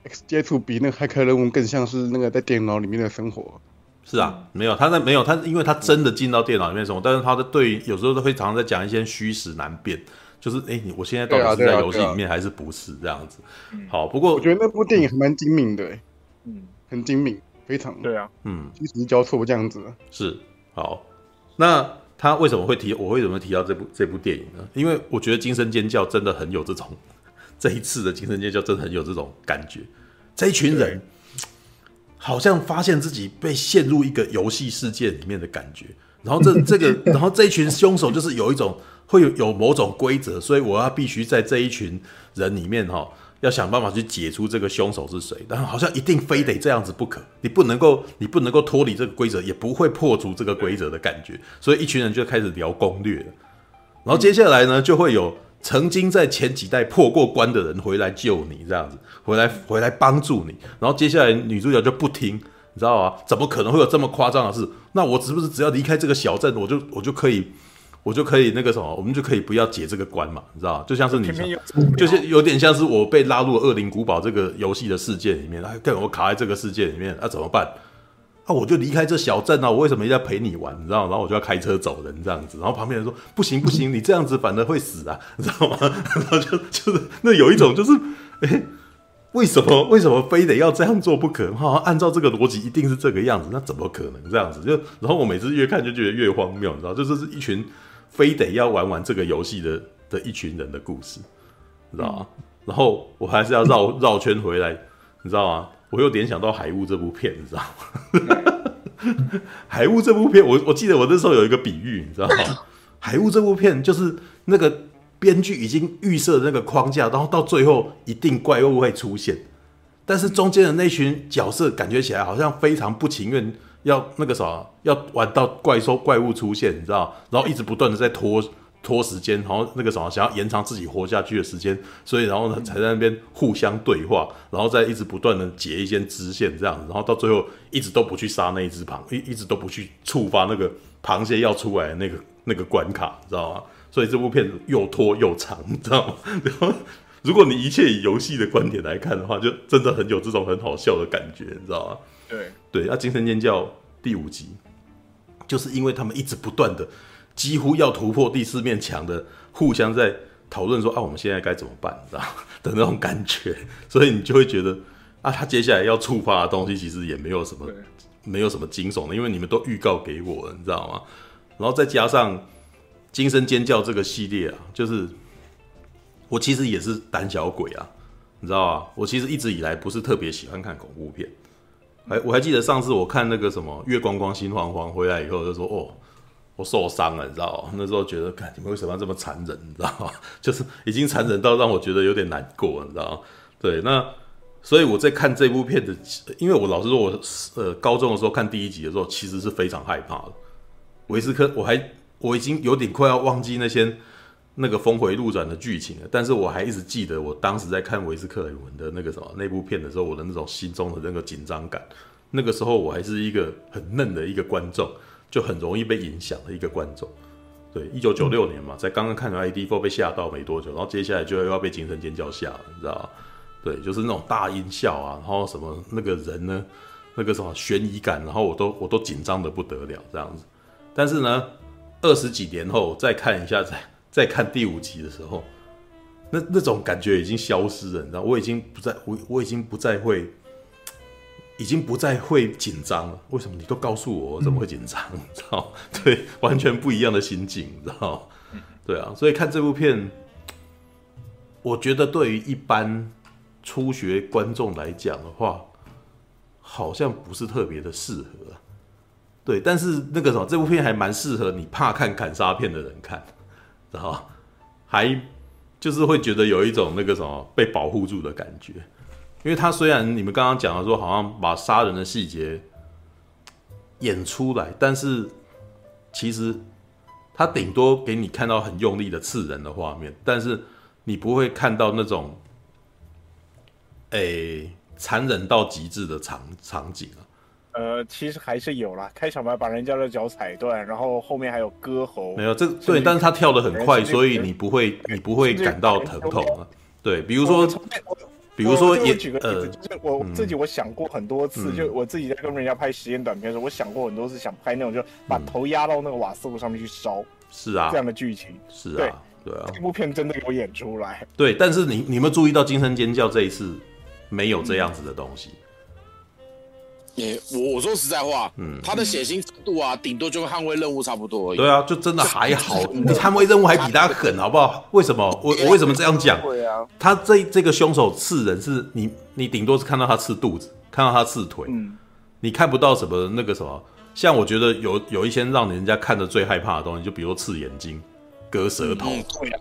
X 接触比那个骇客任务更像是那个在电脑里面的生活。是啊，没有他那没有他，因为他真的进到电脑里面什么，但是他的对有时候都会常常在讲一些虚实难辨，就是哎，你我现在到底是在游戏里面还是不是这样子？好，不过我觉得那部电影还蛮精明的，嗯，很精明，非常对啊，嗯，虚实交错这样子。是好，那他为什么会提？我为什么提到这部这部电影呢？因为我觉得《惊声尖叫》真的很有这种，这一次的《惊声尖叫》真的很有这种感觉，这一群人。好像发现自己被陷入一个游戏世界里面的感觉，然后这 这个，然后这一群凶手就是有一种会有有某种规则，所以我要必须在这一群人里面哈，要想办法去解出这个凶手是谁，但好像一定非得这样子不可，你不能够你不能够脱离这个规则，也不会破除这个规则的感觉，所以一群人就开始聊攻略了，然后接下来呢就会有。曾经在前几代破过关的人回来救你，这样子回来回来帮助你，然后接下来女主角就不听，你知道吗？怎么可能会有这么夸张的事？那我是不是只要离开这个小镇，我就我就可以，我就可以那个什么，我们就可以不要解这个关嘛？你知道吗？就像是你，就是有点像是我被拉入了恶灵古堡这个游戏的世界里面，哎，跟我卡在这个世界里面，那、啊、怎么办？啊、我就离开这小镇啊！我为什么一定要陪你玩？你知道？然后我就要开车走人这样子。然后旁边人说：“不行不行，你这样子反而会死啊！”你知道吗？然后就就是那有一种就是，哎、为什么为什么非得要这样做不可？好按照这个逻辑一定是这个样子，那怎么可能这样子？就然后我每次越看就觉得越荒谬，你知道？就这是一群非得要玩玩这个游戏的的一群人的故事，你知道吗？然后我还是要绕绕圈回来，你知道吗？我又联想到《海雾》这部片，你知道吗？海雾这部片，我我记得我那时候有一个比喻，你知道吗？海雾这部片就是那个编剧已经预设那个框架，然后到最后一定怪物会出现，但是中间的那群角色感觉起来好像非常不情愿，要那个啥，要玩到怪兽怪物出现，你知道？然后一直不断的在拖。拖时间，然后那个什么，想要延长自己活下去的时间，所以然后呢，才在那边互相对话，然后再一直不断的结一些支线这样子，然后到最后一直都不去杀那一只螃，一一直都不去触发那个螃蟹要出来的那个那个关卡，你知道吗？所以这部片子又拖又长，你知道吗？然后如果你一切以游戏的观点来看的话，就真的很有这种很好笑的感觉，你知道吗？对对，那《精神尖叫》第五集，就是因为他们一直不断的。几乎要突破第四面墙的，互相在讨论说啊，我们现在该怎么办，你知道的那种感觉，所以你就会觉得啊，他接下来要触发的东西其实也没有什么，没有什么惊悚的，因为你们都预告给我了，你知道吗？然后再加上《惊声尖叫》这个系列啊，就是我其实也是胆小鬼啊，你知道吗？我其实一直以来不是特别喜欢看恐怖片，还，我还记得上次我看那个什么《月光光心慌慌》回来以后，就说哦，我受伤了，你知道吗？那时候觉得，看你们为什么要这么残忍，你知道吗？就是已经残忍到让我觉得有点难过，你知道吗？对，那。所以我在看这部片的，因为我老实说，我呃高中的时候看第一集的时候，其实是非常害怕的。维斯科，我还我已经有点快要忘记那些那个峰回路转的剧情了，但是我还一直记得我当时在看维斯克莱文的那个什么那部片的时候，我的那种心中的那个紧张感。那个时候我还是一个很嫩的一个观众，就很容易被影响的一个观众。对，一九九六年嘛，在刚刚看完 ID4 被吓到没多久，然后接下来就又要被精神尖叫吓了，你知道吗？对，就是那种大音效啊，然后什么那个人呢，那个什么悬疑感，然后我都我都紧张的不得了这样子。但是呢，二十几年后再看一下，再再看第五集的时候，那那种感觉已经消失了，你知道，我已经不再我我已经不再会，已经不再会紧张了。为什么？你都告诉我，我怎么会紧张？你知道？对，完全不一样的心境，你知道？对啊，所以看这部片，我觉得对于一般。初学观众来讲的话，好像不是特别的适合，对。但是那个什么，这部片还蛮适合你怕看砍杀片的人看，然后还就是会觉得有一种那个什么被保护住的感觉。因为他虽然你们刚刚讲的说，好像把杀人的细节演出来，但是其实他顶多给你看到很用力的刺人的画面，但是你不会看到那种。诶、欸，残忍到极致的场场景啊！呃，其实还是有啦，开场白把人家的脚踩断，然后后面还有割喉。没有这对，但是他跳的很快，所以你不会你不会感到疼痛啊。对，比如说，比如说也，举个例子，就是我自己我想过很多次，就我自己在跟人家拍实验短片的时候，我想过很多次想拍那种，就把头压到那个瓦斯炉上面去烧。是啊，这样的剧情是啊，对啊，这部片真的有演出来。对，但是你你们注意到惊声尖叫这一次？没有这样子的东西。也、嗯，我我说实在话，嗯，他的血腥程度啊，顶多就跟捍卫任务差不多而已。对啊，就真的还好。你捍卫任务还比他狠，好不好？为什么？我我为什么这样讲？对啊他这这个凶手刺人是你，你顶多是看到他刺肚子，看到他刺腿，嗯，你看不到什么那个什么。像我觉得有有一些让人家看着最害怕的东西，就比如说刺眼睛。割舌头，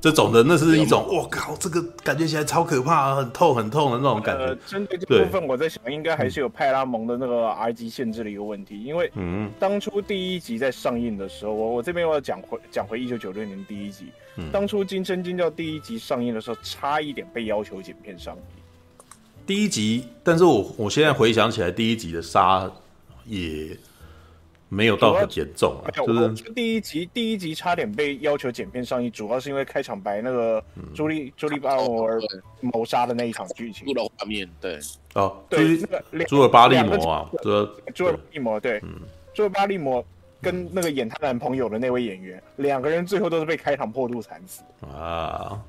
这种的那是一种，我靠，这个感觉起来超可怕，很痛很痛的那种感觉。针对这部分，我在想，应该还是有派拉蒙的那个 R 级限制的一个问题，因为嗯，当初第一集在上映的时候，我我这边我要讲回讲回一九九六年第一集，当初《金声金叫》第一集上映的时候，差一点被要求剪片上映。第一集，但是我我现在回想起来，第一集的杀也。没有到很严重啊，就是第一集第一集差点被要求剪片上映，主要是因为开场白那个朱莉朱莉巴摩尔谋杀的那一场剧情，对。哦，对那个朱尔巴利摩啊，朱朱尔巴利摩对，朱尔巴利摩跟那个演他男朋友的那位演员，两个人最后都是被开膛破肚惨死。啊。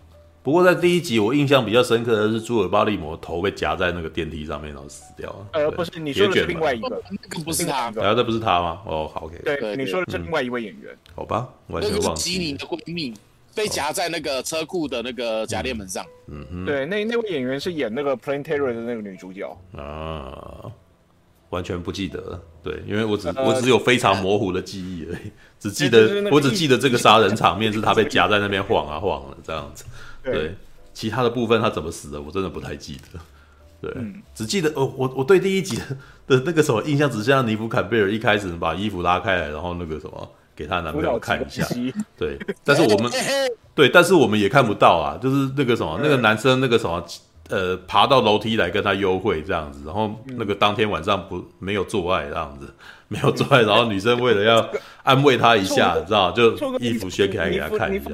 不过在第一集，我印象比较深刻的是朱尔巴利摩头被夹在那个电梯上面，然后死掉了。呃，不是，你说的是另外一个，那个不是他，然后这不是他吗？哦，好，OK。对，你说的是另外一位演员。好吧，完全忘记。那个是吉妮的闺蜜被夹在那个车库的那个夹链门上。嗯哼。对，那那位演员是演那个《Plain Terror》的那个女主角。啊，完全不记得了。对，因为我只我只有非常模糊的记忆而已，只记得我只记得这个杀人场面是他被夹在那边晃啊晃的这样子。对，其他的部分他怎么死的，我真的不太记得。对，嗯、只记得哦，我我对第一集的那个什么印象，只像尼夫坎贝尔一开始把衣服拉开来，然后那个什么给她男朋友看一下。对，但是我们对，但是我们也看不到啊，就是那个什么，那个男生那个什么。呃，爬到楼梯来跟他幽会这样子，然后那个当天晚上不没有做爱这样子，没有做爱，然后女生为了要安慰他一下，你知道，就衣服掀开给他看一下。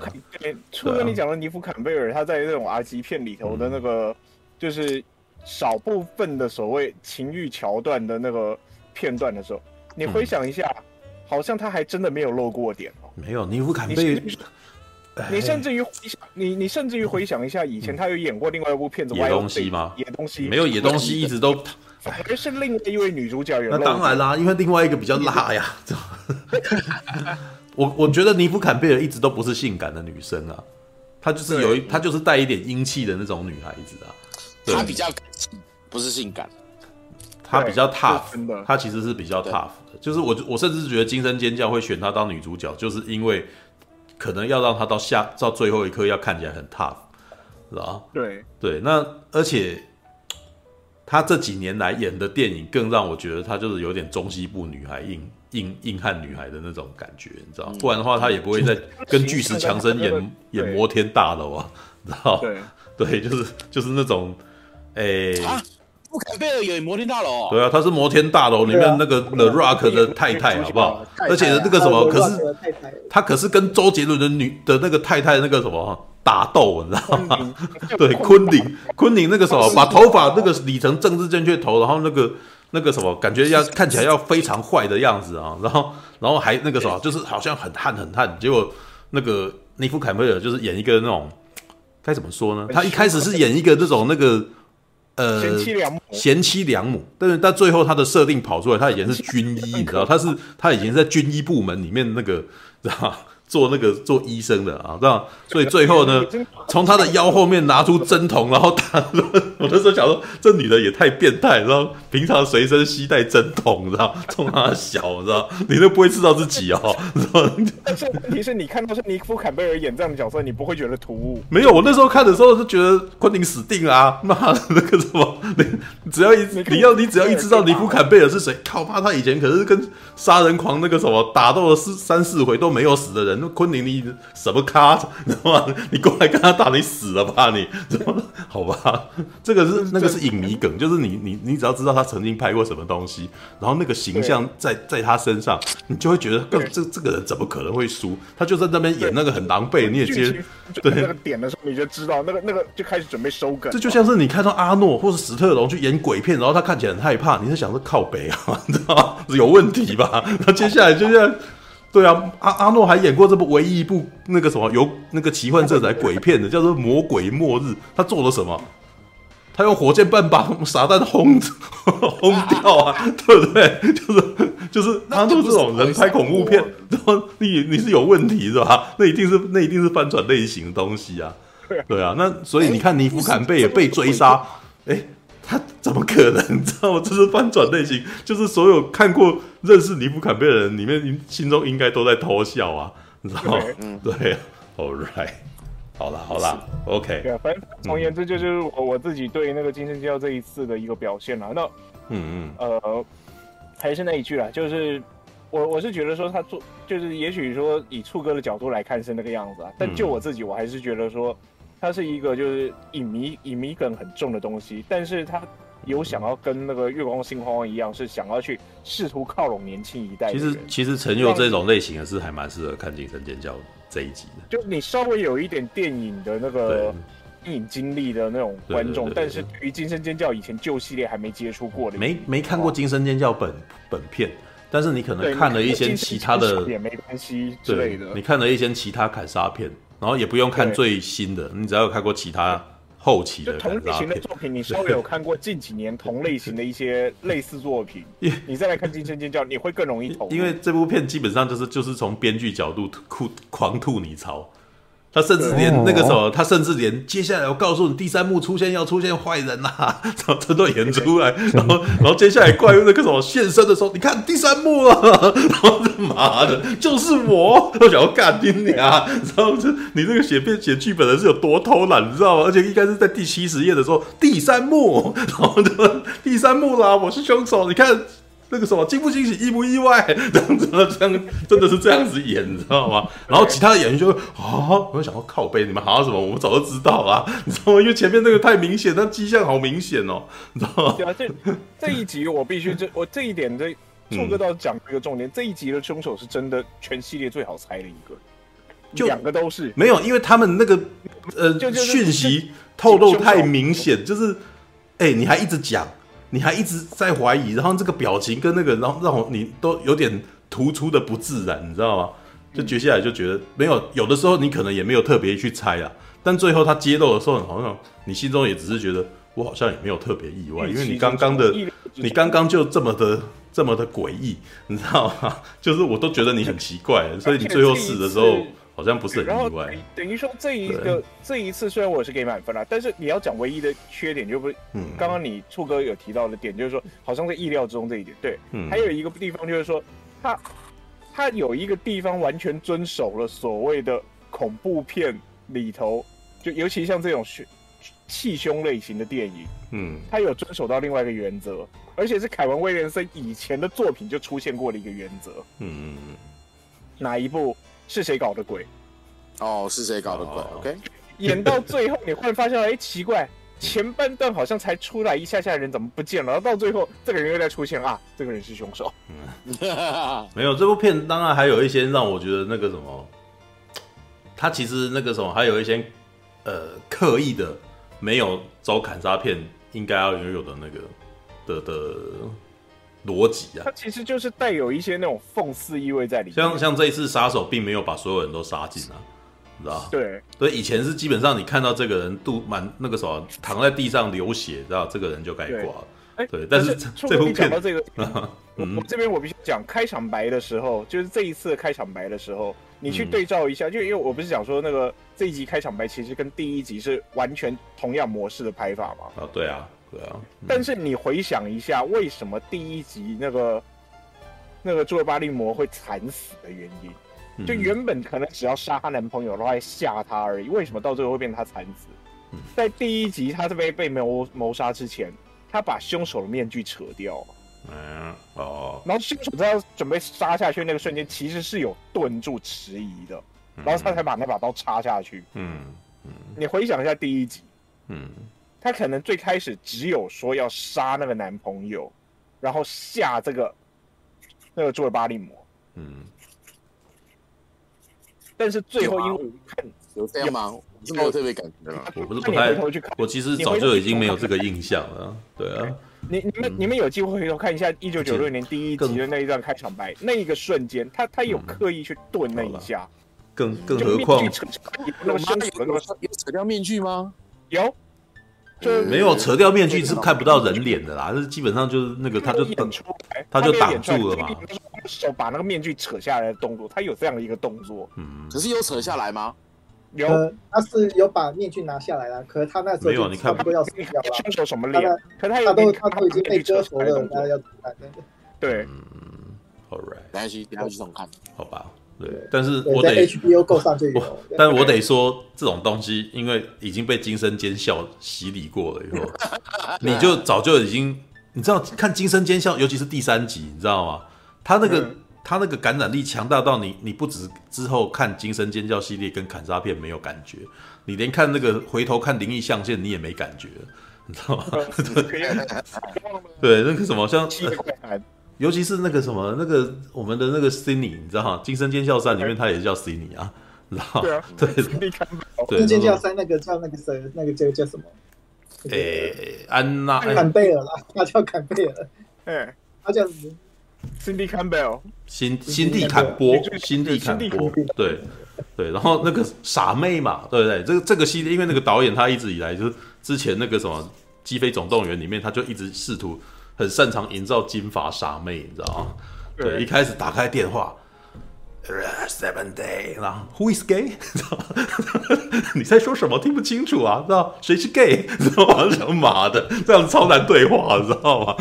除了你讲的尼夫坎贝尔，他在那种 R 级片里头的那个，就是少部分的所谓情欲桥段的那个片段的时候，你回想一下，好像他还真的没有露过点哦。没有尼夫坎贝尔。你甚至于回想，你你甚至于回想一下，以前他有演过另外一部片子《野东西》吗？野东西没有野东西，一直都反而是另外一位女主角有。那当然啦，因为另外一个比较辣呀。我我觉得尼夫坎贝尔一直都不是性感的女生啊，她就是有一，她就是带一点英气的那种女孩子啊。她比较不是性感，她比较 tough，她其实是比较 tough 的。就是我我甚至觉得惊声尖叫会选她当女主角，就是因为可能要让他到下到最后一刻要看起来很 tough，是吧？对对，那而且他这几年来演的电影更让我觉得他就是有点中西部女孩硬。硬硬汉女孩的那种感觉，你知道？不然的话，他也不会再 跟巨石强森演演摩天大楼啊，你知道？对对，就是就是那种，诶，啊，布坎贝尔演摩天大楼，对啊，他是摩天大楼里面那个 The Rock 的太太，好不好？而且那个什么，可是他可是跟周杰伦的女的那个太太那个什么打斗，你知道吗？对，昆凌，昆凌那个什么，把头发那个理成政治正确头，然后那个。那个什么，感觉要看起来要非常坏的样子啊，然后，然后还那个什么，就是好像很悍很悍，结果那个尼夫坎贝尔就是演一个那种，该怎么说呢？他一开始是演一个这种那个呃贤妻良母，贤妻良母，但是到最后他的设定跑出来，他以前是军医，你知道，他是他以前在军医部门里面那个，知道。做那个做医生的啊，这样，所以最后呢，从他的腰后面拿出针筒，然后打。我那时候想说，这女的也太变态，然后平常随身携带针筒，你知道，冲他小，你知道，你都不会知道自己哦。但是问题是你看到是尼夫坎贝尔演这样的角色，你不会觉得突兀？没有，我那时候看的时候就觉得昆凌死定了啊！妈的，那个什么，你只要一你要你只要一知道尼夫坎贝尔是谁，靠妈，他以前可是跟杀人狂那个什么打斗了四三四回都没有死的人。那昆凌，你什么咖？知道吗？你过来跟他打，你死了吧？你怎么？好吧，这个是那个是影迷梗，就是你你你只要知道他曾经拍过什么东西，然后那个形象在在他身上，你就会觉得，更这这个人怎么可能会输？他就在那边演那个很狼狈，你也接对那个点的时候，你就知道那个那个就开始准备收梗。这就像是你看到阿诺或者史特龙去演鬼片，然后他看起来很害怕，你是想说靠北啊？你知道吗？有问题吧？那接下来就像。对啊，阿阿诺还演过这部唯一一部那个什么有那个奇幻色彩鬼片的，叫做《魔鬼末日》。他做了什么？他用火箭弹把傻蛋轰 轰掉啊，对不对？就是就是阿诺这种人拍恐怖片，然后你你是有问题是吧？那一定是那一定是翻转类型的东西啊。对啊，那所以你看尼夫坎贝也被追杀，哎。他怎么可能？你知道吗？这是翻转类型，就是所有看过认识尼夫坎贝的人里面，心中应该都在偷笑啊，你知道吗？嗯，对，All right，好了，好了，OK。对啊，反正总而言之，就是我我自己对那个惊声尖叫这一次的一个表现了。那，嗯嗯，呃，还是那一句啦，就是我我是觉得说他做，就是也许说以触哥的角度来看是那个样子啊，但就我自己，我还是觉得说。它是一个就是影迷影迷梗很重的东西，但是它有想要跟那个月光星慌慌一样，是想要去试图靠拢年轻一代。其实其实陈佑这种类型的是还蛮适合看《惊声尖叫》这一集的，就你稍微有一点电影的那个电影经历的那种观众，但是对于《惊声尖叫》以前旧系列还没接触过的，没没看过《惊声尖叫》本本片，但是你可能看了一些其他的也没关系之类的，你看了一些其他砍杀片。然后也不用看最新的，你只要有看过其他后期的同类型的作品，你稍微有看过近几年同类型的一些类似作品，你再来看《惊声尖叫》，你会更容易投。因为这部片基本上就是就是从编剧角度吐狂吐你槽。他甚至连那个什么，他甚至连接下来我告诉你，第三幕出现要出现坏人呐、啊，这都演出来，然后然后接下来怪物那个什么现身的时候，你看第三幕了，然后他妈的，就是我，我想要干你啊，然后这你这个写编写剧本的是有多偷懒，你知道吗？而且应该是在第七十页的时候，第三幕，然后就第三幕啦，我是凶手，你看。那个什么惊不惊喜，意不意外？这样子，这样真的是这样子演，你知道吗？然后其他的演员就会啊，我就想说靠背，你们好像什么？我们早就知道啦，你知道吗？因为前面那个太明显，那迹象好明显哦，你知道吗？对啊，这这一集我必须这我这一点这触哥倒讲一个重点，嗯、这一集的凶手是真的全系列最好猜的一个，就两个都是没有，因为他们那个呃讯息透露太明显，就是哎、欸，你还一直讲。你还一直在怀疑，然后这个表情跟那个，然后让我你都有点突出的不自然，你知道吗？就接下来就觉得没有，有的时候你可能也没有特别去猜啊，但最后他揭露的时候，好像你心中也只是觉得我好像也没有特别意外，因为你刚刚的你刚刚就这么的这么的诡异，你知道吗？就是我都觉得你很奇怪，所以你最后死的时候。好像不是很意外。等于说这一个这一次虽然我是给满分了，但是你要讲唯一的缺点，就不是刚刚你处哥有提到的点，就是说好像在意料之中这一点。对，还有一个地方就是说，他他有一个地方完全遵守了所谓的恐怖片里头，就尤其像这种凶气胸类型的电影，嗯，他有遵守到另外一个原则，而且是凯文威廉森以前的作品就出现过的一个原则。嗯嗯嗯，哪一部？是谁搞的鬼？哦，是谁搞的鬼？OK，演到最后，你忽然发现，哎，奇怪，前半段好像才出来一下下人怎么不见了？然后到最后，这个人又在出现啊，这个人是凶手。嗯，没有这部片，当然还有一些让我觉得那个什么，他其实那个什么，还有一些呃刻意的没有走砍杀片应该要拥有的那个的的。的逻辑啊，它其实就是带有一些那种讽刺意味在里面。像像这一次杀手并没有把所有人都杀尽啊，你知道对，所以以前是基本上你看到这个人肚满那个什么躺在地上流血，知道这个人就该挂了。对，对，但是这部片讲到这个，我这边我必须讲开场白的时候，就是这一次开场白的时候，你去对照一下，就因为我不是讲说那个这一集开场白其实跟第一集是完全同样模式的拍法嘛？啊，对啊。对啊，但是你回想一下，为什么第一集那个那个朱尔巴利魔会惨死的原因，就原本可能只要杀她男朋友，然后还吓她而已，为什么到最后会变成他惨死？在第一集他这边被谋谋杀之前，他把凶手的面具扯掉，嗯哦，然后凶手在要准备杀下去那个瞬间，其实是有顿住迟疑的，然后他才把那把刀插下去。嗯嗯，你回想一下第一集，嗯。他可能最开始只有说要杀那个男朋友，然后下这个那个朱尔巴利魔，嗯，但是最后因为看有这样吗？是没有特别感觉吗？我不是不太，我其实早就已经没有这个印象了。对啊，你你们你们有机会回头看一下一九九六年第一集的那一段开场白，那一个瞬间，他他有刻意去顿那一下，更更何况？有扯掉面具吗？有。就没有扯掉面具是看不到人脸的啦，就是基本上就是那个他就等出来，他就挡住了嘛。手把那个面具扯下来的动作，他有这样的一个动作。嗯，可是有扯下来吗？有，他是有把面具拿下来了，可是他那时候没有，你看不要死掉了。凶手什么脸？可他他都他都已经被割头了，大家要？对，嗯，All right，没关系，等下去重看，好吧。对，但是我得 HBO 够 上就有。但是我得说，这种东西因为已经被惊声尖笑洗礼过了以后，你就早就已经，你知道看惊声尖笑，尤其是第三集，你知道吗？他那个他那个感染力强大到你，你不止之后看惊声尖叫系列跟砍杀片没有感觉，你连看那个回头看灵异象限你也没感觉，你知道吗？对，那个什么像。尤其是那个什么，那个我们的那个 Cindy，你知道吗？《惊声尖笑三》里面他也叫 Cindy 啊，知道对啊，对。《惊声尖叫三》那个叫那个谁，那个叫叫什么？诶，安娜坎贝尔啦，他叫坎贝尔。哎，他叫什么？Cindy Campbell，辛辛蒂坎波，辛蒂坎波。对对，然后那个傻妹嘛，对不对？这个这个系列，因为那个导演他一直以来就是之前那个什么《机飞总动员》里面，他就一直试图。很擅长营造金发傻妹，你知道吗？对，一开始打开电话，seven day，然后 who is gay？你知道你在说什么？听不清楚啊，知道谁是 gay？知道吗？想妈的，这样超难对话，知道吗？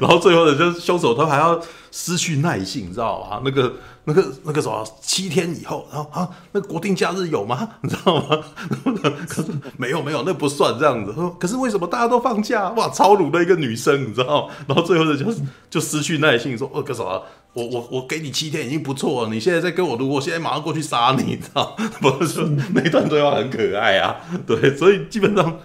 然后最后的就是凶手他还要失去耐性，你知道吗？那个。那个那个什么，七天以后，然后啊，那个国定假日有吗？你知道吗？可是没有没有，那不算这样子。可是为什么大家都放假？哇，超鲁的一个女生，你知道吗？然后最后的就就失去耐性，说：“哦，个什么？我我我给你七天已经不错了，你现在再跟我如果现在马上过去杀你，你知道？不是说那段对话很可爱啊，对，所以基本上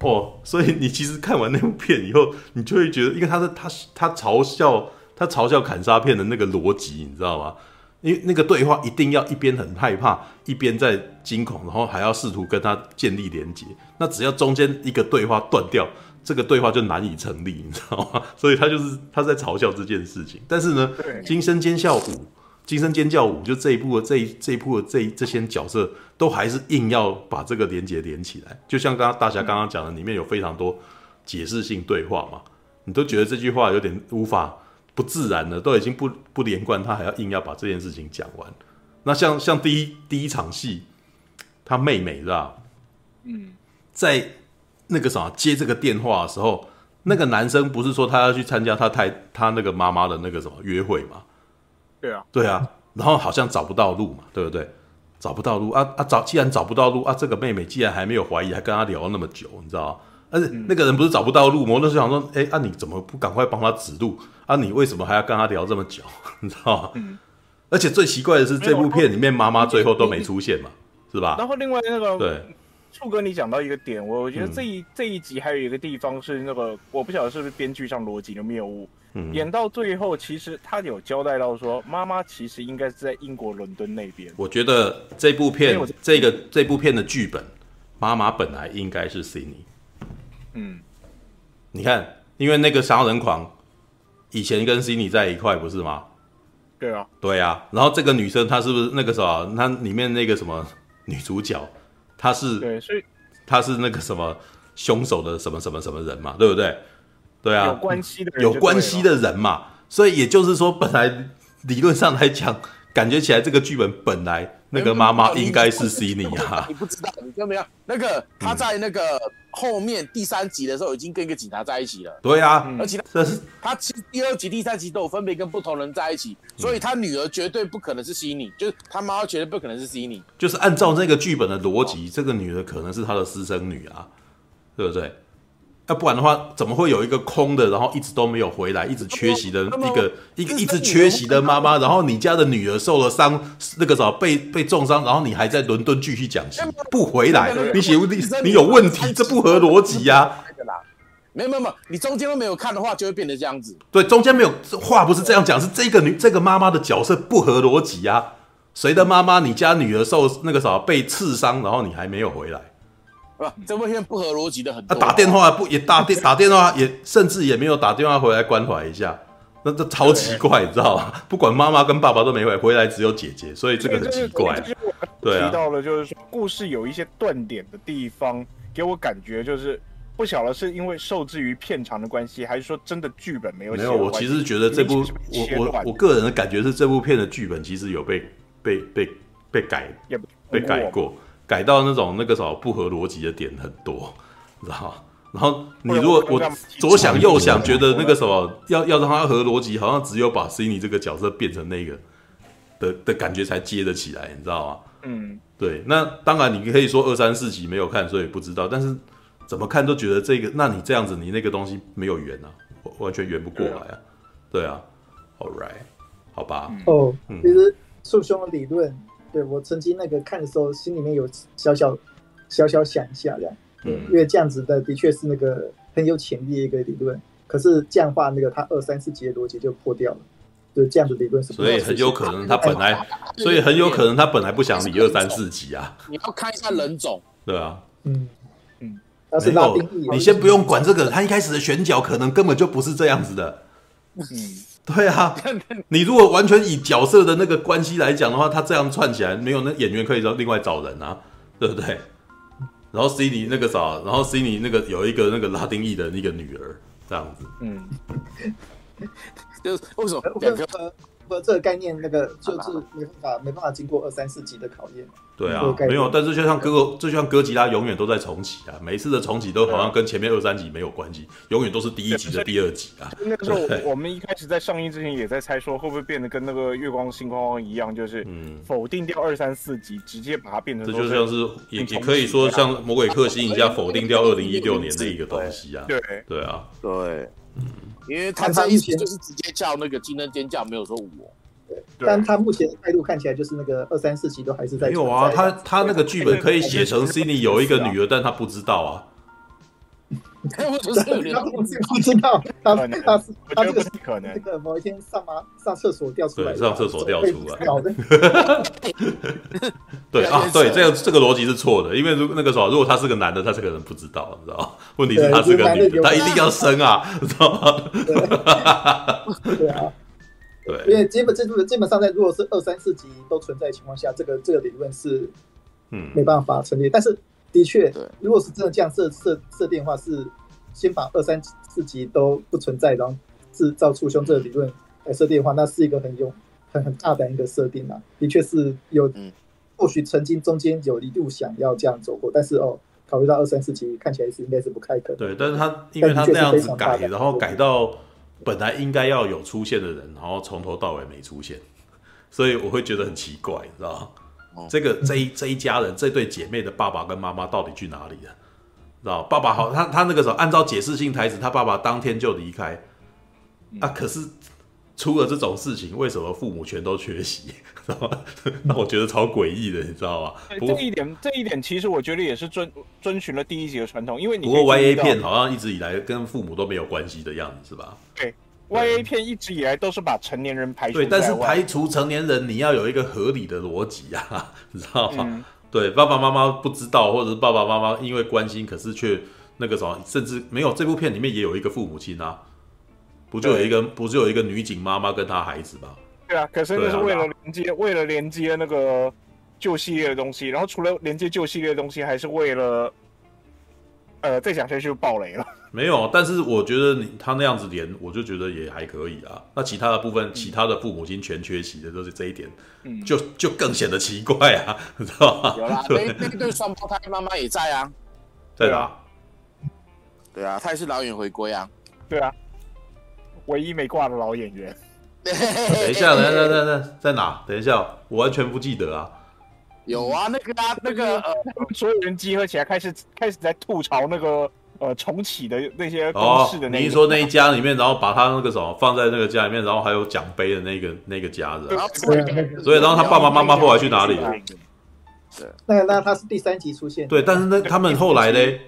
哦，所以你其实看完那部片以后，你就会觉得，因为他是他他嘲笑他嘲笑砍杀片的那个逻辑，你知道吗？因为那个对话一定要一边很害怕，一边在惊恐，然后还要试图跟他建立连接。那只要中间一个对话断掉，这个对话就难以成立，你知道吗？所以他就是他在嘲笑这件事情。但是呢，《金声尖笑五》惊声尖叫五就这一部的这一这一部的这一这些角色，都还是硬要把这个连结连起来。就像刚刚大侠刚刚讲的，里面有非常多解释性对话嘛，你都觉得这句话有点无法不自然了，都已经不不连贯，他还要硬要把这件事情讲完。那像像第一第一场戏，他妹妹是吧？嗯，在那个啥接这个电话的时候，那个男生不是说他要去参加他太他那个妈妈的那个什么约会吗？对啊，对啊，然后好像找不到路嘛，对不对？找不到路啊啊！找既然找不到路啊，这个妹妹既然还没有怀疑，还跟他聊那么久，你知道吗？而且那个人不是找不到路吗？那时候想说，哎，啊你怎么不赶快帮他指路啊？你为什么还要跟他聊这么久？你知道吗？嗯。而且最奇怪的是，这部片里面妈妈最后都没出现嘛，是吧？然后另外那个对，触哥你讲到一个点，我觉得这一这一集还有一个地方是那个，我不晓得是不是编剧上逻辑的谬误。嗯，演到最后，其实他有交代到说，妈妈其实应该是在英国伦敦那边。我觉得这部片这个这部片的剧本，妈妈本来应该是 Sydney。嗯，你看，因为那个杀人狂以前跟 Sydney 在一块，不是吗？对啊，对啊。然后这个女生她是不是那个什么？她里面那个什么女主角，她是对，所以他是那个什么凶手的什么什么什么人嘛？对不对？对啊，有关系的人有关系的人嘛，所以也就是说，本来理论上来讲，感觉起来这个剧本本来那个妈妈应该是 Sydney 啊。你不知道，你知道没有？那个他在那个后面第三集的时候已经跟一个警察在一起了。对啊，而且他他其实第二集、第三集都有分别跟不同人在一起，所以他女儿绝对不可能是 Sydney，就是他妈妈绝对不可能是 Sydney。就是按照那个剧本的逻辑，这个女儿可能是他的私生女啊，对不对？要不然的话，怎么会有一个空的，然后一直都没有回来，一直缺席的一个一个一直缺席的妈妈？然后你家的女儿受了伤，那个什么被被重伤，然后你还在伦敦继续讲戏，不回来，你写你你有问题，这不合逻辑呀！没有没有没有，你中间都没有看的话，就会变得这样子。对，中间没有话不是这样讲，是这个女这个妈妈的角色不合逻辑呀。谁的妈妈？你家女儿受那个什么被刺伤，然后你还没有回来。不，这部片不合逻辑的很多。啊，打电话不也打电打电话也，甚至也没有打电话回来关怀一下，那这超奇怪，你知道吗？不管妈妈跟爸爸都没回，回来只有姐姐，所以这个很奇怪。对啊，提到了就是说故事有一些断点的地方，给我感觉就是不晓得是因为受制于片长的关系，还是说真的剧本没有写。没有，我其实觉得这部我我我个人的感觉是这部片的剧本其实有被被被被改，被改过。改到那种那个什么不合逻辑的点很多，知道吗？然后你如果我左想右想，觉得那个什么要要让它合逻辑，好像只有把 Sydney 这个角色变成那个的的感觉才接得起来，你知道吗？嗯，对。那当然你可以说二三四集没有看，所以不知道。但是怎么看都觉得这个，那你这样子，你那个东西没有圆啊，完全圆不过来啊。对啊，All right，好吧。哦，其实树兄的理论。对，我曾经那个看的时候，心里面有小小小小想一下这样，嗯，因为这样子的的确是那个很有潜力的一个理论，可是这样的话，那个他二三四级的逻辑就破掉了，就这样的理论是。所以很有可能他本来，所以很有可能他本来不想理二三四级啊。你要看一下人种，对啊，嗯嗯，没有，你先不用管这个，他一开始的选角可能根本就不是这样子的，嗯。对啊，你如果完全以角色的那个关系来讲的话，他这样串起来，没有那演员可以找另外找人啊，对不对？然后 Sydney 那个啥，然后 Sydney 那个有一个那个拉丁裔的那个女儿，这样子，嗯，就是为什么？不，这个概念那个就是没办法没办法经过二三四集的考验。对啊，没有，但是就像哥，这就像哥吉拉永远都在重启啊，每次的重启都好像跟前面二三集没有关系，永远都是第一集的第二集啊。那个时候我们一开始在上映之前也在猜说，会不会变得跟那个月光星光光一样，就是否定掉二三四集，直接把它变成。这就像是也也可以说像魔鬼克星一样，否定掉二零一六年的一个东西啊。对对啊，对，嗯，因为他这意思就是直接叫那个惊声尖叫，没有说我。但他目前的态度看起来就是那个二三四集都还是在。没有啊，他他那个剧本可以写成 Sydney 有一个女儿，但他不知道啊。他不知道，他他是他这个可能这个某一天上嘛上厕所掉出来，上厕所掉出来。对啊，对，这个这个逻辑是错的，因为如果那个时候如果他是个男的，他这个人不知道，你知道吗？问题是他是个女的，他一定要生啊，知道吗？对啊。对，因为基本这部基本上在如果是二三四级都存在的情况下，这个这个理论是嗯没办法成立。但是的确，如果是真的这样设设设定的话，是先把二三四级都不存在，然后制造出凶这个理论来设定的话，那是一个很有很很大胆一个设定啊。的确是有，或许曾经中间有一度想要这样走过，但是哦。考虑到二三四级看起来是应该是不开可能。对，但是他因为他那样子改，然后改到本来应该要有出现的人，然后从头到尾没出现，所以我会觉得很奇怪，你知道吗？这个这一这一家人这对姐妹的爸爸跟妈妈到底去哪里了？知道爸爸好，他他那个时候按照解释性台词，他爸爸当天就离开啊，可是。出了这种事情，为什么父母全都缺席？知道吗？那我觉得超诡异的，你知道吗？这一点，这一点其实我觉得也是遵遵循了第一集的传统，因为你不过 Y A 片好像一直以来跟父母都没有关系的样子，是吧？对，Y A 片一直以来都是把成年人排除。对，但是排除成年人，你要有一个合理的逻辑啊，你知道吗？嗯、对，爸爸妈妈不知道，或者是爸爸妈妈因为关心，可是却那个什么，甚至没有。这部片里面也有一个父母亲啊。不就有一个，不就有一个女警妈妈跟她孩子吗？对啊，可是那是为了连接，为了连接那个旧系列的东西。然后除了连接旧系列的东西，还是为了，呃，再讲下去就爆雷了。没有，但是我觉得你他那样子连，我就觉得也还可以啊。那其他的部分，其他的父母亲全缺席的，都是这一点，嗯，就就更显得奇怪啊，知道吧？有啦，那那对双胞胎妈妈也在啊，在哪？对啊，他也是老演回归啊，对啊。唯一没挂的老演员，等一下，等等等等，在哪？等一下，我完全不记得啊。有啊，那个啊，那个呃，所有人集合起来，开始开始在吐槽那个呃重启的那些公式的那。你说那一家里面，然后把他那个什么放在那个家里面，然后还有奖杯的那个那个家人。所以，然后他爸爸妈妈后来去哪里了？对，那那他是第三集出现。对，但是那他们后来嘞？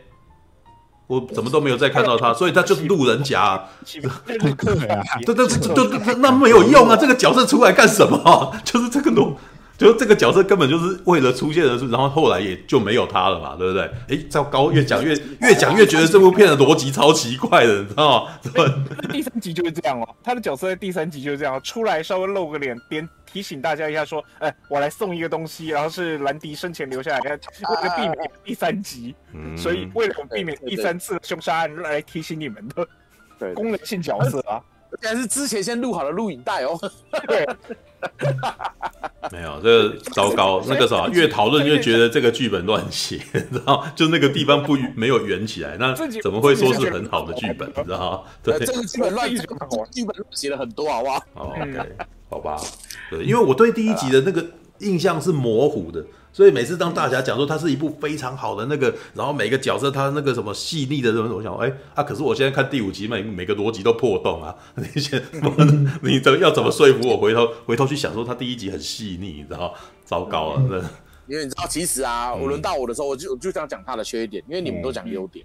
我怎么都没有再看到他，所以他就是路人甲。对对对对，那没有用啊！这个角色出来干什么？就是这个路。就是这个角色根本就是为了出现的是，然后后来也就没有他了嘛，对不对？哎，糟糕，越讲越越讲越觉得这部片的逻辑超奇怪的，你知道吗？第三集就是这样哦，他的角色在第三集就是这样，出来稍微露个脸，点提醒大家一下，说，哎，我来送一个东西，然后是兰迪生前留下来的，为了避免第三集，所以为了避免第三次凶杀案来提醒你们的，功能性角色啊。应该是之前先录好的录影带哦。对，没有这个糟糕，那个啥，越讨论越觉得这个剧本乱写，你知道 就那个地方不没有圆起来，那怎么会说是很好的剧本？你知道吗？对，这个剧本乱写，剧本写了很多，好不好？哦，OK，好吧。对，因为我对第一集的那个印象是模糊的。所以每次当大侠讲说它是一部非常好的那个，然后每个角色他那个什么细腻的什么，我想，哎啊，可是我现在看第五集，每每个逻辑都破洞啊！你先，你怎么要怎么说服我？回头回头去想说，他第一集很细腻，你知道？糟糕了，那因为你知道，其实啊，我轮到我的时候，我就我就想讲他的缺点，因为你们都讲优点，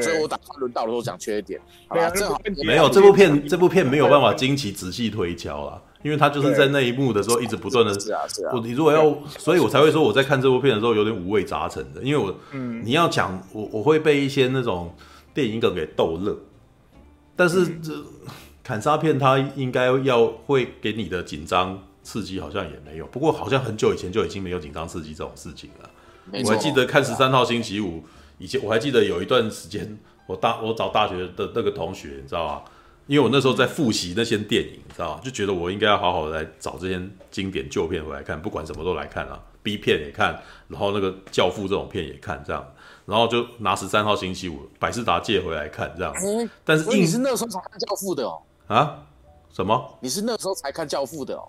所以我打算轮到的时候讲缺点。好吧，正好没有这部片，这部片没有办法惊奇仔细推敲啊。因为他就是在那一幕的时候一直不断的，是啊是啊。我你如果要，所以我才会说我在看这部片的时候有点五味杂陈的，因为我，嗯，你要讲我我会被一些那种电影梗给逗乐，但是这砍杀片它应该要会给你的紧张刺激好像也没有，不过好像很久以前就已经没有紧张刺激这种事情了。我还记得看十三号星期五以前，我还记得有一段时间我大我找大学的那个同学，你知道吗？因为我那时候在复习那些电影，你知道吗？就觉得我应该要好好的来找这些经典旧片回来看，不管什么都来看啊，B 片也看，然后那个教父这种片也看，这样，然后就拿十三号星期五百事达借回来看，这样。但是你是那时候才看教父的哦？啊？什么？你是那时候才看教父的哦？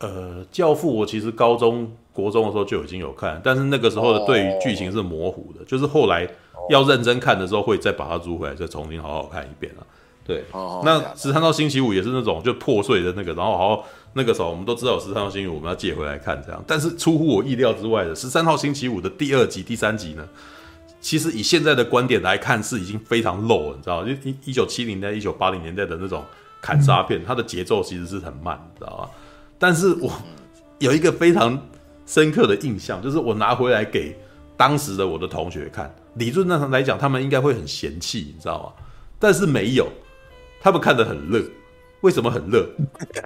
呃，教父我其实高中国中的时候就已经有看，但是那个时候的对于剧情是模糊的，就是后来要认真看的时候会再把它租回来，再重新好好看一遍啊。对，那十三号星期五也是那种就破碎的那个，然后好那个时候我们都知道十三号星期五我们要借回来看这样，但是出乎我意料之外的，十三号星期五的第二集、第三集呢，其实以现在的观点来看是已经非常 low 了，你知道吗？就一一九七零年代、一九八零年代的那种砍杀片，它的节奏其实是很慢，你知道吗？但是我有一个非常深刻的印象，就是我拿回来给当时的我的同学看，理论上来讲，他们应该会很嫌弃，你知道吗？但是没有。他们看得很乐，为什么很乐？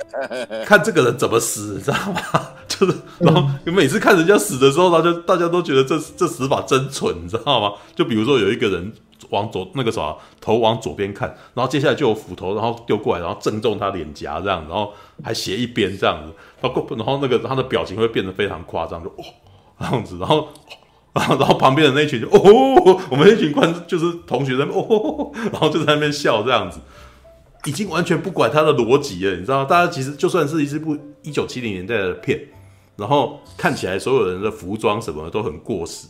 看这个人怎么死，你知道吗？就是，然后你每次看人家死的时候，然后就大家都觉得这这死法真蠢，你知道吗？就比如说有一个人往左那个啥头往左边看，然后接下来就有斧头，然后丢过来，然后正中他脸颊这样，然后还斜一边这样子，然后然后那个他的表情会变得非常夸张，就哦这样子，然后然后 然后旁边的那群就哦，我们那群观就是同学在那哦，然后就在那边笑这样子。已经完全不管它的逻辑了，你知道？大家其实就算是一部一九七零年代的片，然后看起来所有人的服装什么都很过时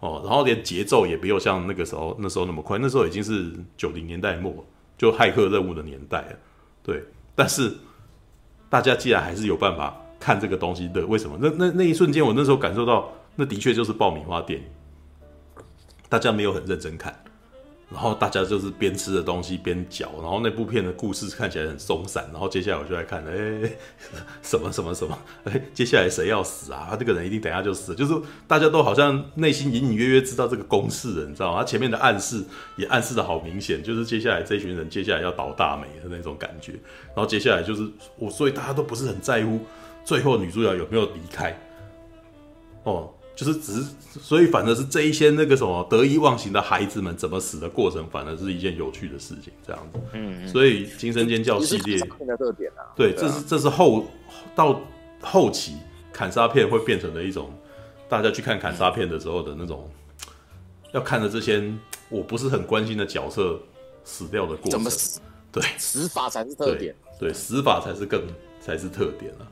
哦，然后连节奏也没有像那个时候那时候那么快，那时候已经是九零年代末，就骇客任务的年代了。对，但是大家既然还是有办法看这个东西的，为什么？那那那一瞬间，我那时候感受到，那的确就是爆米花电影，大家没有很认真看。然后大家就是边吃的东西边嚼，然后那部片的故事看起来很松散。然后接下来我就来看，哎，什么什么什么，哎，接下来谁要死啊？他这个人一定等下就死了。就是大家都好像内心隐隐约约知道这个公式了，你知道吗？他前面的暗示也暗示的好明显，就是接下来这群人接下来要倒大霉的那种感觉。然后接下来就是我，所以大家都不是很在乎最后女主角有没有离开。哦。就是只是，所以反而是这一些那个什么得意忘形的孩子们怎么死的过程，反而是一件有趣的事情，这样子。嗯，所以惊声尖叫系列的特点啊，对，这是这是后到后期砍杀片会变成的一种，大家去看砍杀片的时候的那种，要看的这些我不是很关心的角色死掉的过程，怎么死？对，死法才是特点，对，死法才是更才是特点啊，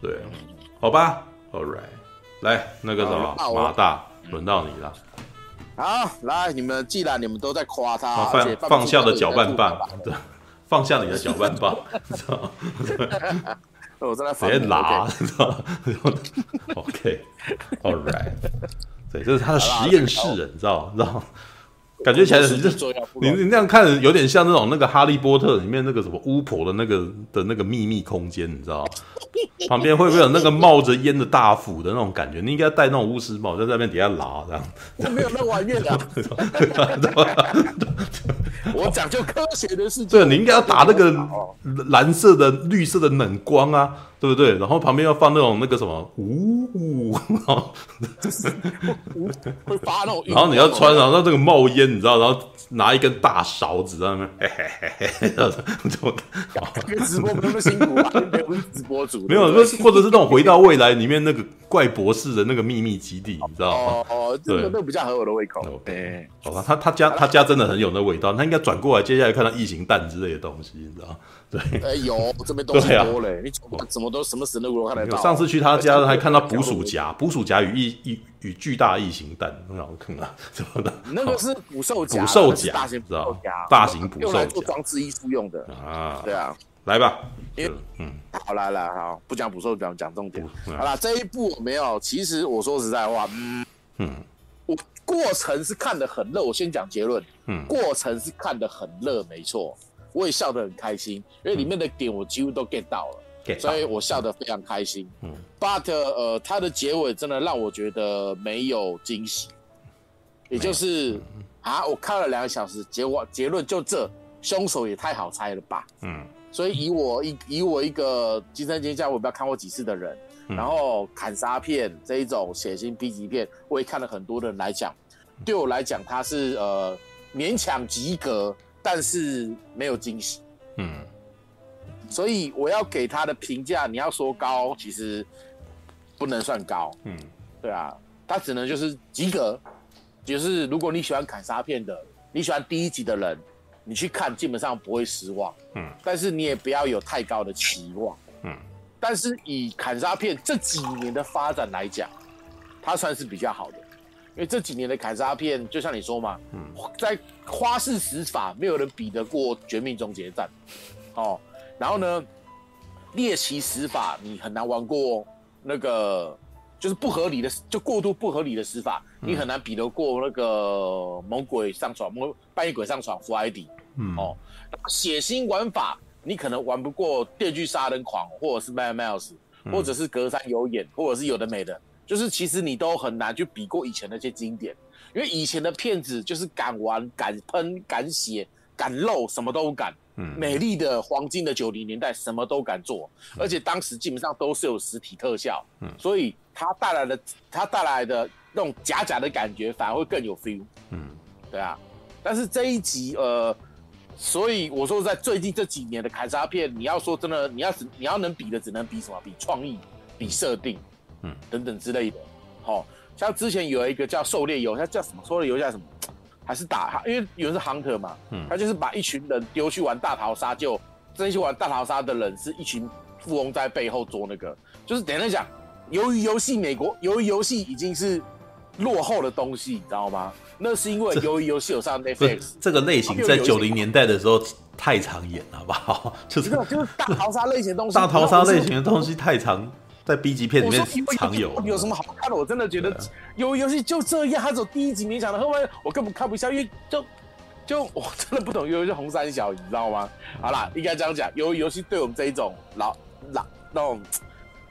对，好吧，All right。来，那个什么马大，轮到你了。好，来，你们既然你们都在夸他，放放下的搅拌棒，对，放下你的搅拌棒，知道 我在那别拉，知道 OK，All right，对，这是他的实验室，你知道，知道。感觉起来是你你那样看有点像那种那个哈利波特里面那个什么巫婆的那个的那个秘密空间，你知道？旁边会不会有那个冒着烟的大斧的那种感觉？你应该戴那种巫师帽，在那边底下拉这样。我没有那玩意的，我讲究科学的事情。对，你应该要打那个蓝色的、绿色的冷光啊。对不对？然后旁边要放那种那个什么，呜呜，然后会发那种，然后你要穿，然后那个冒烟，你知道，然后拿一根大勺子在那边，嘿嘿嘿嘿，这样子，这直播不那么辛苦啊，不是直播主，没有，或或者是那种回到未来里面那个怪博士的那个秘密基地，你知道吗？哦哦，这个那比较合我的胃口。对，好吧，他他家他家真的很有那味道，他应该转过来，接下来看到异形蛋之类的东西，你知道。对，哎有，这边东西多嘞，你怎么都什么神都我看得到。上次去他家还看到捕鼠夹，捕鼠夹与异异与巨大异形蛋，很好看啊，什么的。那个是捕兽夹，捕兽夹，大型捕兽夹，大型捕兽夹，用来做装置艺术用的啊。对啊，来吧，因为嗯，好来来好，不讲捕兽夹，讲重点。好了，这一部我没有，其实我说实在话，嗯嗯，我过程是看得很热，我先讲结论，嗯，过程是看得很热，没错。我也笑得很开心，因为里面的点我几乎都 get 到了，嗯、所以我笑得非常开心。嗯，but 呃，它的结尾真的让我觉得没有惊喜，也就是啊，我看了两个小时，结果结论就这，凶手也太好猜了吧？嗯，所以以我一以我一个惊声尖叫我不要看过几次的人，嗯、然后砍杀片这一种血腥 B 级片，我也看了很多的人来讲，对我来讲，它是呃勉强及格。但是没有惊喜，嗯，所以我要给他的评价，你要说高，其实不能算高，嗯，对啊，他只能就是及格，就是如果你喜欢砍杀片的，你喜欢第一集的人，你去看基本上不会失望，嗯，但是你也不要有太高的期望，嗯，但是以砍杀片这几年的发展来讲，它算是比较好的。因为这几年的砍杀片，就像你说嘛，嗯、在花式死法，没有人比得过《绝命终结战》哦。然后呢，猎奇死法，你很难玩过那个，就是不合理的，就过度不合理的死法，嗯、你很难比得过那个猛鬼上床、猛半夜鬼上床、福艾迪。嗯哦，血腥玩法，你可能玩不过《电锯杀人狂》，或者是《Mad Max》，或者是《隔山有眼》，或者是有的没的。就是其实你都很难去比过以前那些经典，因为以前的片子就是敢玩、敢喷、敢写、敢露什么都敢，嗯，美丽的黄金的九零年代什么都敢做，而且当时基本上都是有实体特效，嗯，所以它带来的它带来的那种假假的感觉反而会更有 feel，嗯，对啊，但是这一集呃，所以我说在最近这几年的砍杀片，你要说真的，你要只你要能比的只能比什么？比创意，比设定，嗯，等等之类的，好、哦，像之前有一个叫狩猎游，它叫什么？狩猎游叫什么？还是打，因为有人是 hunter 嘛，嗯，他就是把一群人丢去玩大逃杀，就这些玩大逃杀的人是一群富翁在背后做那个，就是等于讲，由于游戏美国，由于游戏已经是落后的东西，你知道吗？那是因为由于游戏有上 Netflix，这个类型在九零年代的时候太常演了，好不好？就是就是大逃杀类型的东西，大逃杀类型的东西太常。在 B 级片里面常有，有什么好看的？我真的觉得游游戏就这样，他走第一集勉强的，后面我根本看不下，因为就就我真的不懂游戏红三小，你知道吗？好啦，应该这样讲，游游戏对我们这一种老老那种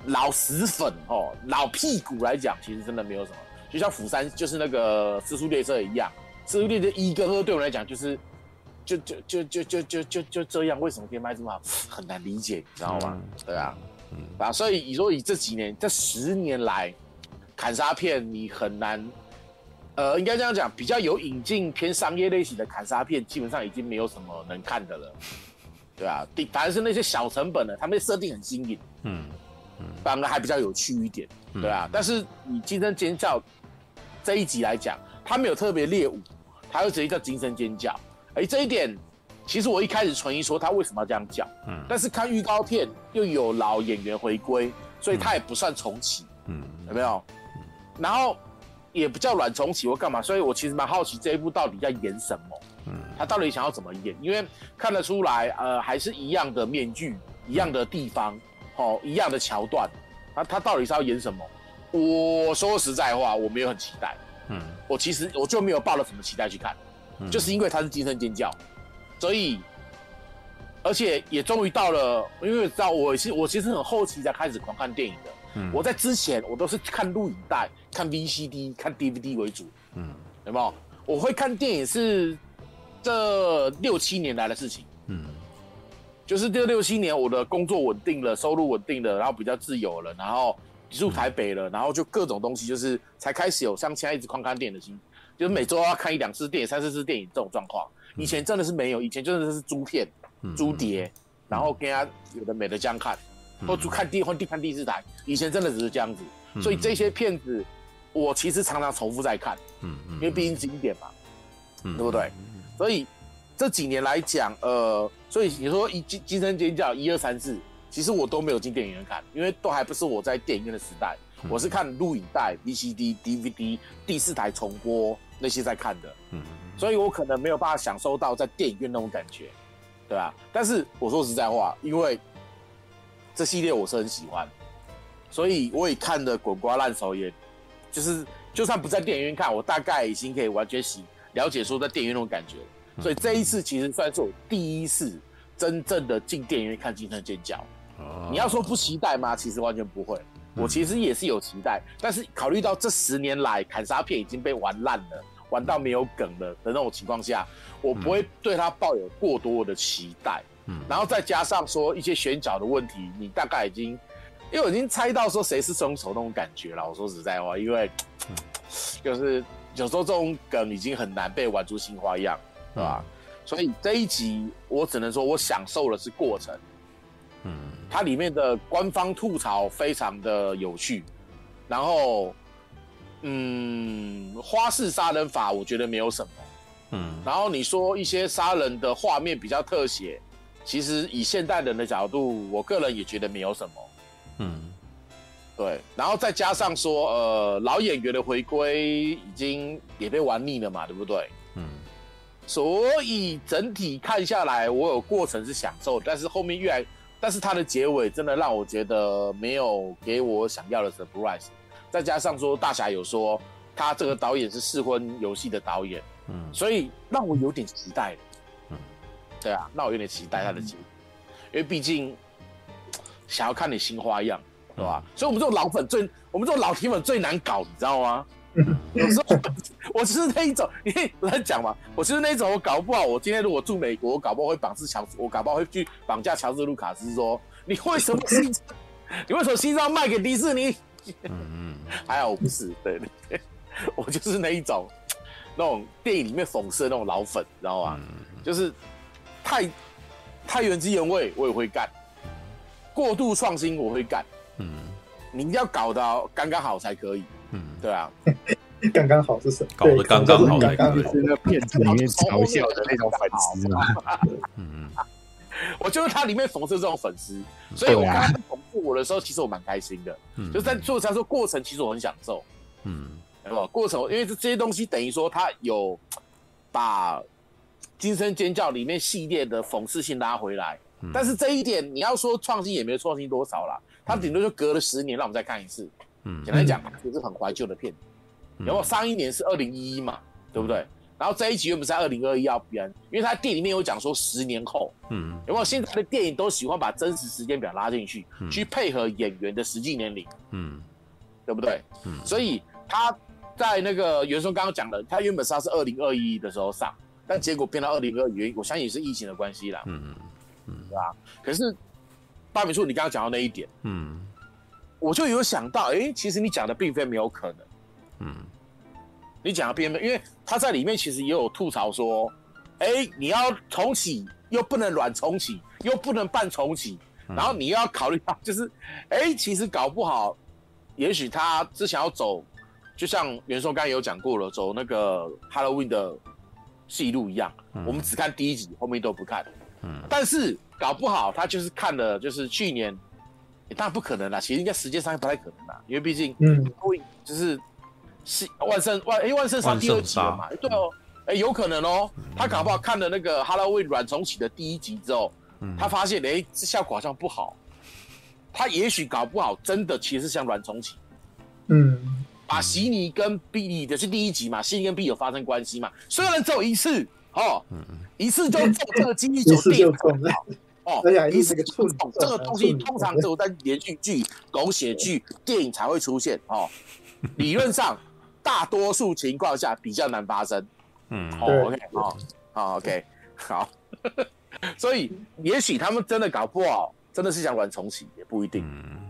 老死粉哦，老屁股来讲，其实真的没有什么。就像釜山就是那个尸速列车一样，尸速列车一跟二对我们来讲就是就就就就就就就就这样，为什么可以卖这么好？很难理解，你知道吗？对啊。嗯，啊，所以你说以这几年、这十年来，砍杀片你很难，呃，应该这样讲，比较有引进偏商业类型的砍杀片，基本上已经没有什么能看的了，对啊，反而是那些小成本的，他们的设定很新颖，嗯嗯，反而还比较有趣一点，对啊。但是以惊声尖叫这一集来讲，他没有特别猎物，他又直接叫惊声尖叫，哎，这一点。其实我一开始存疑说他为什么要这样叫，嗯，但是看预告片又有老演员回归，所以他也不算重启，嗯，有没有？然后也不叫软重启或干嘛，所以我其实蛮好奇这一部到底在演什么，嗯，他到底想要怎么演？因为看得出来，呃，还是一样的面具，一样的地方，哦，一样的桥段，那他到底是要演什么？我说实在话，我没有很期待，嗯，我其实我就没有抱了什么期待去看，就是因为他是惊声尖叫。所以，而且也终于到了，因为知道我是我其实很后期才开始狂看电影的。嗯，我在之前我都是看录影带、看 VCD、看 DVD 为主。嗯，有没有？我会看电影是这六七年来的事情。嗯，就是这六七年，我的工作稳定了，收入稳定了，然后比较自由了，然后住台北了，然后就各种东西，就是才开始有像现在一直狂看电影的心，就是每周要看一两次电影、三四次电影这种状况。以前真的是没有，以前真的是租片、租碟，然后跟他有的没的这样看，或租看第或第看第四台。以前真的只是这样子，所以这些片子我其实常常重复在看，嗯嗯，因为毕竟经典嘛，对不对？所以这几年来讲，呃，所以你说一惊惊声尖叫一二三四，其实我都没有进电影院看，因为都还不是我在电影院的时代，我是看录影带、VCD、DVD 第四台重播那些在看的，嗯。所以我可能没有办法享受到在电影院那种感觉，对吧？但是我说实在话，因为这系列我是很喜欢，所以我也看的滚瓜烂熟，也就是就算不在电影院看，我大概已经可以完全喜了解说在电影院那种感觉。所以这一次其实算是我第一次真正的进电影院看惊声尖叫。你要说不期待吗？其实完全不会，我其实也是有期待，但是考虑到这十年来砍杀片已经被玩烂了。玩到没有梗了的那种情况下，我不会对他抱有过多的期待。嗯，然后再加上说一些选角的问题，你大概已经，因为我已经猜到说谁是凶手那种感觉了。我说实在话，因为 就是有时候这种梗已经很难被玩出新花样，对吧？所以这一集我只能说我享受的是过程。嗯，它里面的官方吐槽非常的有趣，然后。嗯，花式杀人法我觉得没有什么。嗯，然后你说一些杀人的画面比较特写，其实以现代人的角度，我个人也觉得没有什么。嗯，对，然后再加上说，呃，老演员的回归已经也被玩腻了嘛，对不对？嗯，所以整体看下来，我有过程是享受，但是后面越来，但是它的结尾真的让我觉得没有给我想要的 surprise。再加上说，大侠有说他这个导演是试婚游戏的导演，嗯，所以让我有点期待，嗯，对啊，让我有点期待他的结局，因为毕竟想要看你新花样，对吧？所以我们这种老粉最，我们这种老铁粉最难搞，你知道吗？有时候我就是那一种，你来讲嘛，我就是那一种，我搞不好，我今天如果住美国，我搞不好会绑制乔，我搞不好会去绑架乔治卢卡斯，说你为什么西藏，你为什么心脏 卖给迪士尼？嗯嗯，还好我不是，对对对，我就是那一种，那种电影里面讽刺的那种老粉，知道吗？就是太太原汁原味，我也会干；过度创新，我会干。嗯，你一定要搞到刚刚好才可以。嗯，对啊。刚刚好是什么？搞得刚刚好，刚刚就是那片子 里面嘲笑的那种粉丝嘛。嗯，我就是他里面讽刺这种粉丝，所以我看他讽刺我的时候，其实我蛮开心的。嗯，就是在做他说过程，其实我很享受。嗯，有没有过程？因为这这些东西等于说他有把《惊声尖叫》里面系列的讽刺性拉回来。但是这一点你要说创新也没有创新多少啦，他顶多就隔了十年让我们再看一次。嗯，简单讲，也是很怀旧的片子。然后上一年是二零一一嘛，对不对？然后这一集原本是在二零二一要编，因为他电影里面有讲说十年后，嗯，有没有？现在的电影都喜欢把真实时间表拉进去，去配合演员的实际年龄，嗯，对不对？嗯，所以他在那个袁松刚刚讲的，他原本是他是二零二一的时候上，但结果变到二零二一，我相信也是疫情的关系啦，嗯嗯嗯，对吧？可是大美术，你刚刚讲到那一点，嗯，我就有想到，哎，其实你讲的并非没有可能。嗯，你讲的边边，因为他在里面其实也有吐槽说，哎、欸，你要重启又不能软重启，又不能半重启，然后你要考虑到就是，哎、欸，其实搞不好，也许他之前要走，就像袁松刚才有讲过了，走那个 Halloween 的戏路一样，嗯、我们只看第一集，后面都不看。嗯，但是搞不好他就是看了，就是去年，欸、当然不可能啦，其实应该时间上也不太可能啦，因为毕竟，嗯，就是。是万圣万哎万圣杀第二集了嘛？对哦，哎有可能哦。他搞不好看了那个 Halloween 软重启的第一集之后，他发现哎这效果好像不好。他也许搞不好真的其实是像软重启，嗯，把悉尼跟 Billy 的是第一集嘛，悉尼跟 Billy 有发生关系嘛？虽然只有一次哦，一次就中这个机率就电哦，一次就中这个东西通常只有在连续剧、狗血剧、电影才会出现哦。理论上。大多数情况下比较难发生，嗯，好，OK，好，好，OK，好，所以也许他们真的搞不好，真的是想玩重启，也不一定，嗯，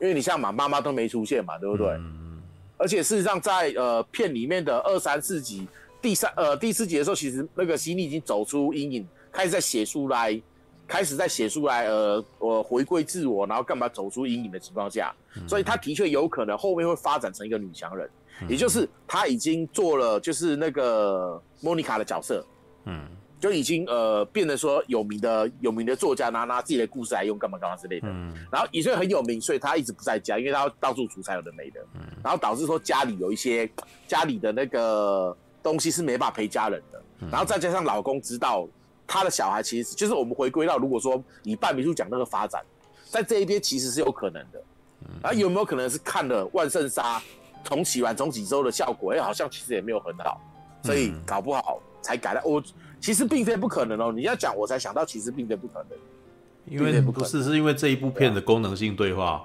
因为你像马，妈妈都没出现嘛，对不对？嗯，而且事实上在呃片里面的二三四集，第三呃第四集的时候，其实那个希尼已经走出阴影，开始在写书来，开始在写书来，呃，我回归自我，然后干嘛走出阴影的情况下，所以他的确有可能后面会发展成一个女强人。也就是他已经做了，就是那个莫妮卡的角色，嗯，就已经呃变得说有名的有名的作家拿拿自己的故事来用干嘛干嘛之类的，嗯，然后也是很有名，所以他一直不在家，因为他要到处出差有的没的，嗯，然后导致说家里有一些家里的那个东西是没办法陪家人的，然后再加上老公知道他的小孩其实就是我们回归到如果说以半米数讲那个发展，在这一边其实是有可能的，然后有没有可能是看了万圣杀？重启完重启之后的效果，哎、欸，好像其实也没有很好，所以搞不好才改了。我其实并非不可能哦，你要讲我才想到，其实并非不可能。因为不是，是因为这一部片的功能性对话，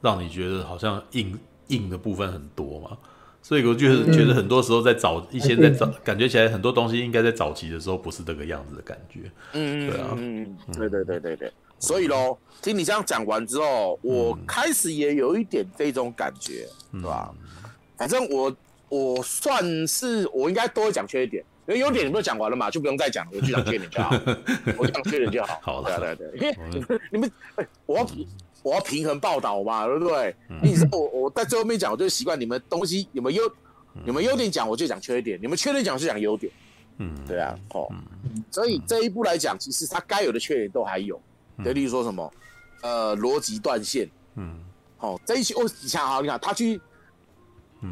让你觉得好像硬硬的部分很多嘛，所以我就是觉得很多时候在早一些在早，感觉起来很多东西应该在早期的时候不是这个样子的感觉。嗯，对啊，嗯，对对对对对。所以喽，听你这样讲完之后，我开始也有一点这种感觉，对吧？反正我我算是我应该都会讲缺点，因为优点你们都讲完了嘛，就不用再讲了，我就讲缺点就好。我讲缺点就好。好的，对对对，因为你们我要我要平衡报道嘛，对不对？你说我我在最后面讲，我就习惯你们东西有没有优有没有优点讲，我就讲缺点；你们缺点讲，我就讲优点。嗯，对啊，哦，所以这一步来讲，其实它该有的缺点都还有。对，例如说什么，呃，逻辑断线。嗯，好，这一期我你想好，你看他去。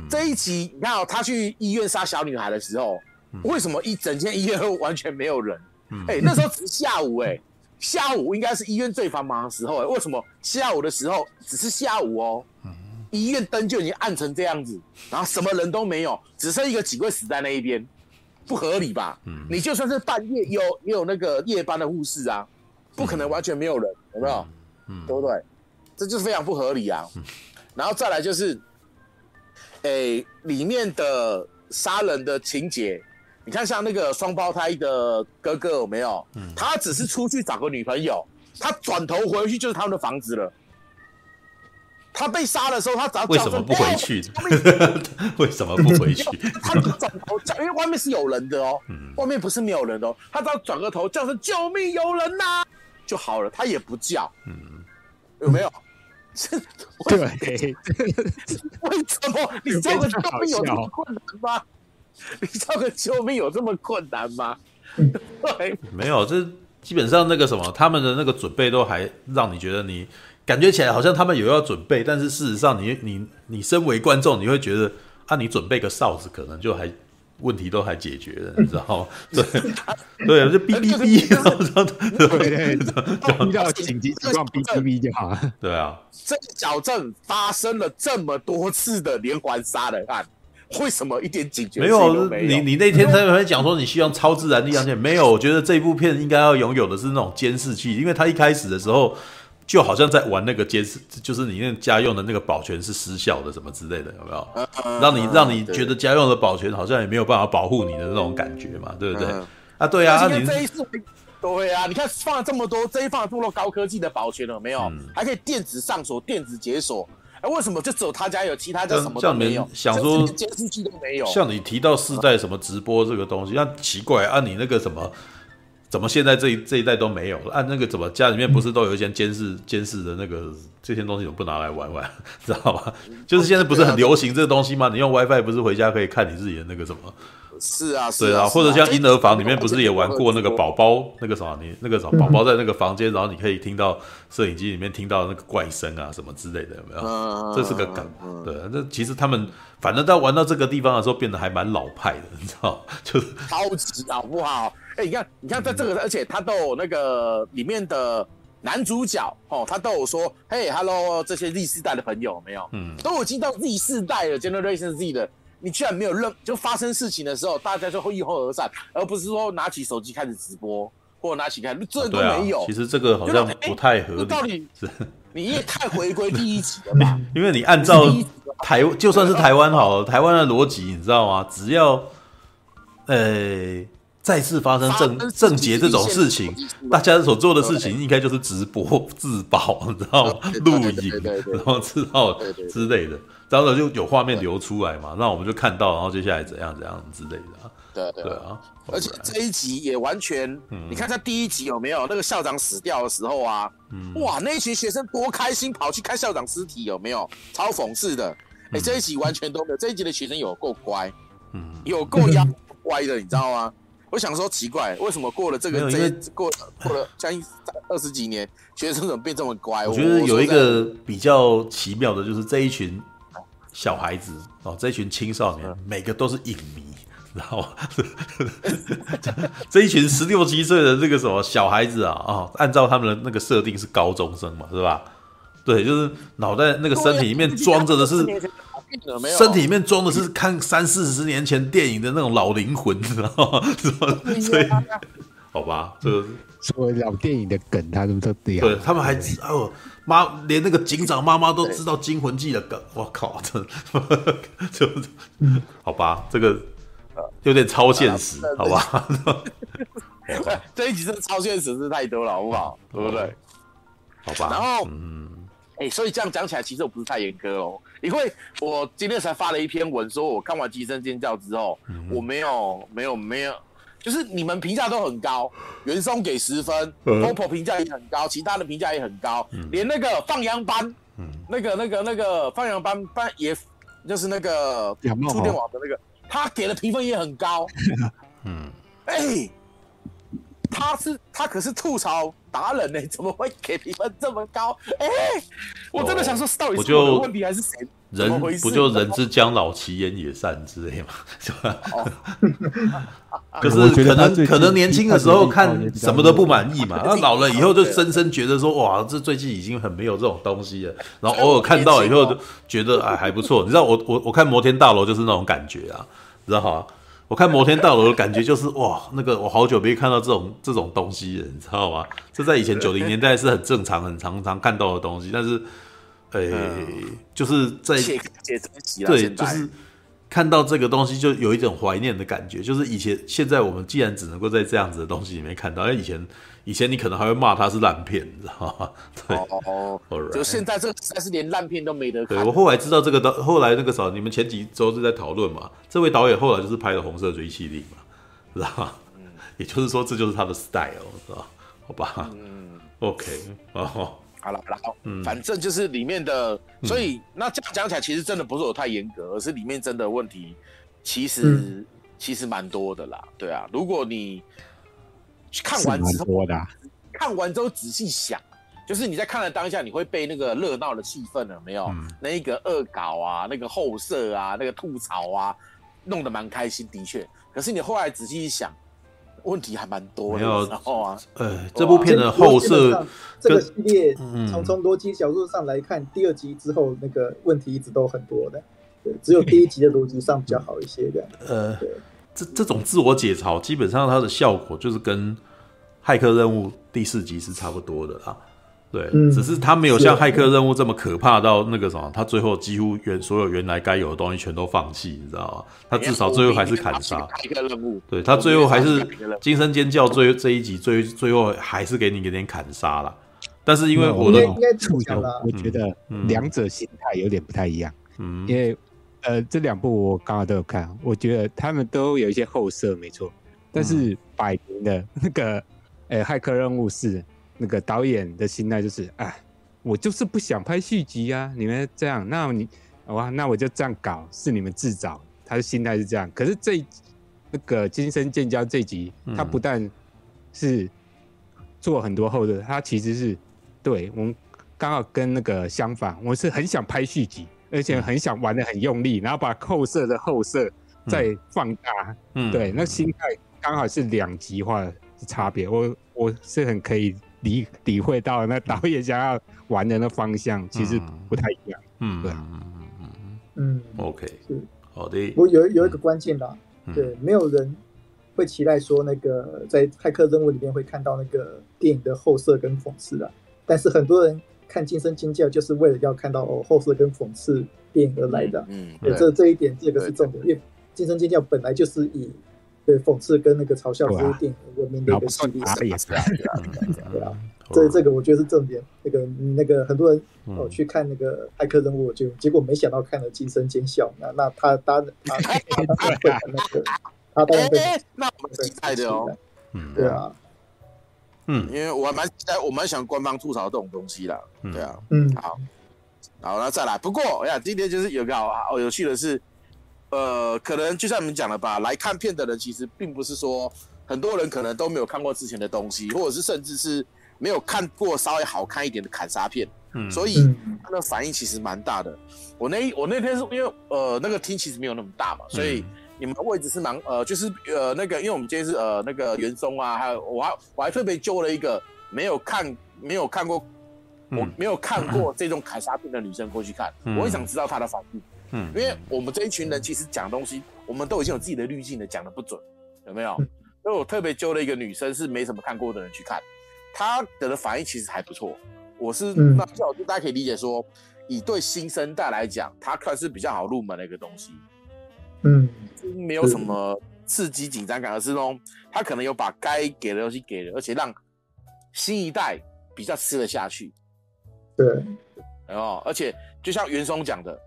这一集你看哦，他去医院杀小女孩的时候，为什么一整间医院完全没有人？哎，那时候只是下午，哎，下午应该是医院最繁忙的时候，哎，为什么下午的时候只是下午哦？医院灯就已经暗成这样子，然后什么人都没有，只剩一个警卫死在那一边，不合理吧？你就算是半夜有也有那个夜班的护士啊，不可能完全没有人，有没有？对不对？这就是非常不合理啊。然后再来就是。诶，里面的杀人的情节，你看像那个双胞胎的哥哥有没有？嗯，他只是出去找个女朋友，他转头回去就是他们的房子了。他被杀的时候，他只要为什么不回去？为什么不回去？他转头叫，因为外面是有人的哦，嗯、外面不是没有人的哦。他只要转个头叫声“救命，有人呐、啊”就好了。他也不叫，嗯，有没有？对，为什么你叫个救命有这么困难吗？你叫个救命有这么困难吗？对，没有，这基本上那个什么，他们的那个准备都还让你觉得你。感觉起来好像他们有要准备，但是事实上你，你你你身为观众，你会觉得啊，你准备个哨子，可能就还问题都还解决了，你知道吗？对 对，就 哔哔哔，对对对，遇到紧急情况哔哔哔就好了。对啊，这个小镇发生了这么多次的连环杀人案，为什么一点警觉性都没有？你你那天在那边讲说你希望超自然力量，没有？我觉得这部片应该要拥有的是那种监视器，因为他一开始的时候。就好像在玩那个监视，就是你那家用的那个保全是失效的，什么之类的，有没有？让你让你觉得家用的保全好像也没有办法保护你的那种感觉嘛，对不对？啊，对啊，你这一次，对啊，你看放了这么多，这一放了这么多高科技的保全了没有？还可以电子上锁、电子解锁，哎，为什么就只有他家有，其他家什么都没有？想说监视器都没有。像你提到世代什么直播这个东西，那奇怪啊，你那个什么？怎么现在这一这一代都没有了？按那个怎么家里面不是都有一些监视监视的那个这些东西，怎么不拿来玩玩？知道吗？就是现在不是很流行这个东西吗？你用 WiFi 不是回家可以看你自己的那个什么？是啊，对啊，或者像婴儿房里面不是也玩过那个宝宝那个什么？你那个什么宝宝在那个房间，然后你可以听到摄影机里面听到那个怪声啊什么之类的，有没有？这是个梗，对。那其实他们反正到玩到这个地方的时候，变得还蛮老派的，你知道？就是超级好不好？哎、欸，你看，你看，在这个，而且他都有那个里面的男主角哦，他都有说，嘿，Hello，这些 Z 世代的朋友没有，嗯，都已经到 Z 世代了，Generation Z 的，你居然没有认，就发生事情的时候，大家就会一哄而散，而不是说拿起手机开始直播，或者拿起看，这都没有、啊。其实这个好像不太合理。欸、到底是你也太回归第一集了吧？因为你按照台，就算是台湾好了，台湾的逻辑你知道吗？只要，呃、欸。再次发生正正节这种事情，大家所做的事情应该就是直播自保，你知道吗？录影，然后知道之类的，然后就有画面流出来嘛，那我们就看到，然后接下来怎样怎样之类的。对对啊，而且这一集也完全，你看他第一集有没有那个校长死掉的时候啊？哇，那一群学生多开心，跑去看校长尸体有没有？超讽刺的。哎，这一集完全都没有，这一集的学生有够乖，嗯，有够妖 乖的，你知道吗？我想说奇怪，为什么过了这个这过过了将近二十几年，学生怎么变这么乖？我觉得有一个比较奇妙的，就是这一群小孩子哦，这一群青少年，每个都是影迷，知道吗？这一群十六七岁的这个什么小孩子啊啊，按照他们的那个设定是高中生嘛，是吧？对，就是脑袋那个身体里面装着的是。身体里面装的是看三四十年前电影的那种老灵魂，知道吗？所以，好吧，这个所谓老电影的梗，他们都对，他们还哦妈，连那个警长妈妈都知道《惊魂记》的梗，我靠，这就好吧，这个有点超现实，好吧？这一集真的超现实是太多了，好不好？对不对？好吧，然后嗯。哎、欸，所以这样讲起来，其实我不是太严苛哦，因为我今天才发了一篇文，说我看完《鸡声尖叫》之后，嗯、我没有、没有、没有，就是你们评价都很高，袁松给十分，Popo 评价也很高，其他的评价也很高，嗯、连那个放羊班，嗯、那个、那个、那个放羊班班也，就是那个触电网的那个，他给的评分也很高，嗯，哎、欸。他是他可是吐槽达人呢，怎么会给评分这么高？哎，我真的想说，到底是我的问题还是谁？人不就人之将老，其言也善之类嘛，是吧？可是可能可能年轻的时候看什么都不满意嘛，那老了以后就深深觉得说，哇，这最近已经很没有这种东西了。然后偶尔看到以后就觉得哎还不错。你知道我我我看摩天大楼就是那种感觉啊，你知道哈？我看摩天大楼的感觉就是哇，那个我好久没看到这种这种东西了，你知道吗？这在以前九零年代是很正常、很常常看到的东西，但是，诶、欸，就是在对，就是看到这个东西就有一种怀念的感觉，就是以前现在我们既然只能够在这样子的东西里面看到，因为以前以前你可能还会骂他是烂片，你知道吗？对，哦，就现在这个实在是连烂片都没得看。对，我后来知道这个导，后来那个时候你们前几周是在讨论嘛，这位导演后来就是拍了《红色追击令》嘛，知道吗？嗯，也就是说这就是他的 style，是吧？好吧，嗯，OK，哦。好了，然后，反正就是里面的，嗯、所以那这样讲起来，其实真的不是我太严格，而是里面真的问题，其实、嗯、其实蛮多的啦。对啊，如果你看完之后，啊、看完之后仔细想，就是你在看的当下，你会被那个热闹的气氛了没有？嗯、那一个恶搞啊，那个后设啊，那个吐槽啊，弄得蛮开心，的确。可是你后来仔细一想。问题还蛮多的，没有哦啊，呃，这部片的后设，这个系列从从逻辑角度上来看，第二集之后那个问题一直都很多的，对，只有第一集的逻辑上比较好一些的。呃，这这种自我解嘲，基本上它的效果就是跟《骇客任务》第四集是差不多的啦。对，嗯、只是它没有像骇客任务这么可怕到那个什么，他最后几乎原所有原来该有的东西全都放弃，你知道吗？他至少最后还是砍杀。骇客任务，对他最后还是惊声尖叫最这一集最最后还是给你给点砍杀了。但是因为我的应该我觉得两者心态有点不太一样。嗯，因为呃这两部我刚刚都有看，我觉得他们都有一些后设没错，但是摆明的那个呃骇客任务是。那个导演的心态就是，哎，我就是不想拍续集啊！你们这样，那你哇，那我就这样搞，是你们自找。他的心态是这样。可是这那个《今生建交》这集，他不但是做很多后的，他其实是对我们刚好跟那个相反，我是很想拍续集，而且很想玩的很用力，然后把后色的后色再放大。嗯，对，那心态刚好是两极化的差别。我我是很可以。理体会到那导演想要玩的那方向其实不太一样，嗯，对，嗯嗯嗯嗯，OK，是好的。我有有一个关键啦，对，没有人会期待说那个在骇客任务里面会看到那个电影的后色跟讽刺啊，但是很多人看惊声尖叫就是为了要看到哦后世跟讽刺电影而来的，嗯，对，这这一点这个是重点，因为惊声尖叫本来就是以。对，讽刺跟那个嘲笑这部电影闻名的一个系列，对啊，这 这个我觉得是重点。那个那个很多人哦去看那个骇客任务，就结果没想到看了惊声尖叫，那那他当然他他当然 会那个，他当然会那我们期待的哦，嗯，对啊，嗯，因为我还蛮期待，我蛮喜欢官方吐槽这种东西的，对啊，嗯，好，好，那再来。不过哎呀，今天就是有个好好有趣的是。呃，可能就像你们讲的吧，来看片的人其实并不是说很多人可能都没有看过之前的东西，或者是甚至是没有看过稍微好看一点的砍杀片，嗯，所以他的反应其实蛮大的。我那我那天是因为呃那个厅其实没有那么大嘛，所以你们的位置是蛮呃就是呃那个因为我们今天是呃那个袁松啊，还有我还我还特别揪了一个没有看没有看过我没有看过这种凯撒片的女生过去看，我也想知道她的反应。嗯，因为我们这一群人其实讲东西，我们都已经有自己的滤镜的，讲的不准，有没有？所以我特别揪了一个女生，是没什么看过的人去看，她的的反应其实还不错。我是那最好就大家可以理解说，以对新生代来讲，它算是比较好入门的一个东西。嗯，没有什么刺激紧张感，而是说他可能有把该给的东西给了，而且让新一代比较吃得下去。对，然后而且就像袁松讲的。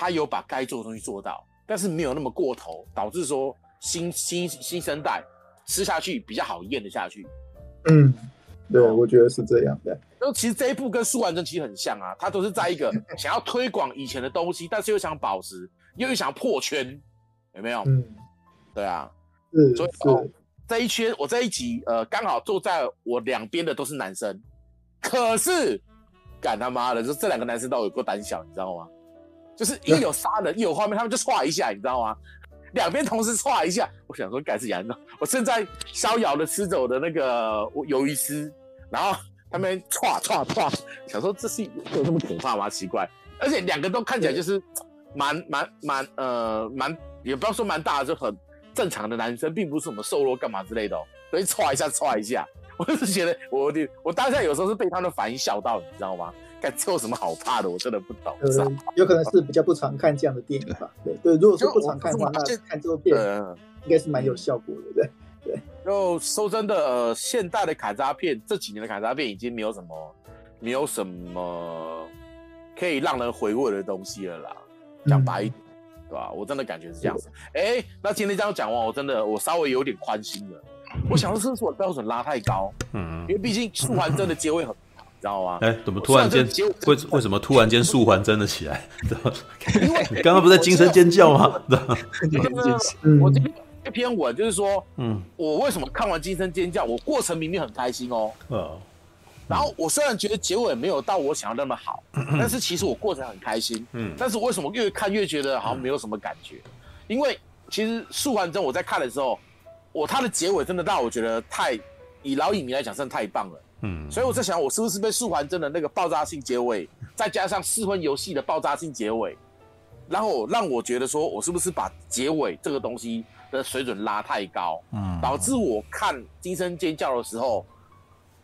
他有把该做的东西做到，但是没有那么过头，导致说新新新生代吃下去比较好咽得下去。嗯，对，哦、我觉得是这样的。那其实这一部跟《苏完真》其实很像啊，他都是在一个想要推广以前的东西，但是又想保持，又又想要破圈，有没有？嗯，对啊，是所以是、哦、这一圈我这一集呃刚好坐在我两边的都是男生，可是干他妈的，就这两个男生都有够胆小，你知道吗？就是一有杀人，一有画面，他们就唰一下，你知道吗？两边同时唰一下，我想说该是严重。我正在逍遥的吃着我的那个鱿鱼丝，然后他们唰唰唰，想说这是有这么可怕吗？奇怪，而且两个都看起来就是蛮蛮蛮呃蛮，也不要说蛮大的，就很正常的男生，并不是什么瘦弱干嘛之类的哦。所以歘一下歘一下，我就是觉得我的我当下有时候是被他的反应笑到，你知道吗？该这有什么好怕的？我真的不懂。呃，有可能是比较不常看这样的电影吧。对对，如果说不常看的话，那看这部片应该是蛮有效果的，对对。就说真的，呃，现代的卡扎片这几年的卡扎片已经没有什么，没有什么可以让人回味的东西了啦。讲白一点，对吧？我真的感觉是这样子。哎，那今天这样讲完，我真的我稍微有点宽心了。我想说，是不是我标准拉太高？嗯，因为毕竟素环真的结尾很。知道吗？哎，怎么突然间为为什么突然间素环真的起来？你刚刚不是在惊声尖叫吗？我这一篇文就是说，嗯，我为什么看完惊声尖叫，我过程明明很开心哦。然后我虽然觉得结尾没有到我想要那么好，但是其实我过程很开心。嗯，但是为什么越看越觉得好像没有什么感觉？因为其实素还真我在看的时候，我它的结尾真的让我觉得太以老影迷来讲，真的太棒了。嗯，所以我在想，我是不是被素还真的那个爆炸性结尾，再加上四婚游戏的爆炸性结尾，然后让我觉得说，我是不是把结尾这个东西的水准拉太高，嗯，导致我看惊声尖叫的时候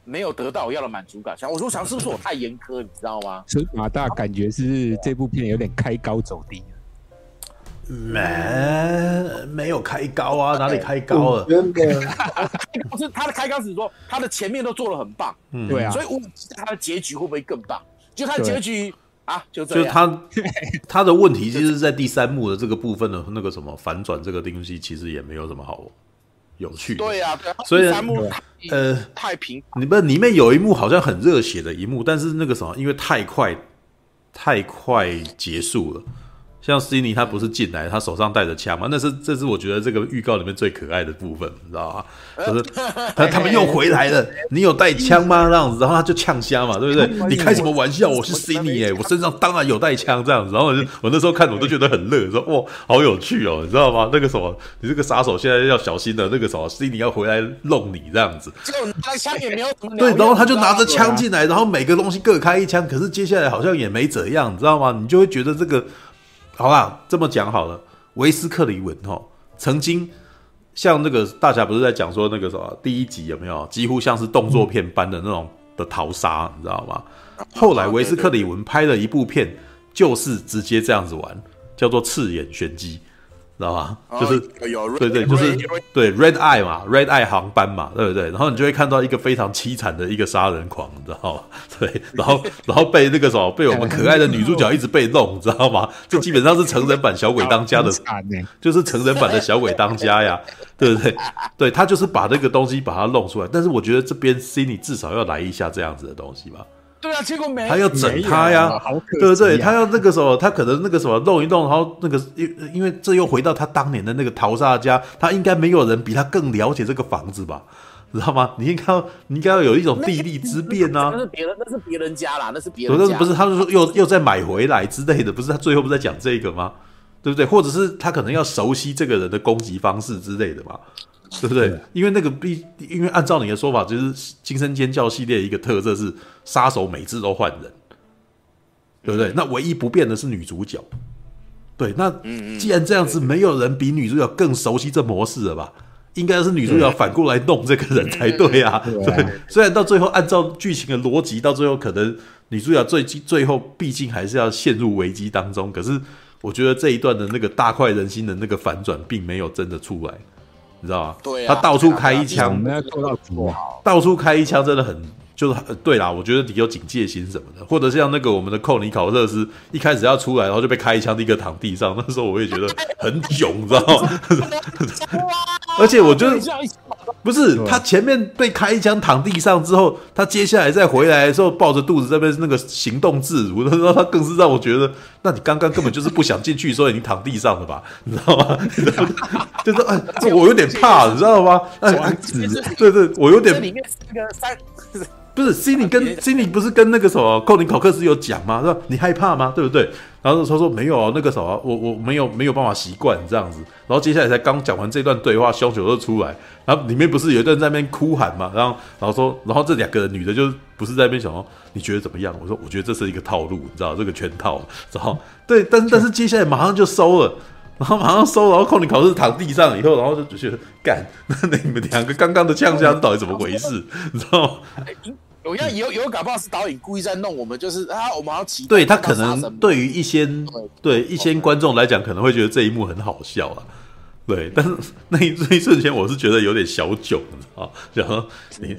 没有得到我要的满足感。想，我说想是不是我太严苛，你知道吗？所以马大感觉是这部片有点开高走低。没没有开高啊，哪里开高了？真的，不是他的开高，只是说他的前面都做得很棒，嗯，对啊，所以我他的结局会不会更棒？就他的结局啊，就这样。就他他的问题，其实，在第三幕的这个部分的那个什么反转这个东西，其实也没有什么好有趣。对啊，对，所以第三幕呃太平，你不里面有一幕好像很热血的一幕，但是那个什么，因为太快太快结束了。像 Cindy 他不是进来，他手上带着枪嘛？那是这是我觉得这个预告里面最可爱的部分，你知道吗？就是他他们又回来了，你有带枪吗？这样子，然后他就呛瞎嘛，对不对？你开什么玩笑？我是 Cindy 哎，我身上当然有带枪这样子。然后我就我那时候看我都觉得很乐，说哇，好有趣哦，你知道吗？那个什么，你这个杀手现在要小心的，那个什么 Cindy 要回来弄你这样子。结果拿枪也没有什么。对，然后他就拿着枪进来，然后每个东西各开一枪，可是接下来好像也没怎样，你知道吗？你就会觉得这个。好啦，这么讲好了。维斯克里文哦曾经像那个大侠不是在讲说那个什么第一集有没有几乎像是动作片般的那种的逃杀，你知道吗？后来维斯克里文拍了一部片，就是直接这样子玩，叫做《赤眼玄机》。知道吗？就是对对，就是对 Red Eye 嘛，Red Eye 航班嘛，对不对？然后你就会看到一个非常凄惨的一个杀人狂，你知道吗？对，然后 然后被那个什么，被我们可爱的女主角一直被弄，你知道吗？这基本上是成人版小鬼当家的，就是成人版的小鬼当家呀，对不对？对，他就是把那个东西把它弄出来，但是我觉得这边 Cindy 至少要来一下这样子的东西吧。对啊，结果没他要整他呀，啊、对不对？他要那个什么，他可能那个什么弄一弄，然后那个因因为这又回到他当年的那个淘沙家，他应该没有人比他更了解这个房子吧？知道吗？你应该要你应该要有一种地利之便啊！那是别人，那是别人家啦，那是别人家。不是不是，他是说又又再买回来之类的，不是他最后不是在讲这个吗？对不对？或者是他可能要熟悉这个人的攻击方式之类的嘛？对不对？对，因为那个必，因为按照你的说法，就是惊声尖叫系列一个特色是杀手每次都换人，对不对？那唯一不变的是女主角。对，那既然这样子，没有人比女主角更熟悉这模式了吧？应该是女主角反过来弄这个人才对啊。对，虽然到最后按照剧情的逻辑，到最后可能女主角最最后毕竟还是要陷入危机当中。可是我觉得这一段的那个大快人心的那个反转，并没有真的出来。你知道吗？对、啊，他到处开一枪。到处开一枪真的很，就是对啦。我觉得你有警戒心什么的，或者像那个我们的寇尼考特斯一开始要出来，然后就被开一枪，立刻躺地上。那时候我也觉得很囧，你知道吗？而且我觉得不是他前面被开一枪躺地上之后，他接下来再回来的时候抱着肚子在那边那个行动自如，然后他更是让我觉得，那你刚刚根本就是不想进去，所以你躺地上了吧？你知道吗？就是哎，我有点怕，你知道吗？哎，对对，我有点。里面那个三不是 Cindy 跟 Cindy 不是跟那个什么寇林考克斯有讲吗？说你害怕吗？对不对？然后他说没有啊，那个什么，我我没有没有办法习惯这样子。然后接下来才刚讲完这段对话，凶手就出来，然后里面不是有一段在那边哭喊嘛？然后然后说，然后这两个女的就不是在那边想说你觉得怎么样？我说我觉得这是一个套路，你知道这个圈套。然后对，但是但是接下来马上就收了。然后马上收，然后控你考试躺地上以后，然后就觉得干，那你们两个刚刚的呛声到底怎么回事？你知道吗？我要有有搞不好是导演故意在弄我们，就是啊，我们要期待。对他可能对于一些对一些观众来讲，可能会觉得这一幕很好笑啊。对，但是那一 那一瞬间，我是觉得有点小囧，你知道吗？然后你。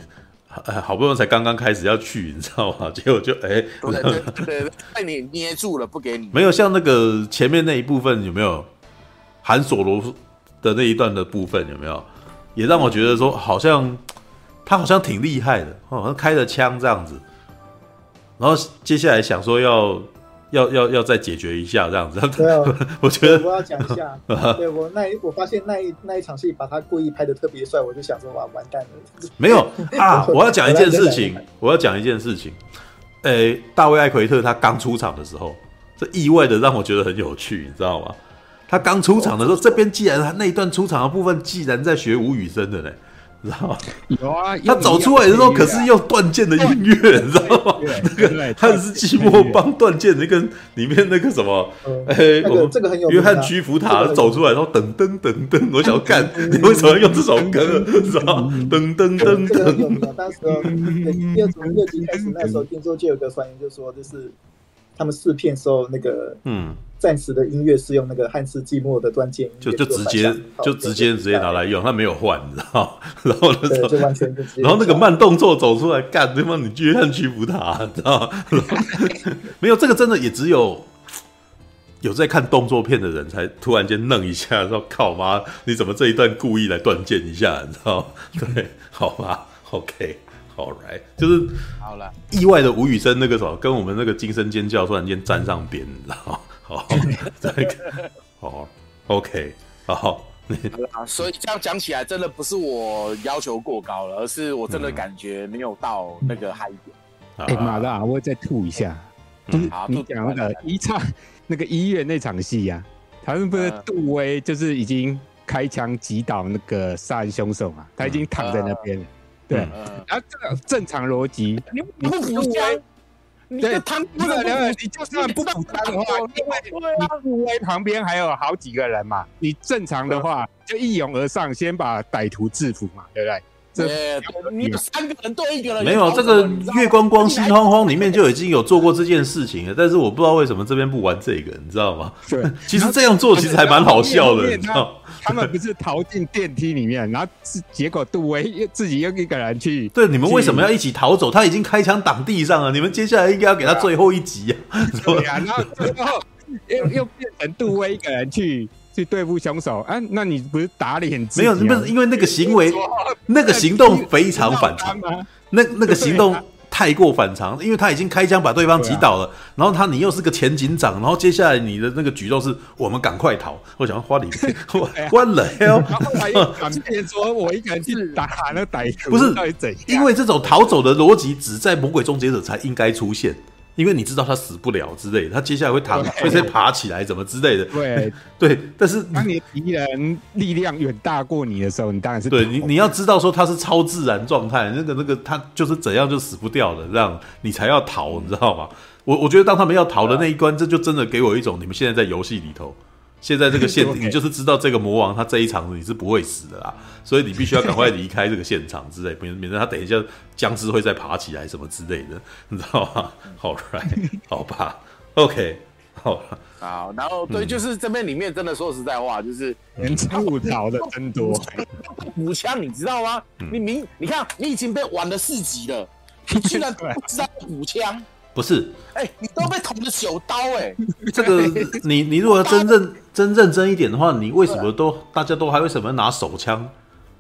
哎，好不容易才刚刚开始要去，你知道吗？结果就哎，对对对，被你捏住了，不给你。没有像那个前面那一部分有没有韩索罗的那一段的部分有没有？也让我觉得说，好像他好像挺厉害的，好像开着枪这样子。然后接下来想说要。要要要再解决一下这样子，我觉得我要讲一下，对我那一我发现那一那一场戏把他故意拍的特别帅，我就想说哇完蛋了。没有 啊，我要讲一件事情，我要讲一件事情。诶、欸，大卫艾奎特他刚出场的时候，这意外的让我觉得很有趣，你知道吗？他刚出场的时候，这边既然他那一段出场的部分，既然在学吴宇森的呢。知道吗？有啊，他走出来的时候，可是用断剑的音乐，你知道吗？那个汉斯季默帮断剑那个里面那个什么，哎，我们这个很有约翰屈服塔走出来，然后噔噔噔噔，我想要干，你为什么要用这首歌？知道吗？噔噔噔噔。当时第二从第二集开始，那时候听说就有个传言，就说就是他们试片时候那个嗯。暂时的音乐是用那个汉斯季默的断剑，就就直接就直接直接拿来用，他没有换，你知道？然后那种，然后那个慢动作走出来干，对方？你居然屈服他，你知道？没有这个真的也只有有在看动作片的人才突然间愣一下，说靠妈，你怎么这一段故意来断剑一下，你知道？对，好吧，OK，好来，就是好了，意外的吴宇森那个什么，跟我们那个惊声尖叫突然间沾上边，你知道？好，这个 好，OK，好，所以这样讲起来，真的不是我要求过高了，而是我真的感觉没有到那个嗨点。哎、嗯，马大，我再吐一下，就是你讲那个一唱那个医院那场戏呀，他们不是杜威就是已经开枪击倒那个杀人凶手嘛，他已经躺在那边。了，对，然后这个正常逻辑，你不补枪。对，他不可能，你就算不补枪的话，因为你杜威旁边还有好几个人嘛，你正常的话就一拥而上，先把歹徒制服嘛，对不对？这你三个人对一个人，没有这个月光光心慌慌里面就已经有做过这件事情了，但是我不知道为什么这边不玩这个，你知道吗？对，其实这样做其实还蛮好笑的，你知道。他们不是逃进电梯里面，然后是结果杜威又自己又一个人去。对，你们为什么要一起逃走？他已经开枪挡地上了，你们接下来应该要给他最后一击啊！对啊，然后最后又又变成杜威一个人去去对付凶手。啊，那你不是打脸？没有，不是因为那个行为，那个行动非常反常。那那个行动。太过反常，因为他已经开枪把对方击倒了，啊、然后他你又是个前警长，然后接下来你的那个举动是我们赶快逃。我想花里 关了，然后他又敢变说，我一个人去打那歹徒，不是因为这种逃走的逻辑只在魔鬼终结者才应该出现。因为你知道他死不了之类的，他接下来会躺，会再爬起来，怎么之类的。对对，但是当你的敌人力量远大过你的时候，你当然是对你你要知道说他是超自然状态，那个那个他就是怎样就死不掉的，这样你才要逃，你知道吗？我我觉得当他们要逃的那一关，这就真的给我一种你们现在在游戏里头。现在这个现，你就是知道这个魔王他这一场你是不会死的啦，所以你必须要赶快离开这个现场之类，免免得他等一下僵尸会再爬起来什么之类的，你知道吗？好，right，好吧，OK，好，好，然后对，就是这边里面真的说实在话，就是连吐槽的真多，补枪你知道吗？你明你看你已经被玩了四级了，你居然不知道补枪。不是，哎、欸，你都被捅了九刀、欸，哎，这个你你如果要真 正真认真一点的话，你为什么都大家都还为什么拿手枪？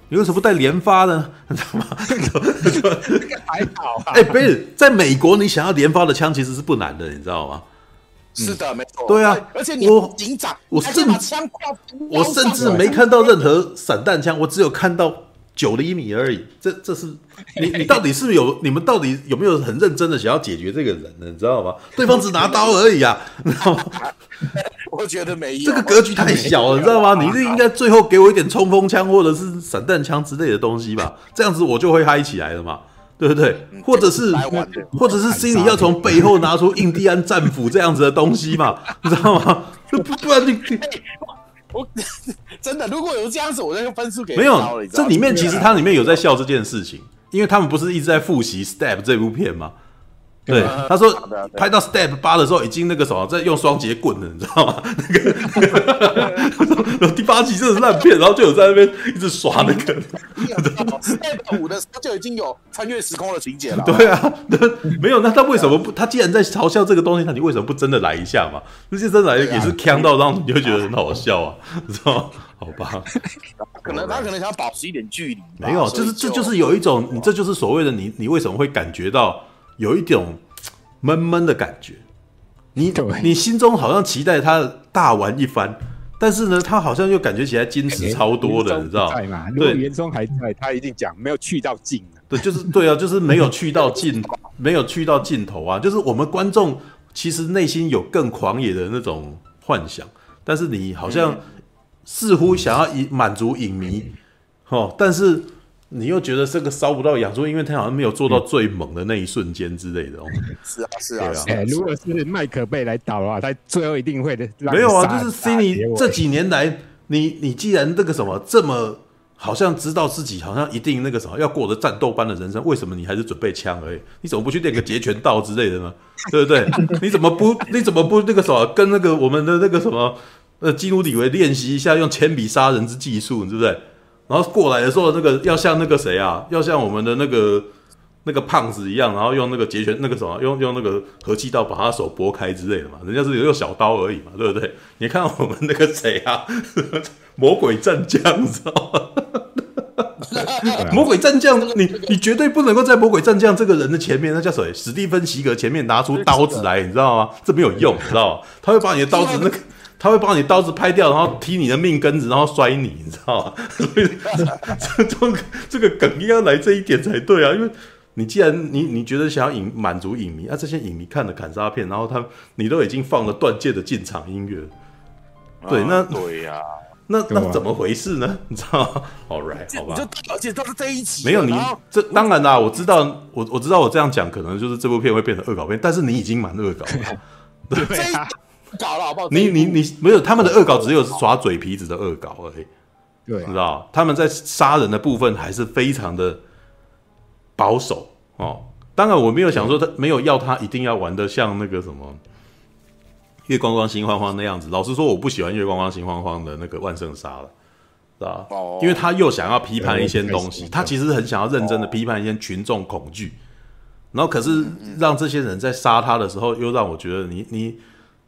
你为什么不带连发呢？你知道吗？这个还好、啊，哎、欸，不是，在美国你想要连发的枪其实是不难的，你知道吗？是的，没错。对啊，而且你我警长，我甚我甚至没看到任何散弹枪，我只有看到。九厘米而已，这这是 你你到底是不是有你们到底有没有很认真的想要解决这个人呢？你知道吗？对方只拿刀而已啊，你知道吗？我觉得没有，这个格局太小了，你知道吗？你是应该最后给我一点冲锋枪或者是散弹枪之类的东西吧，这样子我就会嗨起来了嘛，对不对？或者是 或者是心里要从背后拿出印第安战斧这样子的东西嘛，你知道吗？不不然你。我真的，如果有这样子，我就分数给没有。这里面其实它里面有在笑这件事情，因为他们不是一直在复习《Step》这部片吗？对，他说拍到 Step 八的时候，已经那个什么在用双截棍了，你知道吗？那个 第八集真的是烂片，然后就有在那边一直耍那个。Step 五的时候就已经有穿越时空的情节了。对啊，没有，那他为什么不？他既然在嘲笑这个东西，那你为什么不真的来一下嘛？那些真的来也是锵到让你就觉得很好笑啊，知道吗？好吧，可能他可能想保持一点距离。没有，就是这就是有一种，你这就是所谓的你，你为什么会感觉到？有一种闷闷的感觉，你你心中好像期待他大玩一番，但是呢，他好像又感觉起来矜持超多的，你知道吗？对，原中还在，他一定讲没有去到尽。对，就是对啊，就是没有去到尽，没有去到尽头啊。就是我们观众其实内心有更狂野的那种幻想，但是你好像似乎想要以满足影迷，哦，但是。你又觉得这个烧不到养猪，因为他好像没有做到最猛的那一瞬间之类的哦。是啊，是啊，哎，如果是麦克贝来导的话，他最后一定会的。没有啊，就是 Cindy 这几年来，你你既然这个什么这么好像知道自己好像一定那个什么要过着战斗般的人生，为什么你还是准备枪而已？你怎么不去练个截拳道之类的呢？对不对？你怎么不你怎么不那个什么跟那个我们的那个什么呃基努李维练习一下用铅笔杀人之技术，对不对？然后过来的时候，那个要像那个谁啊，要像我们的那个那个胖子一样，然后用那个截拳那个什么，用用那个和气道把他手拨开之类的嘛。人家是有用小刀而已嘛，对不对？你看我们那个谁啊，魔鬼战将，你知道吗？魔鬼战将，你你绝对不能够在魔鬼战将这个人的前面，那叫谁？史蒂芬·席格前面拿出刀子来，你知道吗？这没有用，你知道吗？他会把你的刀子那个。他会把你刀子拍掉，然后踢你的命根子，然后摔你，你知道吗？所以这这个这个梗应该来这一点才对啊！因为你既然你你觉得想要引满足影迷啊，这些影迷看了砍杀片，然后他你都已经放了断剑的进场音乐，对，那对呀，那那怎么回事呢？你知道吗？All right，好吧。就而且都是这一集，没有你这当然啦，我知道，我我知道我这样讲可能就是这部片会变成恶搞片，但是你已经蛮恶搞了，对啊。搞了好不好？你你你没有他们的恶搞，只有耍嘴皮子的恶搞而已。对，知道他们在杀人的部分还是非常的保守哦。当然，我没有想说他没有要他一定要玩的像那个什么月光光心慌慌那样子。老实说，我不喜欢月光光心慌慌的那个万圣杀了，知道哦？因为他又想要批判一些东西，他其实很想要认真的批判一些群众恐惧，然后可是让这些人在杀他的时候，又让我觉得你你。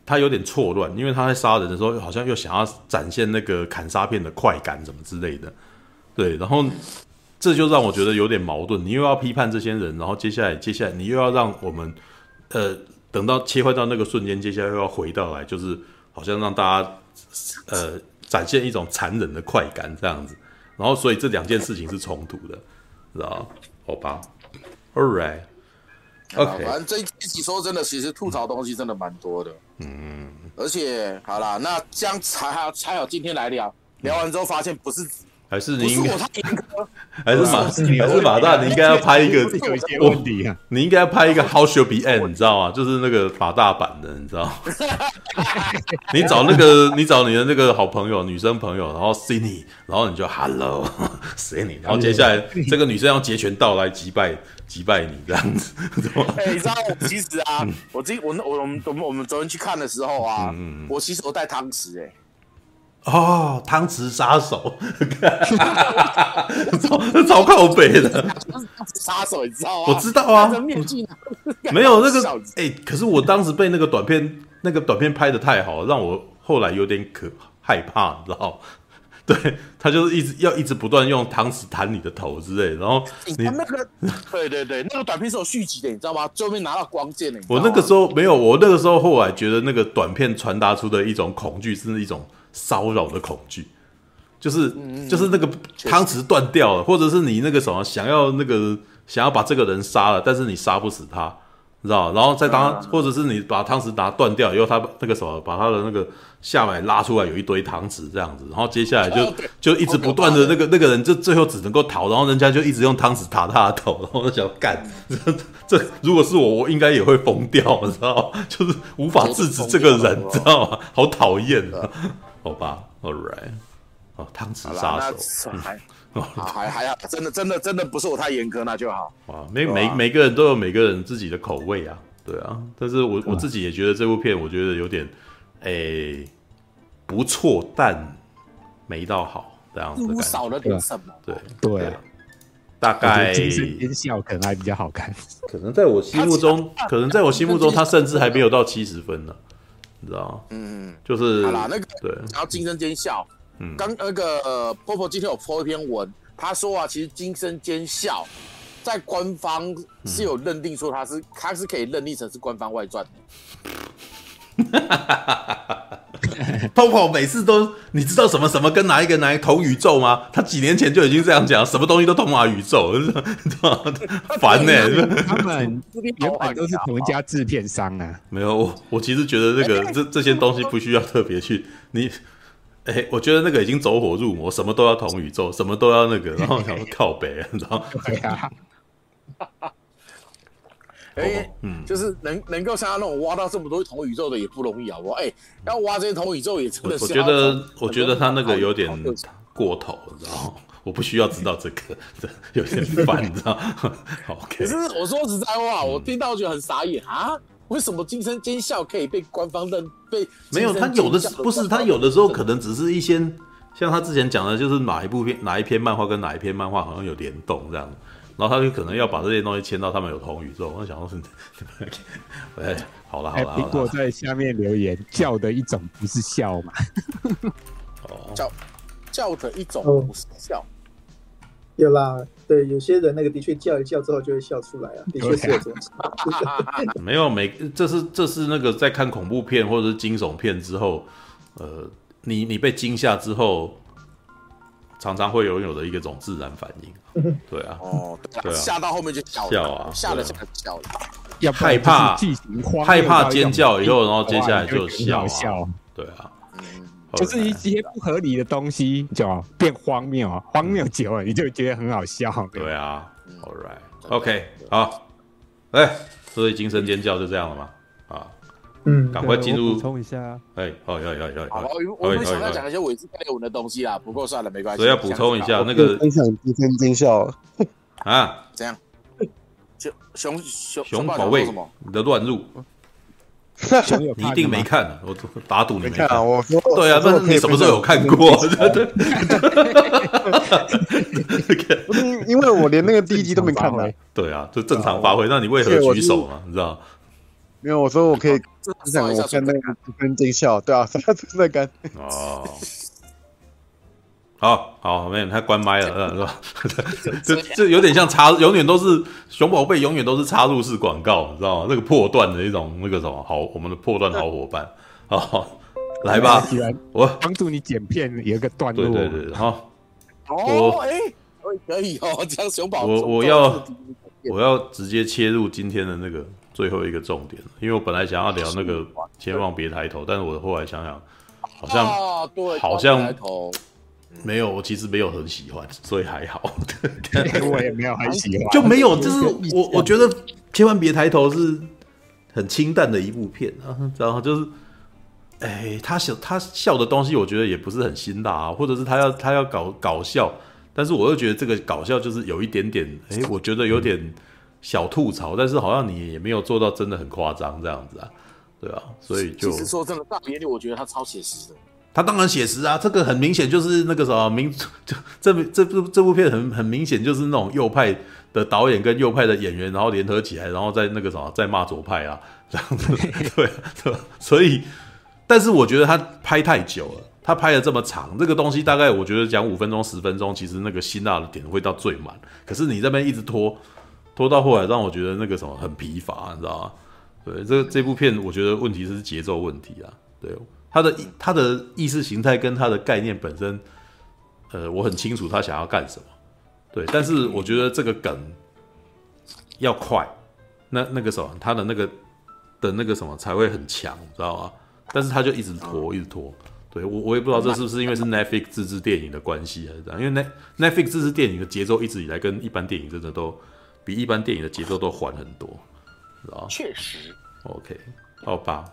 他有点错乱，因为他在杀人的时候，好像又想要展现那个砍杀片的快感，什么之类的。对，然后这就让我觉得有点矛盾。你又要批判这些人，然后接下来，接下来你又要让我们，呃，等到切换到那个瞬间，接下来又要回到来，就是好像让大家，呃，展现一种残忍的快感这样子。然后，所以这两件事情是冲突的，知道？好吧，All right。OK，反正这一集说真的，其实吐槽东西真的蛮多的。嗯，而且好啦，那这样才好才好，今天来聊，聊完之后发现不是。还是你应该，还是马，还是马大，你应该要拍一个，有一些问题啊，你应该要拍一个 How should be end，你知道吗？就是那个马大版的，你知道？你找那个，你找你的那个好朋友，女生朋友，然后 Cindy，然后你就 Hello Cindy，然后接下来这个女生要截拳道来击败击败你这样子，哎，你知道我其实啊，我今我我我们我们我们昨天去看的时候啊，我其实我带汤匙哎。哦，汤匙杀手，超超靠北的杀手，你知道吗？我知道啊，没有那个 哎、欸，可是我当时被那个短片，那个短片拍的太好，让我后来有点可害怕，你知道？对，他就是一直要一直不断用汤匙弹你的头之类，然后你，你那个，对对对，那个短片是有续集的，你知道吗？最后面拿到光剑的。我那个时候没有，我那个时候后来觉得那个短片传达出的一种恐惧是一种。骚扰的恐惧，就是就是那个汤匙断掉了，或者是你那个什么想要那个想要把这个人杀了，但是你杀不死他，你知道？然后再当，或者是你把汤匙拿断掉以后，他那个什么把他的那个下摆拉出来，有一堆汤匙这样子，然后接下来就就一直不断的那个那个人就最后只能够逃，然后人家就一直用汤匙打他的头，然 后我就想干，这如果是我，我应该也会疯掉，你知道？就是无法制止这个人，知道吗？好讨厌啊！好吧，All right，哦，汤匙杀手，还还好，真的真的真的不是我太严格，那就好。啊，每每每个人都有每个人自己的口味啊，对啊。但是我我自己也觉得这部片，我觉得有点，哎、欸，不错，但没到好这样子。少了点什么？对对，对，大概精神尖笑可能还比较好看。可能在我心目中，可能在我心目中，他甚至还没有到七十分呢，你知道吗？嗯，就是好啦，那个对，然后金声尖笑。嗯，刚那个婆婆今天有 po 一篇文，他说啊，其实金声尖笑在官方是有认定说他是，他是可以认定成是官方外传的。波 波每次都，你知道什么什么跟哪一个哪一个同宇宙吗？他几年前就已经这样讲，什么东西都同码宇宙，烦呢、欸。他们原本都是同一家制片商啊。没有，我我其实觉得这个这这些东西不需要特别去你。哎、欸，我觉得那个已经走火入魔，什么都要同宇宙，什么都要那个，然后想说靠北，你知道吗？对啊。哎、欸，嗯，就是能能够像他那种挖到这么多同宇宙的也不容易啊！我哎，要挖这些同宇宙也真的是。我觉得，我觉得他那个有点过头，你知道吗？我不需要知道这个，这 有点烦，你知道吗？OK。可是我说实在话，我听到觉得很傻眼啊。为什么惊声尖笑可以被官方认被？没有，他有的是不是他有的时候可能只是一些像他之前讲的，就是哪一部片哪一篇漫画跟哪一篇漫画好像有联动这样，然后他就可能要把这些东西签到他们有同宇宙。我想说是，哎，好了好了。苹果在下面留言叫的一种不是笑嘛？哦，叫叫的一种不是笑。有啦，对，有些人那个的确叫一叫之后就会笑出来啊，的确是有这种。没有每，这是这是那个在看恐怖片或者是惊悚片之后，呃，你你被惊吓之后，常常会拥有的一个种自然反应。对啊，哦，对啊，吓到后面就笑了啊，吓了就笑了，要害怕害怕尖叫以后，然后接下来就笑，笑，对啊。就是一些不合理的东西，就变荒谬，荒谬久了你就觉得很好笑。对啊，All right，OK，好，哎，所以惊声尖叫就这样了吗？啊，嗯，赶快进入补充一下。哎，好，要要要，好，我们想要讲一些韦斯佩文的东西啦，不过算了，没关系。所以要补充一下那个分享惊声尖叫啊？怎样？熊熊熊熊宝贝你的乱入。你一定没看，我打赌你没看。我说对啊，那你什么时候有看过？不是因为我连那个第一集都没看呢。对啊，就正常发挥。那你为何举手嘛？你知道？没有，我说我可以分享我跟那个跟金笑，对啊，什么存在跟？哦。好好，没有，他关麦了，是吧？这这有点像插，永远都是熊宝贝，永远都是插入式广告，你知道吗？那个破断的一种，那个什么好，我们的破断好伙伴，好，来吧，我帮助你剪片，有一个段落，对对对，好，哦，哎，可以哦，这样熊宝，我我要我要直接切入今天的那个最后一个重点，因为我本来想要聊那个千万别抬头，但是我后来想想，好像对，好像。没有，我其实没有很喜欢，所以还好。我也没有很喜欢，就没有，就是我 我觉得千万别抬头是很清淡的一部片啊，然后就是，哎，他笑他笑的东西，我觉得也不是很辛辣啊，或者是他要他要搞搞笑，但是我又觉得这个搞笑就是有一点点，哎，我觉得有点小吐槽，但是好像你也没有做到真的很夸张这样子啊，对啊，所以就其实说真的，大眼里我觉得他超写实的。他当然写实啊，这个很明显就是那个什么明，就这这部这部片很很明显就是那种右派的导演跟右派的演员，然后联合起来，然后在那个什么在骂左派啊这样子，对对，所以，但是我觉得他拍太久了，他拍了这么长，这个东西大概我觉得讲五分钟十分钟，其实那个辛辣的点会到最满，可是你这边一直拖拖到后来，让我觉得那个什么很疲乏，你知道吗？对，这这部片我觉得问题是节奏问题啊，对。他的他的意识形态跟他的概念本身，呃，我很清楚他想要干什么，对，但是我觉得这个梗要快，那那个什么，他的那个的那个什么才会很强，知道吗？但是他就一直拖，一直拖，对，我我也不知道这是不是因为是 Netflix 自制电影的关系还是怎样，因为 Netflix 自制电影的节奏一直以来跟一般电影真的都比一般电影的节奏都缓很多，知道吗？确实。OK，好吧。